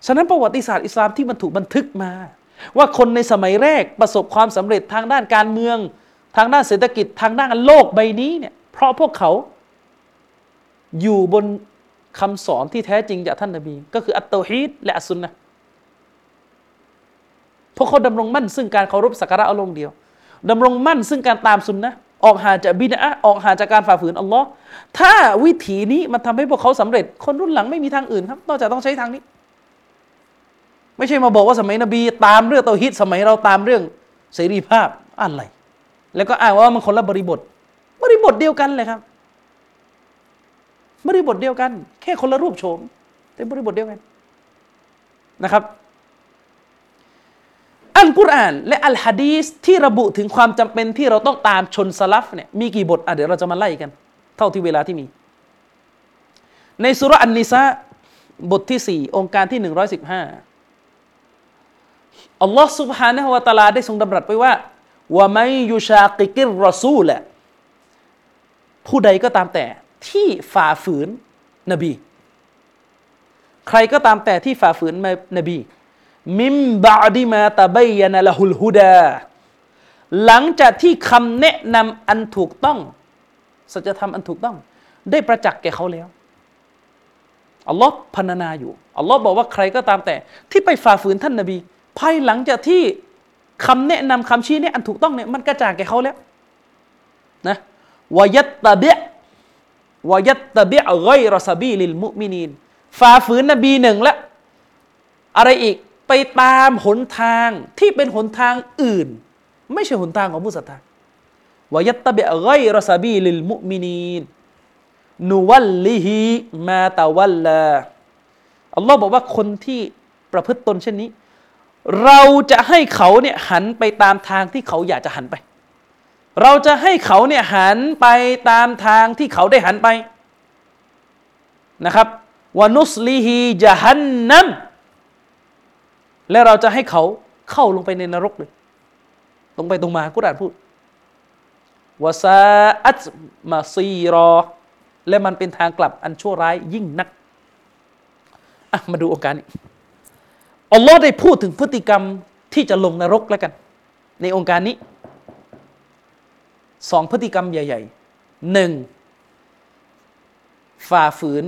S1: ฉะนั้นประวัติศาสตร์อิสลามที่มันถูกบันทึกมา ว่าคนในสมัยแรกประสบความสำเร็จทางด้านการเมือง ทางด้านเศรษฐกิจทางด้านโลกใบนี้เนี่ย เพราะพวกเขาอยู่บนคำสอนที่แท้จริงจากท่านนบี ก็คืออัตโตฮีดและอัสซุนนะเพราะเขาดำรงมั่น ซึ่งการเคารพสักการะอัลลอฮ์เดียวดำรงมั่น ซึ่งการตามสุนนะออกห่าจากบิดาออกห่าจากการฝ่าฝืนอัลลอฮ์ถ้าวิถีนี้มันทำให้พวกเขาสำเร็จ คนรุ่นหลังไม่มีทางอื่นครับ นอกจากต้องใช้ทางนี้ ไม่ใช่มาบอกว่าสมัยนบี ตามเรื่องเตาฮิตสมัยเราตามเรื่องเสรีภาพอะไร แล้วก็อ้างว่ามันคนละบริบท บริบทเดียวกันเลยครับ บริบทเดียวกัน แค่คนละรูปโฉมแต่บริบทเดียวกันนะครับอัลกุรอานและอัลฮะดีสที่ระบุถึงความจำเป็นที่เราต้องตามชนสลับเนี่ยมีกี่บทอ่ะเดี๋ยวเราจะมาไล่กัน เท่าที่เวลาที่มี ในสุรอันนิซาบทที่สี่องค์การที่หนึ่งร้อยสิบห้าอัลลอฮ์ سبحانه และ تعالى ได้ทรงดำรัสไปว่าว่าไม่ยุชากิกิรรอซูล ผู้ใดก็ตามแต่ที่ฝ่าฝืนนบี ใครก็ตามแต่ที่ฝ่าฝืนนบี มิมบาดิมาตะบยนละหุลฮุดา หลังจากที่คำแนะนำอันถูกต้องสัจธรรมอันถูกต้อง ได้ประจักษ์แก่เขาแล้วอัลลอฮ์พรรณนาอยู่อัลลอฮ์บอกว่าใครก็ตามแต่ ที่ไปฝ่าฝืนท่านนบี ภายหลังจากที่คำแนะนำคำชี้แนะอันถูกต้องเนี่ยมันกระจ่างแก่เขาแล้วนะ วยัตตะเบะวยัตตะเบะไกรสบีลิลมุมินีนฝ่าฝืนนบีหนึ่งและอะไรอีกไปตามหนทางที่เป็นหนทางอื่น ไม่ใช่หนทางของผู้ศรัทธาวยัตตะเบะไกรสบีลิลมุมินีนนุวัลลิฮิมาตะวัลลาอัลลอฮ์บอกว่าคนที่ประพฤติตนเช่นนี้ เราจะให้เขาเนี่ยหันไปตามทางที่เขาอยากจะหันไป เราจะให้เขาเนี่ยหันไปตามทางที่เขาได้หันไปนะครับวานุสลิฮีจฮันนัมและเราจะให้เขาเข้าลงไปในนรกเลย ตรงไปตรงมากุรานพูดวาซาอัตมาซีรอ และมันเป็นทางกลับอันชั่วร้ายยิ่งนักอะมาดูองค์การนี้อัลลอฮ์ได้พูดถึงพฤติกรรมที่จะลงนรกแล้วกัน ในองค์การนี้ สองพฤติกรรมใหญ่ๆหนึ่งฝ่าฝืน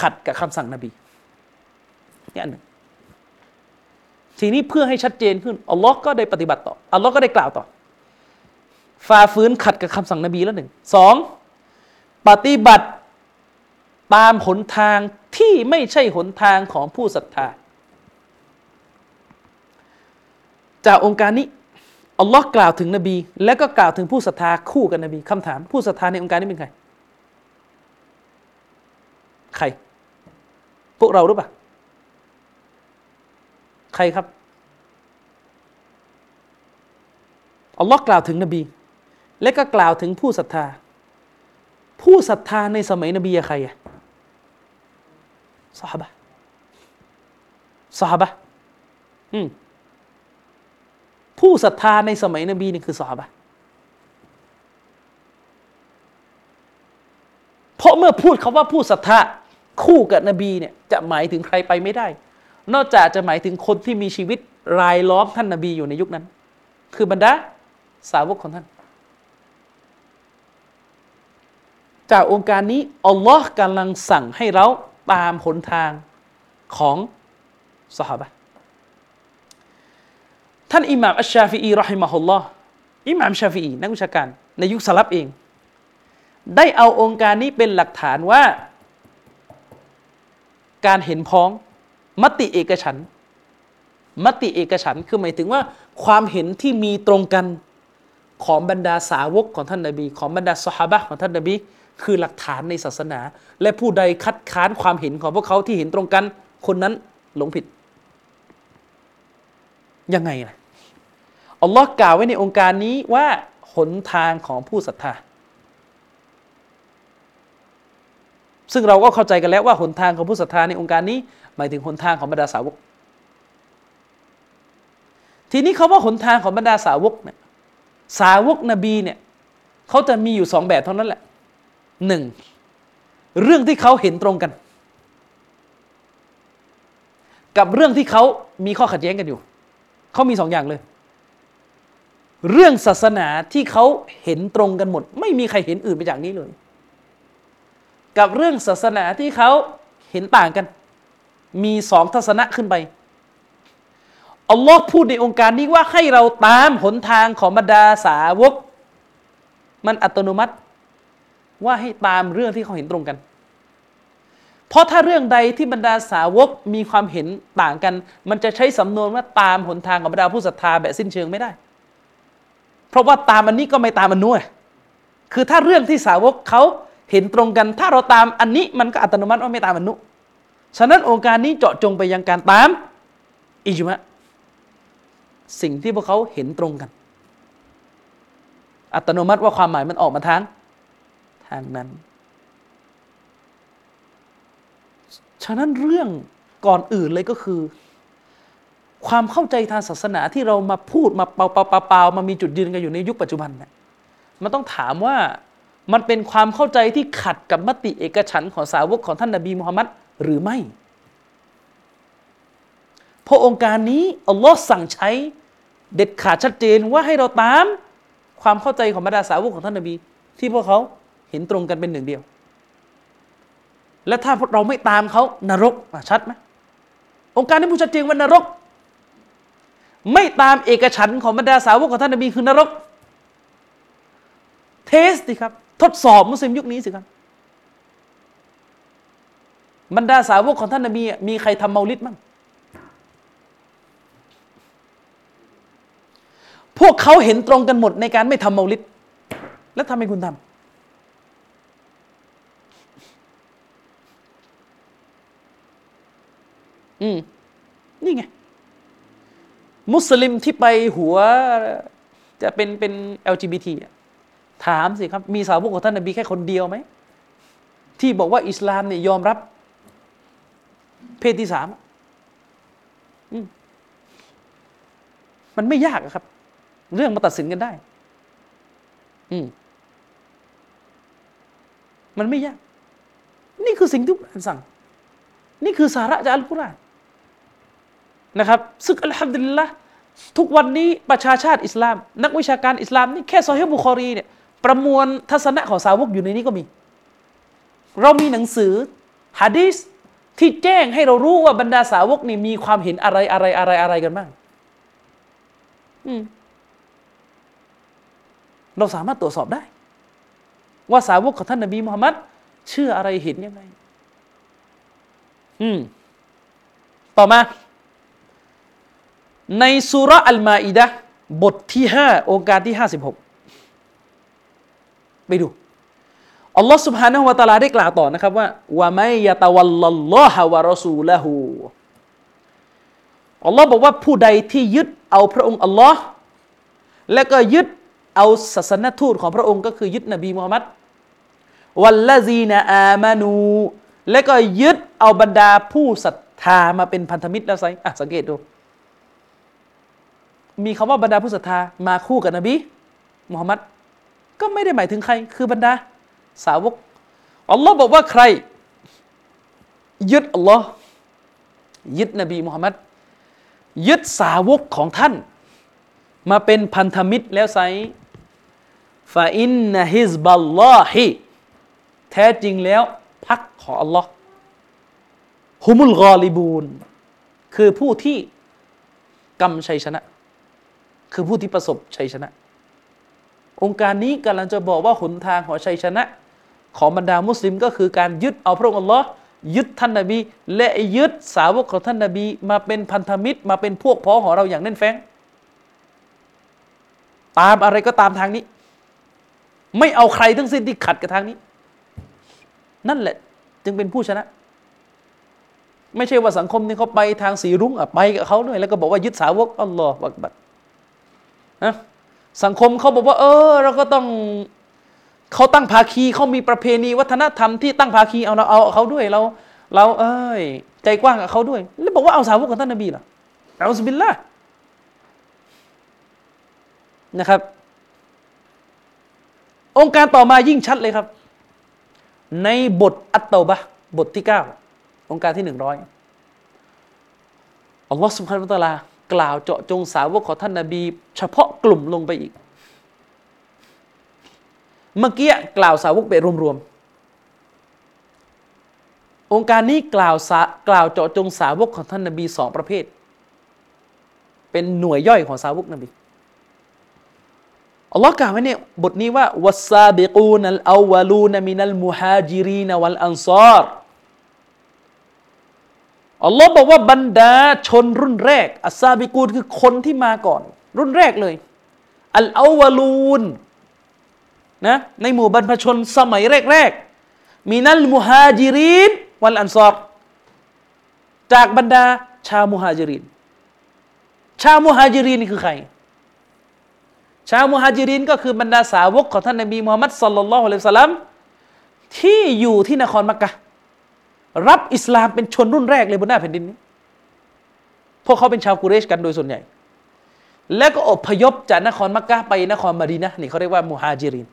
S1: ขัดกับคำสั่งนบีนี่อันหนึ่งทีนี้เพื่อให้ชัดเจนขึ้นอัลลอฮ์ก็ได้ปฏิบัติต่ออัลลอฮ์ก็ได้กล่าวต่อฝ่าฝืนขัดกับคำสั่งนบีแล้วหนึ่งสองปฏิบัติตามหนทางที่ไม่ใช่หนทางของผู้ศรัทธา จากองค์การนี้ อัลลอฮ์กล่าวถึงนบี และก็กล่าวถึงผู้ศรัทธาคู่กับนบีคำถาม ผู้ศรัทธาในองค์การนี้เป็นใคร ใคร พวกเราหรือเปล่าใครครับอัลลอฮ์กล่าวถึงนบี และก็กล่าวถึงผู้ศรัทธา ผู้ศรัทธาในสมัยนบีใครอะสหบะสหบะอืม ผู้ศรัทธาในสมัยนบีนี่คือสหบะเพราะเมื่อพูดคาว่าผู้ศรัทธาคู่กับนบีเนี่ยจะหมายถึงใครไปไม่ได้ นอกจากจะหมายถึงคนที่มีชีวิตรายล้อมท่านนบีอยู่ในยุคนั้น คือบรรดาสาวกของท่าน จากองค์การนี้อัลลอฮ์กำลังสั่งให้เราตามหนทางของสหบะ ท่านอิหม่ามอัชชาฟีอีรอฮิมะฮุลลอฮ์อิหม่ามชาฟีอีนักวิชาการ ในยุคสลับเอง ได้เอาองค์การนี้เป็นหลักฐานว่า การเห็นพ้อง มติเอกฉันมติเอกฉันคือหมายถึงว่า ความเห็นที่มีตรงกันของบรรดาสาวกของท่านนบี ของบรรดาสหบะของท่านนบี คือหลักฐานในศาสนา และผู้ใดคัดค้านความเห็นของพวกเขาที่เห็นตรงกัน คนนั้นหลงผิด ยังไงล่ะ อัลลอฮ์กล่าวไว้ในองค์การนี้ว่าหนทางของผู้ศรัทธา ซึ่งเราก็เข้าใจกันแล้วว่าหนทางของผู้ศรัทธาในองค์การนี้ หมายถึงหนทางของบรรดาสาวก ทีนี้เขาว่าหนทางของบรรดาสาวกเนี่ยสาวกนบีเนี่ยเขาจะมีอยู่สองแบบเท่านั้นแหละหนึ่งเรื่องที่เขาเห็นตรงกัน กับเรื่องที่เขามีข้อขัดแย้งกันอยู่ เขามีสองอย่างเลย เรื่องศาสนาที่เขาเห็นตรงกันหมด ไม่มีใครเห็นอื่นไปจากนี้เลย กับเรื่องศาสนาที่เขาเห็นต่างกัน มีสองทัศนะขึ้นไปอัลลอฮ์พูดในองค์การนี้ว่าให้เราตามหนทางของบรรดาสาวก มันอัตโนมัติว่าให้ตามเรื่องที่เขาเห็นตรงกัน เพราะถ้าเรื่องใดที่บรรดาสาวกมีความเห็นต่างกัน มันจะใช้สำนวนว่าตามหนทางของบรรดาผู้ศรัทธาแบบสิ้นเชิงไม่ได้ เพราะว่าตามอันนี้ก็ไม่ตามอันนู้นคือถ้าเรื่องที่สาวกเขาเห็นตรงกัน ถ้าเราตามอันนี้มันก็อัตโนมัติว่าไม่ตามอันนู้นฉะนั้นองค์การนี้เจาะจงไปยังการตามอิจมะสิ่งที่พวกเขาเห็นตรงกัน อัตโนมัติว่าความหมายมันออกมาทางทางนั้น ฉะนั้นเรื่องก่อนอื่นเลยก็คือ ความเข้าใจทางศาสนาที่เรามาพูดมาเปล่าเปล่ามามีจุดยืนกันอยู่ในยุคปัจจุบันเนี่ยมันต้องถามว่ามันเป็นความเข้าใจที่ขัดกับมติเอกฉันของสาวกของท่านนบีมุฮัมมัดหรือไม่เพราะองค์การนี้อัลลอฮ์สั่งใช้เด็ดขาดชัดเจนว่าให้เราตามความเข้าใจของบรรดาสาวกของท่านนบี ที่พวกเขาเห็นตรงกันเป็นหนึ่งเดียว และถ้าเราไม่ตามเขานรกชัดไหมองค์การนี้พูดชัดเจนว่านรก ไม่ตามเอกฉันของบรรดาสาวกของท่านนบีคือนรก เทสดิครับ ทดสอบมุสลิมยุคนี้สิครับ บรรดาสาวกของท่านนบีมีใครทำเมาลิดมั้งพวกเขาเห็นตรงกันหมดในการไม่ทำเมาลิดแล้วทำไมคุณทำอืมนี่ไง มุสลิมที่ไปหัวจะเป็นเป็น LGBT อะถามสิครับ มีสาวกของท่านนบีแค่คนเดียวไหม ที่บอกว่าอิสลามเนี่ยยอมรับ เพศที่สามมันไม่ยากครับ เรื่องมาตัดสินกันได้ อืมมันไม่ยาก นี่คือสิ่งที่อัลสั่ง นี่คือสาระจากอัลกุรอาน นะครับซึ่งอัลฮัมดุลิลละทุกวันนี้ประชาชาติอิสลาม นักวิชาการอิสลามนี่แค่ซอฮีฮ์บุคอรีเนี่ยประมวลทัศนะของสาวกอยู่ในนี้ก็มี เรามีหนังสือฮะดีสที่แจ้งให้เรารู้ว่าบรรดาสาวกนี่มีความเห็นอะไรอะไรอะไรอะไรกันบ้างอืมเราสามารถตรวจสอบได้ ว่าสาวกของท่านนบีมุฮัมมัดเชื่ออะไรเห็นยังไง อืม ต่อมา ในสุรอัลมาอิดะบทที่ห้าองค์การที่ห้าสิบหกไปดู อัลลอฮ์ سبحانه และ تعالى ได้กล่าวต่อนะครับว่าว่าไม่ยะตะวัลลัลลอฮะวะรอซูละหูอัลลอฮ์บอกว่าผู้ใดที่ยึดเอาพระองค์อัลลอฮ์และก็ยึดเอาศาสนทูตของพระองค์ก็คือยึดนบีมูฮัมมัดวัลลซีนอามานู และก็ยึดเอาบรรดาผู้ศรัทธามาเป็นพันธมิตรแล้วไซอ่ะสังเกตดู มีคำว่าบรรดาผู้ศรัทธามาคู่กับนบีมุฮัมมัดก็ไม่ได้หมายถึงใคร คือบรรดา สาวกอัลลอฮ์บอกว่าใคร ยึดอัลลอฮ์ยึดนบีมุฮัมมัดยึดสาวกของท่าน มาเป็นพันธมิตรแล้วไซฟาอินนฮิซบัลลอฮิแท้จริงแล้วพักของอัลลอฮ์ฮุมุลกอลิบูนคือผู้ที่กำชัยชนะ คือผู้ที่ประสบชัยชนะ องค์การนี้กำลังจะบอกว่าหนทางของชัยชนะ ของบรรดามุสลิมก็คือการยึดเอาพระองค์อัลลอฮ์ยึดท่านนบี และยึดสาวกของท่านนบี มาเป็นพันธมิตร มาเป็นพวกพ้องของเราอย่างแน่นแฟ้งตามอะไรก็ตามทางนี้ ไม่เอาใครทั้งสิ้นที่ขัดกับทางนี้ นั่นแหละ จึงเป็นผู้ชนะ ไม่ใช่ว่าสังคมนี้เขาไปทางสีรุ้งอะไปกับเขาด้วยแล้วก็บอกว่ายึดสาวกอัลลอฮ์บักบัด นะสังคมเขาบอกว่า เออ เราก็ต้องเขาตั้งภาคีเขามีประเพณีวัฒนธรรมที่ตั้งภาคีเอาเราเอาเขาด้วยเรา เราเอ้ยใจกว้างกับเขาด้วย แล้วบอกว่าเอาสาวกของท่านนบีล่ะเอาสบิลละนะครับ องค์การต่อมายิ่งชัดเลยครับ ในบทอัตโตบะบทที่เก้าองค์การที่หนึ่งร้อยอัลลอฮฺسبحانه وتعالى กล่าวเจาะจงสาวกของท่านนาบี เฉพาะกลุ่มลงไปอีก เมื่อกี้กล่าวสาวกไปรวมๆโองการนี้กล่าวกล่าวเจาะจงสาวกของท่านนาบีสองประเภท เป็นหน่วยย่อยของสาวกนบีอัลลอฮ์กล่าวไว้เนี่ยบทนี้ว่าوالسابقون الأولون من المهاجرين والأنصار อัลลอฮ์บอกว่าบรรดาชนรุ่นแรก อัสซาบิกูนคือคนที่มาก่อน รุ่นแรกเลย อัลอาวลูนนะในหมู่บรรพชนสมัยแรกๆมีนัลมุฮาจิรินวัลอันซอรจากบรรดาชาวมุฮาจิริน ชาวมุฮาจิรินนี่คือใคร ชาวมุฮาจิรินก็คือบรรดาสาวกของท่านนบีมูฮัมมัดสัลลัลลอฮุอะลัยฮิสซาลัมที่อยู่ที่นครมักกะ รับอิสลามเป็นชนรุ่นแรกเลยบนหน้าแผ่นดินนี้พวกเขาเป็นชาวกุเรชกันโดยส่วนใหญ่ แล้วก็อพยพจากนครมักกะไปนครมาดีนะนี่เขาเรียกว่ามุฮาจิริน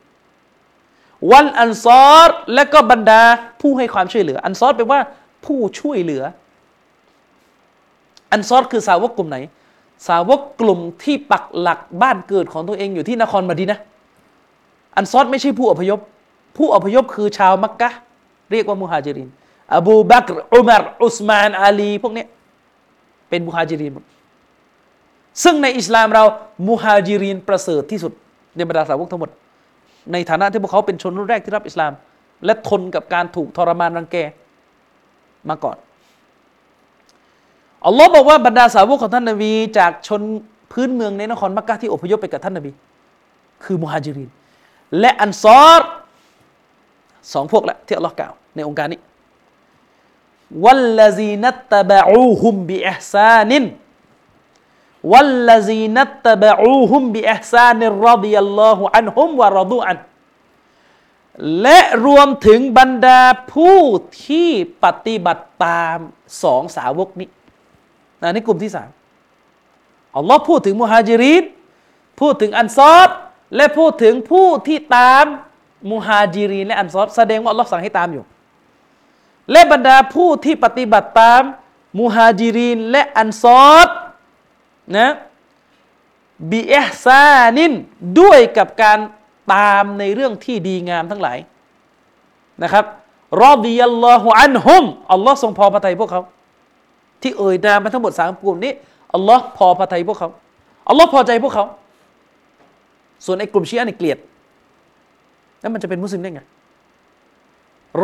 S1: วันอันซอรและก็บรรดาผู้ให้ความช่วยเหลือ อันซอรแปลว่าผู้ช่วยเหลือ อันซอรคือสาวกกลุ่มไหน สาวกกลุ่มที่ปักหลักบ้านเกิดของตัวเองอยู่ที่นครมาดีนะอันซอรไม่ใช่ผู้อพยพ ผู้อพยพคือชาวมักกะเรียกว่ามุฮาจิริน อบูบักรอุมารอุสมาน อาลี พวกนี้เป็นมุฮาจิรินหมดซึ่งในอิสลามเรามุฮาจิรินประเสริฐที่สุด ในบรรดาสาวกทั้งหมด ในฐานะที่พวกเขาเป็นชนรุ่นแรกที่รับอิสลาม และทนกับการถูกทรมานรังแกมาก่อนอัลลอฮ์บอกว่าบรรดาสาวกของท่านนบี จากชนพื้นเมืองในนครมักกะที่อพยพไปกับท่านนบี คือมุฮาจิริน และอันซอรสองพวกแหละที่อัลลอฮ์กล่าวในโองการนี้ والذين اتبعوهم بإحسان والذين اتبعوهم بإحسان رضي الله عنهم ورضوا عنه และรวมถึงบรรดาผู้ที่ปฏิบัติตามสองสาวกนี้นะนี่กลุ่มที่สามอัลลอฮ์พูดถึงมุฮัจิรินพูดถึงอันซอรและพูดถึงผู้ที่ตามมุฮัจิรินและอันซอรแสดงว่าอัลลอฮ์สั่งให้ตามอยู่ และบรรดาผู้ที่ปฏิบัติตามมุฮัจิรินและอันซอรนะบิเอซานินด้วยกับการตามในเรื่องที่ดีงามทั้งหลายนะครับรอดิยัลลอฮุอันฮุมอัลลอฮ์ทรงพอพระทัยพวกเขา ที่เอ่ยนามมาทั้งหมดสามกลุ่มนี้อัลลอฮ์พอพระทัยพวกเขาอัลลอฮ์พอใจพวกเขา ส่วนไอ้กลุ่มชีอะห์นี่เกลียด แล้วมันจะเป็นมุสลิมได้ไง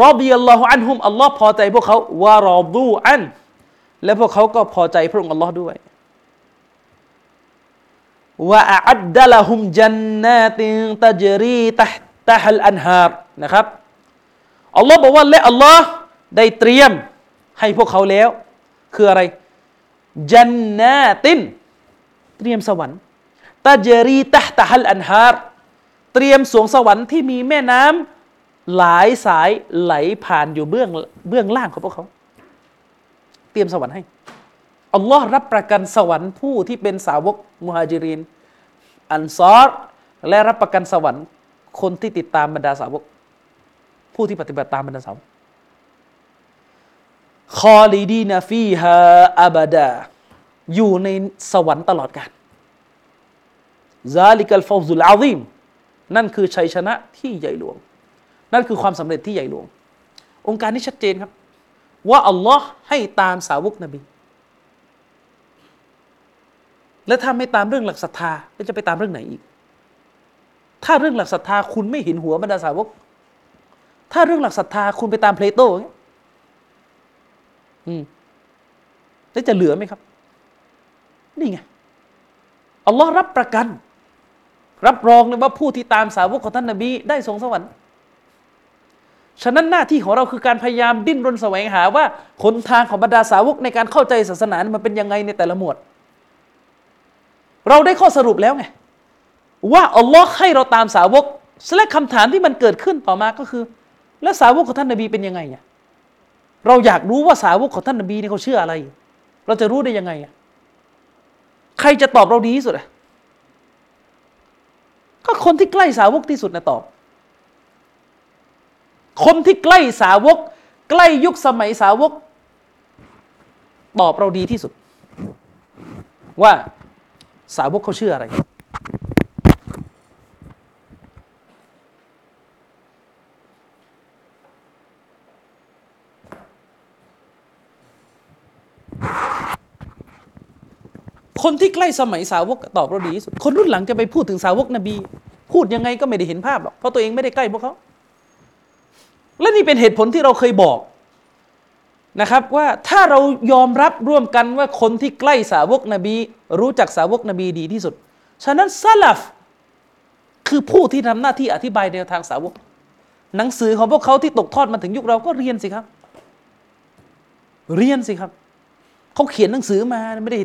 S1: รอดิยัลลอฮุอันฮุมอัลลอฮ์พอใจพวกเขาวารอดูอัน และพวกเขาก็พอใจพระองค์อัลลอฮ์ด้วยว่าอัดดะละฮุมจันนาตินตะจรีตะตะฮัลอันฮารนะครับอัลลอฮ์บอกว่าและอัลลอฮ์ได้เตรียมให้พวกเขาแล้ว คืออะไรจันนาตินเตรียมสวรรค์ตะจรีตะตะฮัลอันฮาร์เตรียมสวงสวรรค์ที่มีแม่น้ำ หลายสายไหลผ่านอยู่เบื้องเบื้องล่างของพวกเขา เตรียมสวรรค์ให้อัลลอฮ์รับประกันสวรรค์ผู้ที่เป็นสาวกมุฮัจิริน อันซอรและรับประกันสวรรค์ คนที่ติดตามบรรดาสาวก ผู้ที่ปฏิบัติตามบรรดาสาวกคอลีดีนาฟีฮาอาบดา อยู่ในสวรรค์ตลอดกาลซาลิกัลฟาวซุลอาซีมนั่นคือชัยชนะที่ใหญ่หลวง นั่นคือความสำเร็จที่ใหญ่หลวง องค์การนี้ชัดเจนครับ ว่าอัลลอฮ์ให้ตามสาวกนบี แล้วถ้าไม่ตามเรื่องหลักศรัทธาแล้วจะไปตามเรื่องไหนอีก ถ้าเรื่องหลักศรัทธาคุณไม่เห็นหัวบรรดาสาวก ถ้าเรื่องหลักศรัทธาคุณไปตามเพลโตเนี่ยอืมแล้วจะเหลือไหมครับ นี่ไงอัลลอฮ์รับประกัน รับรองเลยว่าผู้ที่ตามสาวกของท่านนบี ได้ทรงสวรรค์ ฉะนั้นหน้าที่ของเราคือการพยายามดิ้นรนแสวงหาว่าหนทางของบรรดาสาวกในการเข้าใจศาสนามันเป็นยังไงในแต่ละหมวด เราได้ข้อสรุปแล้วไงว่าอัลลอฮ์ให้เราตามสาวกและคำถามที่มันเกิดขึ้นต่อมาก็คือ แล้วสาวกของท่านนบีเป็นยังไงอะเราอยากรู้ว่าสาวกของท่านนบีเนี่ยเขาเชื่ออะไร เราจะรู้ได้ยังไงอะใครจะตอบเราดีที่สุดอะก็คนที่ใกล้สาวกที่สุดนะตอบ คนที่ใกล้สาวก ใกล้ยุคสมัยสาวก ตอบเราดีที่สุด ว่าสาวกเขาเชื่ออะไร คนที่ใกล้สมัยสาวกตอบเราดีที่สุด คนรุ่นหลังจะไปพูดถึงสาวกนบี พูดยังไงก็ไม่ได้เห็นภาพหรอก เพราะตัวเองไม่ได้ใกล้พวกเขา และนี่เป็นเหตุผลที่เราเคยบอกนะครับว่าถ้าเรายอมรับร่วมกันว่าคนที่ใกล้สาวกนบี รู้จักสาวกนบีดีที่สุด ฉะนั้นซาลฟคือผู้ที่ทำหน้าที่อธิบายแนวทางสาวก หนังสือของพวกเขาที่ตกทอดมาถึงยุคเราก็เรียนสิครับ เรียนสิครับ เขาเขียนหนังสือมาไม่ได้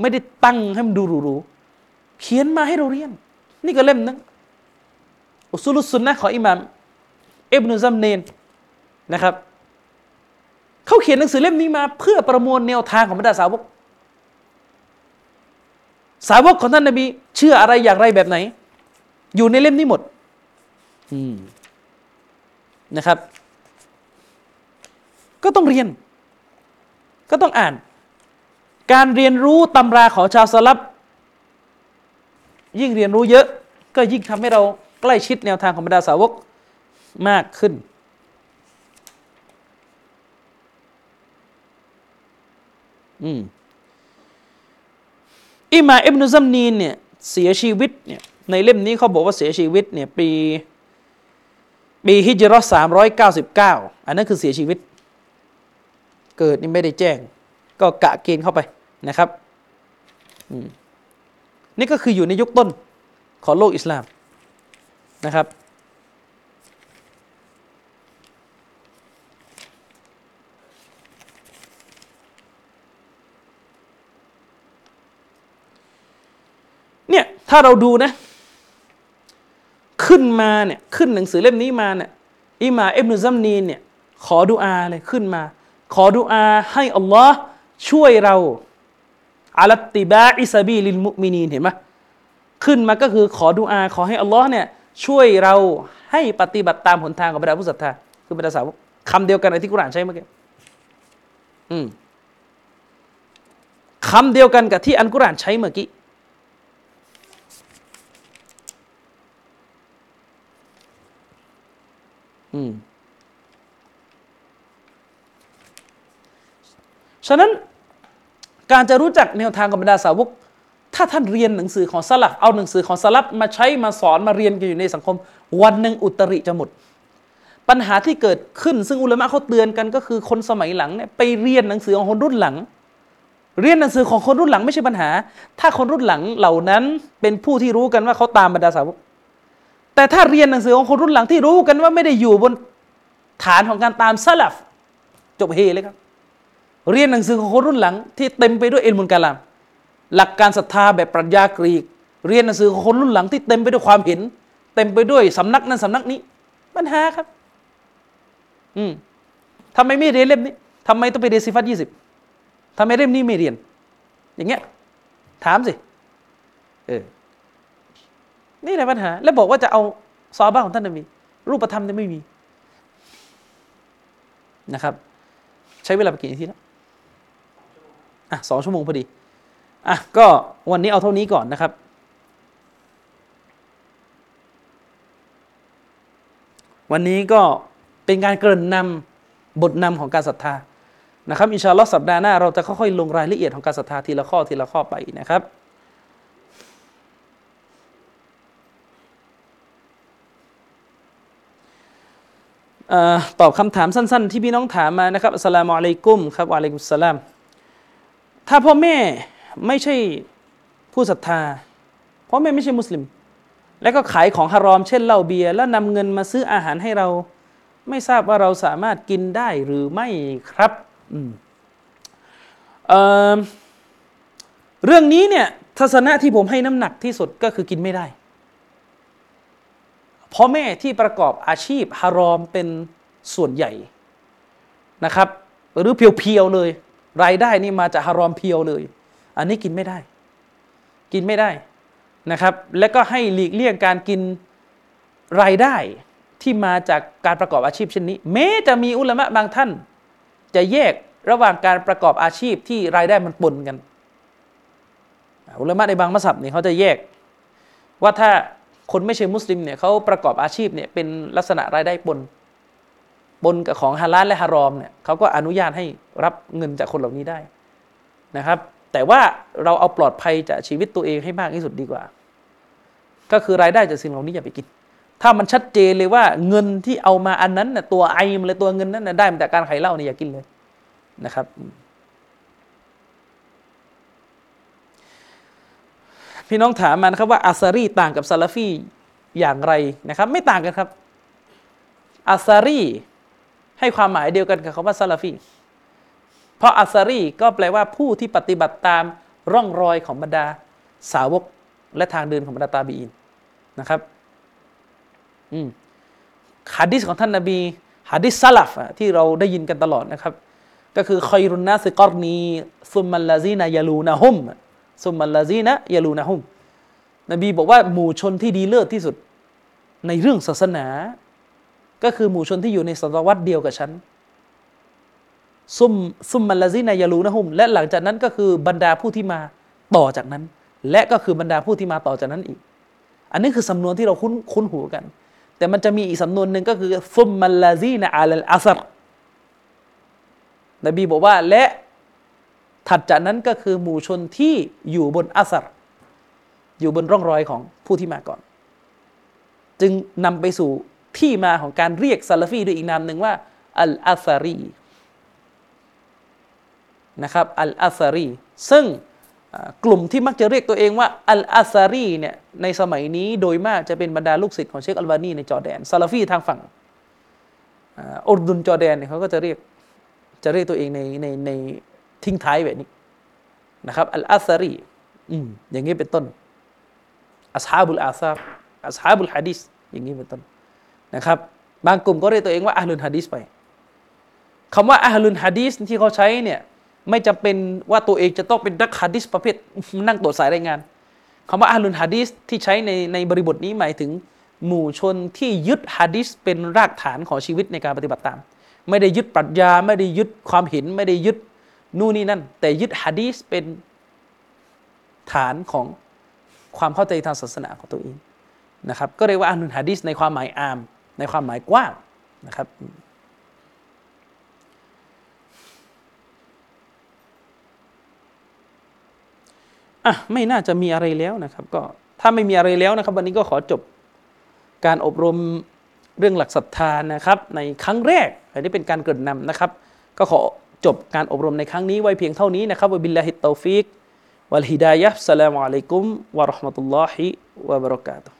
S1: ไม่ได้ตั้งให้มันดูหรูๆเขียนมาให้เราเรียน นี่ก็เล่มนึงอุสุลุสุนนะขออิหม่าม อิบนุซัมเนนนะครับเขาเขียนหนังสือเล่มนี้มา เพื่อประมวลแนวทางของบรรดาสาวก สาวกของท่านนบี เชื่ออะไรอย่างไรแบบไหน อยู่ในเล่มนี้หมดนะครับ ก็ต้องเรียน ก็ต้องอ่าน การเรียนรู้ตำราของชาวสลับ ยิ่งเรียนรู้เยอะ ก็ยิ่งทำให้เราใกล้ชิดแนวทางของบรรดาสาวก มากขึ้น อืมอิมาอิบนุซัมนีนเนี่ยเสียชีวิตเนี่ยในเล่มนี้เขาบอกว่าเสียชีวิตเนี่ยปีปีฮิจรัสสามร้อยเก้าสิบเก้าอันนั้นคือเสียชีวิต เกิดนี่ไม่ได้แจ้ง ก็กะเกณฑ์เข้าไปนะครับนี่ก็คืออยู่ในยุคต้นของโลกอิสลามนะครับ ถ้าเราดูนะ ขึ้นมาเนี่ยขึ้นหนังสือเล่มนี้มาเนี่ยอิมาอิบนุซัมนีนเนี่ยขอดุอาเลยขึ้นมา ขอดุอาให้อัลลอฮ์ช่วยเราอาลัตติบาอิซาบีลิลมุมินีนเห็นไหมขึ้นมาก็คือขอดุอาขอให้อัลลอฮ์เนี่ยช่วยเราให้ปฏิบัติตามหนทางของบรรดาผู้ศรัทธาคือบรรดาสาวกคำเดียวกันในที่กุรอานใช้เมื่อกี้อืมคำเดียวกันกับที่อันกุรอานใช้เมื่อกี้ อืมฉะนั้นการจะรู้จักแนวทางของบรรดาสาวก ถ้าท่านเรียนหนังสือของสลับเอาหนังสือของสลับมาใช้มาสอนมาเรียนกันอยู่ในสังคม วันหนึ่งอุตริจะหมด ปัญหาที่เกิดขึ้น ซึ่งอุลามะเขาเตือนกันก็คือคนสมัยหลังเนี่ยไปเรียนหนังสือของคนรุ่นหลัง เรียนหนังสือของคนรุ่นหลังไม่ใช่ปัญหา ถ้าคนรุ่นหลังเหล่านั้นเป็นผู้ที่รู้กันว่าเขาตามบรรดาสาวก แต่ถ้าเรียนหนังสือของคนรุ่นหลังที่รู้กันว่าไม่ได้อยู่บนฐานของการตามสลับจบเฮเลยครับ เรียนหนังสือของคนรุ่นหลัง ที่เต็มไปด้วยเอลมุลกาลาม หลักการศรัทธาแบบปรัชญากรีก เรียนหนังสือของคนรุ่นหลังที่เต็มไปด้วยความเห็น เต็มไปด้วยสำนักนั้นสำนักนี้ปัญหาครับ อืมทำไมไม่เรียนเล่มนี้ทำไมต้องไปเรียนซิฟัตยี่สิบทำไมเล่มนี้ไม่เรียน อย่างเงี้ย ถามสิ เออ นี่แหละปัญหา แล้วบอกว่าจะเอาซอบ้าของท่านนบีรูปธรรมเนี่ยไม่มีนะครับ ใช้เวลาไปกี่นาทีแล้วอะสองชั่วโมงพอดีอะก็วันนี้เอาเท่านี้ก่อนนะครับ วันนี้ก็เป็นการเกริ่นนำบทนำของการศรัทธานะครับอินชาอัลลอฮ์สัปดาห์หน้าเราจะค่อยๆลงรายละเอียดของการศรัทธาทีละข้อทีละข้อไปนะครับ เอ่อ ตอบคำถามสั้น ๆ ที่พี่น้องถามมานะครับอัสสลามุอะลัยกุมครับอะลัยกุมสลาม ถ้าพ่อแม่ไม่ใช่ผู้ศรัทธาพ่อแม่ไม่ใช่มุสลิม แล้วก็ขายของฮารอมเช่นเหล้าเบียร์แล้วนำเงินมาซื้ออาหารให้เรา ไม่ทราบว่าเราสามารถกินได้หรือไม่ครับอืมเอเรื่องนี้เนี่ยทัศนะที่ผมให้น้ำหนักที่สุดก็คือกินไม่ได้ พ่อแม่ที่ประกอบอาชีพฮารอมเป็นส่วนใหญ่นะครับ หรือเพียวๆเลย รายได้นี่มาจากฮารอมเพียวเลย อันนี้กินไม่ได้ กินไม่ได้นะครับ และก็ให้หลีกเลี่ยงการกินรายได้ที่มาจากการประกอบอาชีพเช่นนี้ แม้จะมีอุลามะบางท่าน จะแยกระหว่างการประกอบอาชีพที่รายได้มันปนกัน อุลามะในบางมัสยิดนี่เขาจะแยก ว่าถ้า คนไม่ใช่มุสลิมเนี่ยเขาประกอบอาชีพเนี่ยเป็นลักษณะรายได้ปนปนกับของฮาลาลและฮารอมเนี่ยเขาก็อนุญาตให้รับเงินจากคนเหล่านี้ได้นะครับ แต่ว่าเราเอาปลอดภัยจากชีวิตตัวเองให้มากที่สุดดีกว่า ก็คือรายได้จากสิ่งเหล่านี้อย่าไปกิน ถ้ามันชัดเจนเลยว่าเงินที่เอามาอันนั้นน่ะตัวไอมันเลยตัวเงินนั้นน่ะได้มาจากการขายเหล้าเนี่ยอย่ากินเลยนะครับ พี่น้องถามมานะครับว่าอัสซารีต่างกับซาลาฟีอย่างไรนะครับ ไม่ต่างกันครับอัสซารีให้ความหมายเดียวกันกับคำว่าซาลาฟีเพราะอัสซารีก็แปลว่าผู้ที่ปฏิบัติตามร่องรอยของบรรดาสาวกและทางเดินของบรรดาตาบีอินนะครับอืมฮะดิษของท่านนาบีฮะดิษซาลาฟที่เราได้ยินกันตลอดนะครับ ก็คือخير الناس قرني ثم الذين يلونهم ثم الذين يلونهمนบีบอกว่าหมู่ชนที่ดีเลิศที่สุดในเรื่องศาสนา ก็คือหมู่ชนที่อยู่ในศตวรรษเดียวกับฉันซุมซุมมัลลาซีนายาลูนะฮุม และหลังจากนั้นก็คือบรรดาผู้ที่มาต่อจากนั้น และก็คือบรรดาผู้ที่มาต่อจากนั้นอีก อันนี้คือสำนวนที่เราคุ้นคุ้นหูกัน แต่มันจะมีอีกสำนวนหนึ่งก็คือซุมมัลลาซีนะอาลอัสรนบีบอกว่าและ ถัดจากนั้นก็คือหมู่ชนที่อยู่บนأثرอยู่บนร่องรอยของผู้ที่มาก่อน จึงนำไปสู่ที่มาของการเรียกซาลฟีด้วยอีกนามหนึ่งว่าอัลอาซารีนะครับอัลอาซารีซึ่งกลุ่มที่มักจะเรียกตัวเองว่าอัลอาซารีเนี่ยในสมัยนี้โดยมากจะเป็นบรรดาลูกศิษย์ของเชคอัลบานีในจอแดนซาลฟีทางฝั่งอุรดุนจอแดนเนี่ยเขาก็จะเรียกจะเรียกตัวเองในในใน ทิ้งท้ายแบบนี้นะครับอัลอาซารีอืมอย่างนี้เป็นต้นอัสฮาบุลอาซาบอัสฮาบุลฮะดิษอย่างนี้เป็นต้นนะครับ บางกลุ่มก็เรียกตัวเองว่าอัลลุนฮะดิษไปคำว่าอัลลุนฮะดิษที่เขาใช้เนี่ยไม่จำเป็นว่าตัวเองจะต้องเป็นนักฮะดิษประเภทนั่งตรวจสายรายงานคำว่าอัลลุนฮะดิษที่ใช้ในในบริบทนี้หมายถึงหมู่ชนที่ยึดฮะดิษเป็นรากฐานของชีวิตในการปฏิบัติตาม ไม่ได้ยึดปรัชญาไม่ได้ยึดความเห็นไม่ได้ยึด นู่นนี่นั่น แต่ยึดฮะดีษเป็นฐานของความเข้าใจทางศาสนาของตัวเองนะครับ ก็เรียกว่าอานุนฮะดีษในความหมายอาม ในความหมายกว้างนะครับอะไม่น่าจะมีอะไรแล้วนะครับ ก็ถ้าไม่มีอะไรแล้วนะครับ วันนี้ก็ขอจบการอบรมเรื่องหลักศรัทธานะครับ ในครั้งแรกอันนี้เป็นการเกริ่นนำนะครับ ก็ขอ จบการอบรมในครั้งนี้ไว้เพียงเท่านี้นะครับوبالله التوفيق والهداية السلام عليكم ورحمة الله وبركاته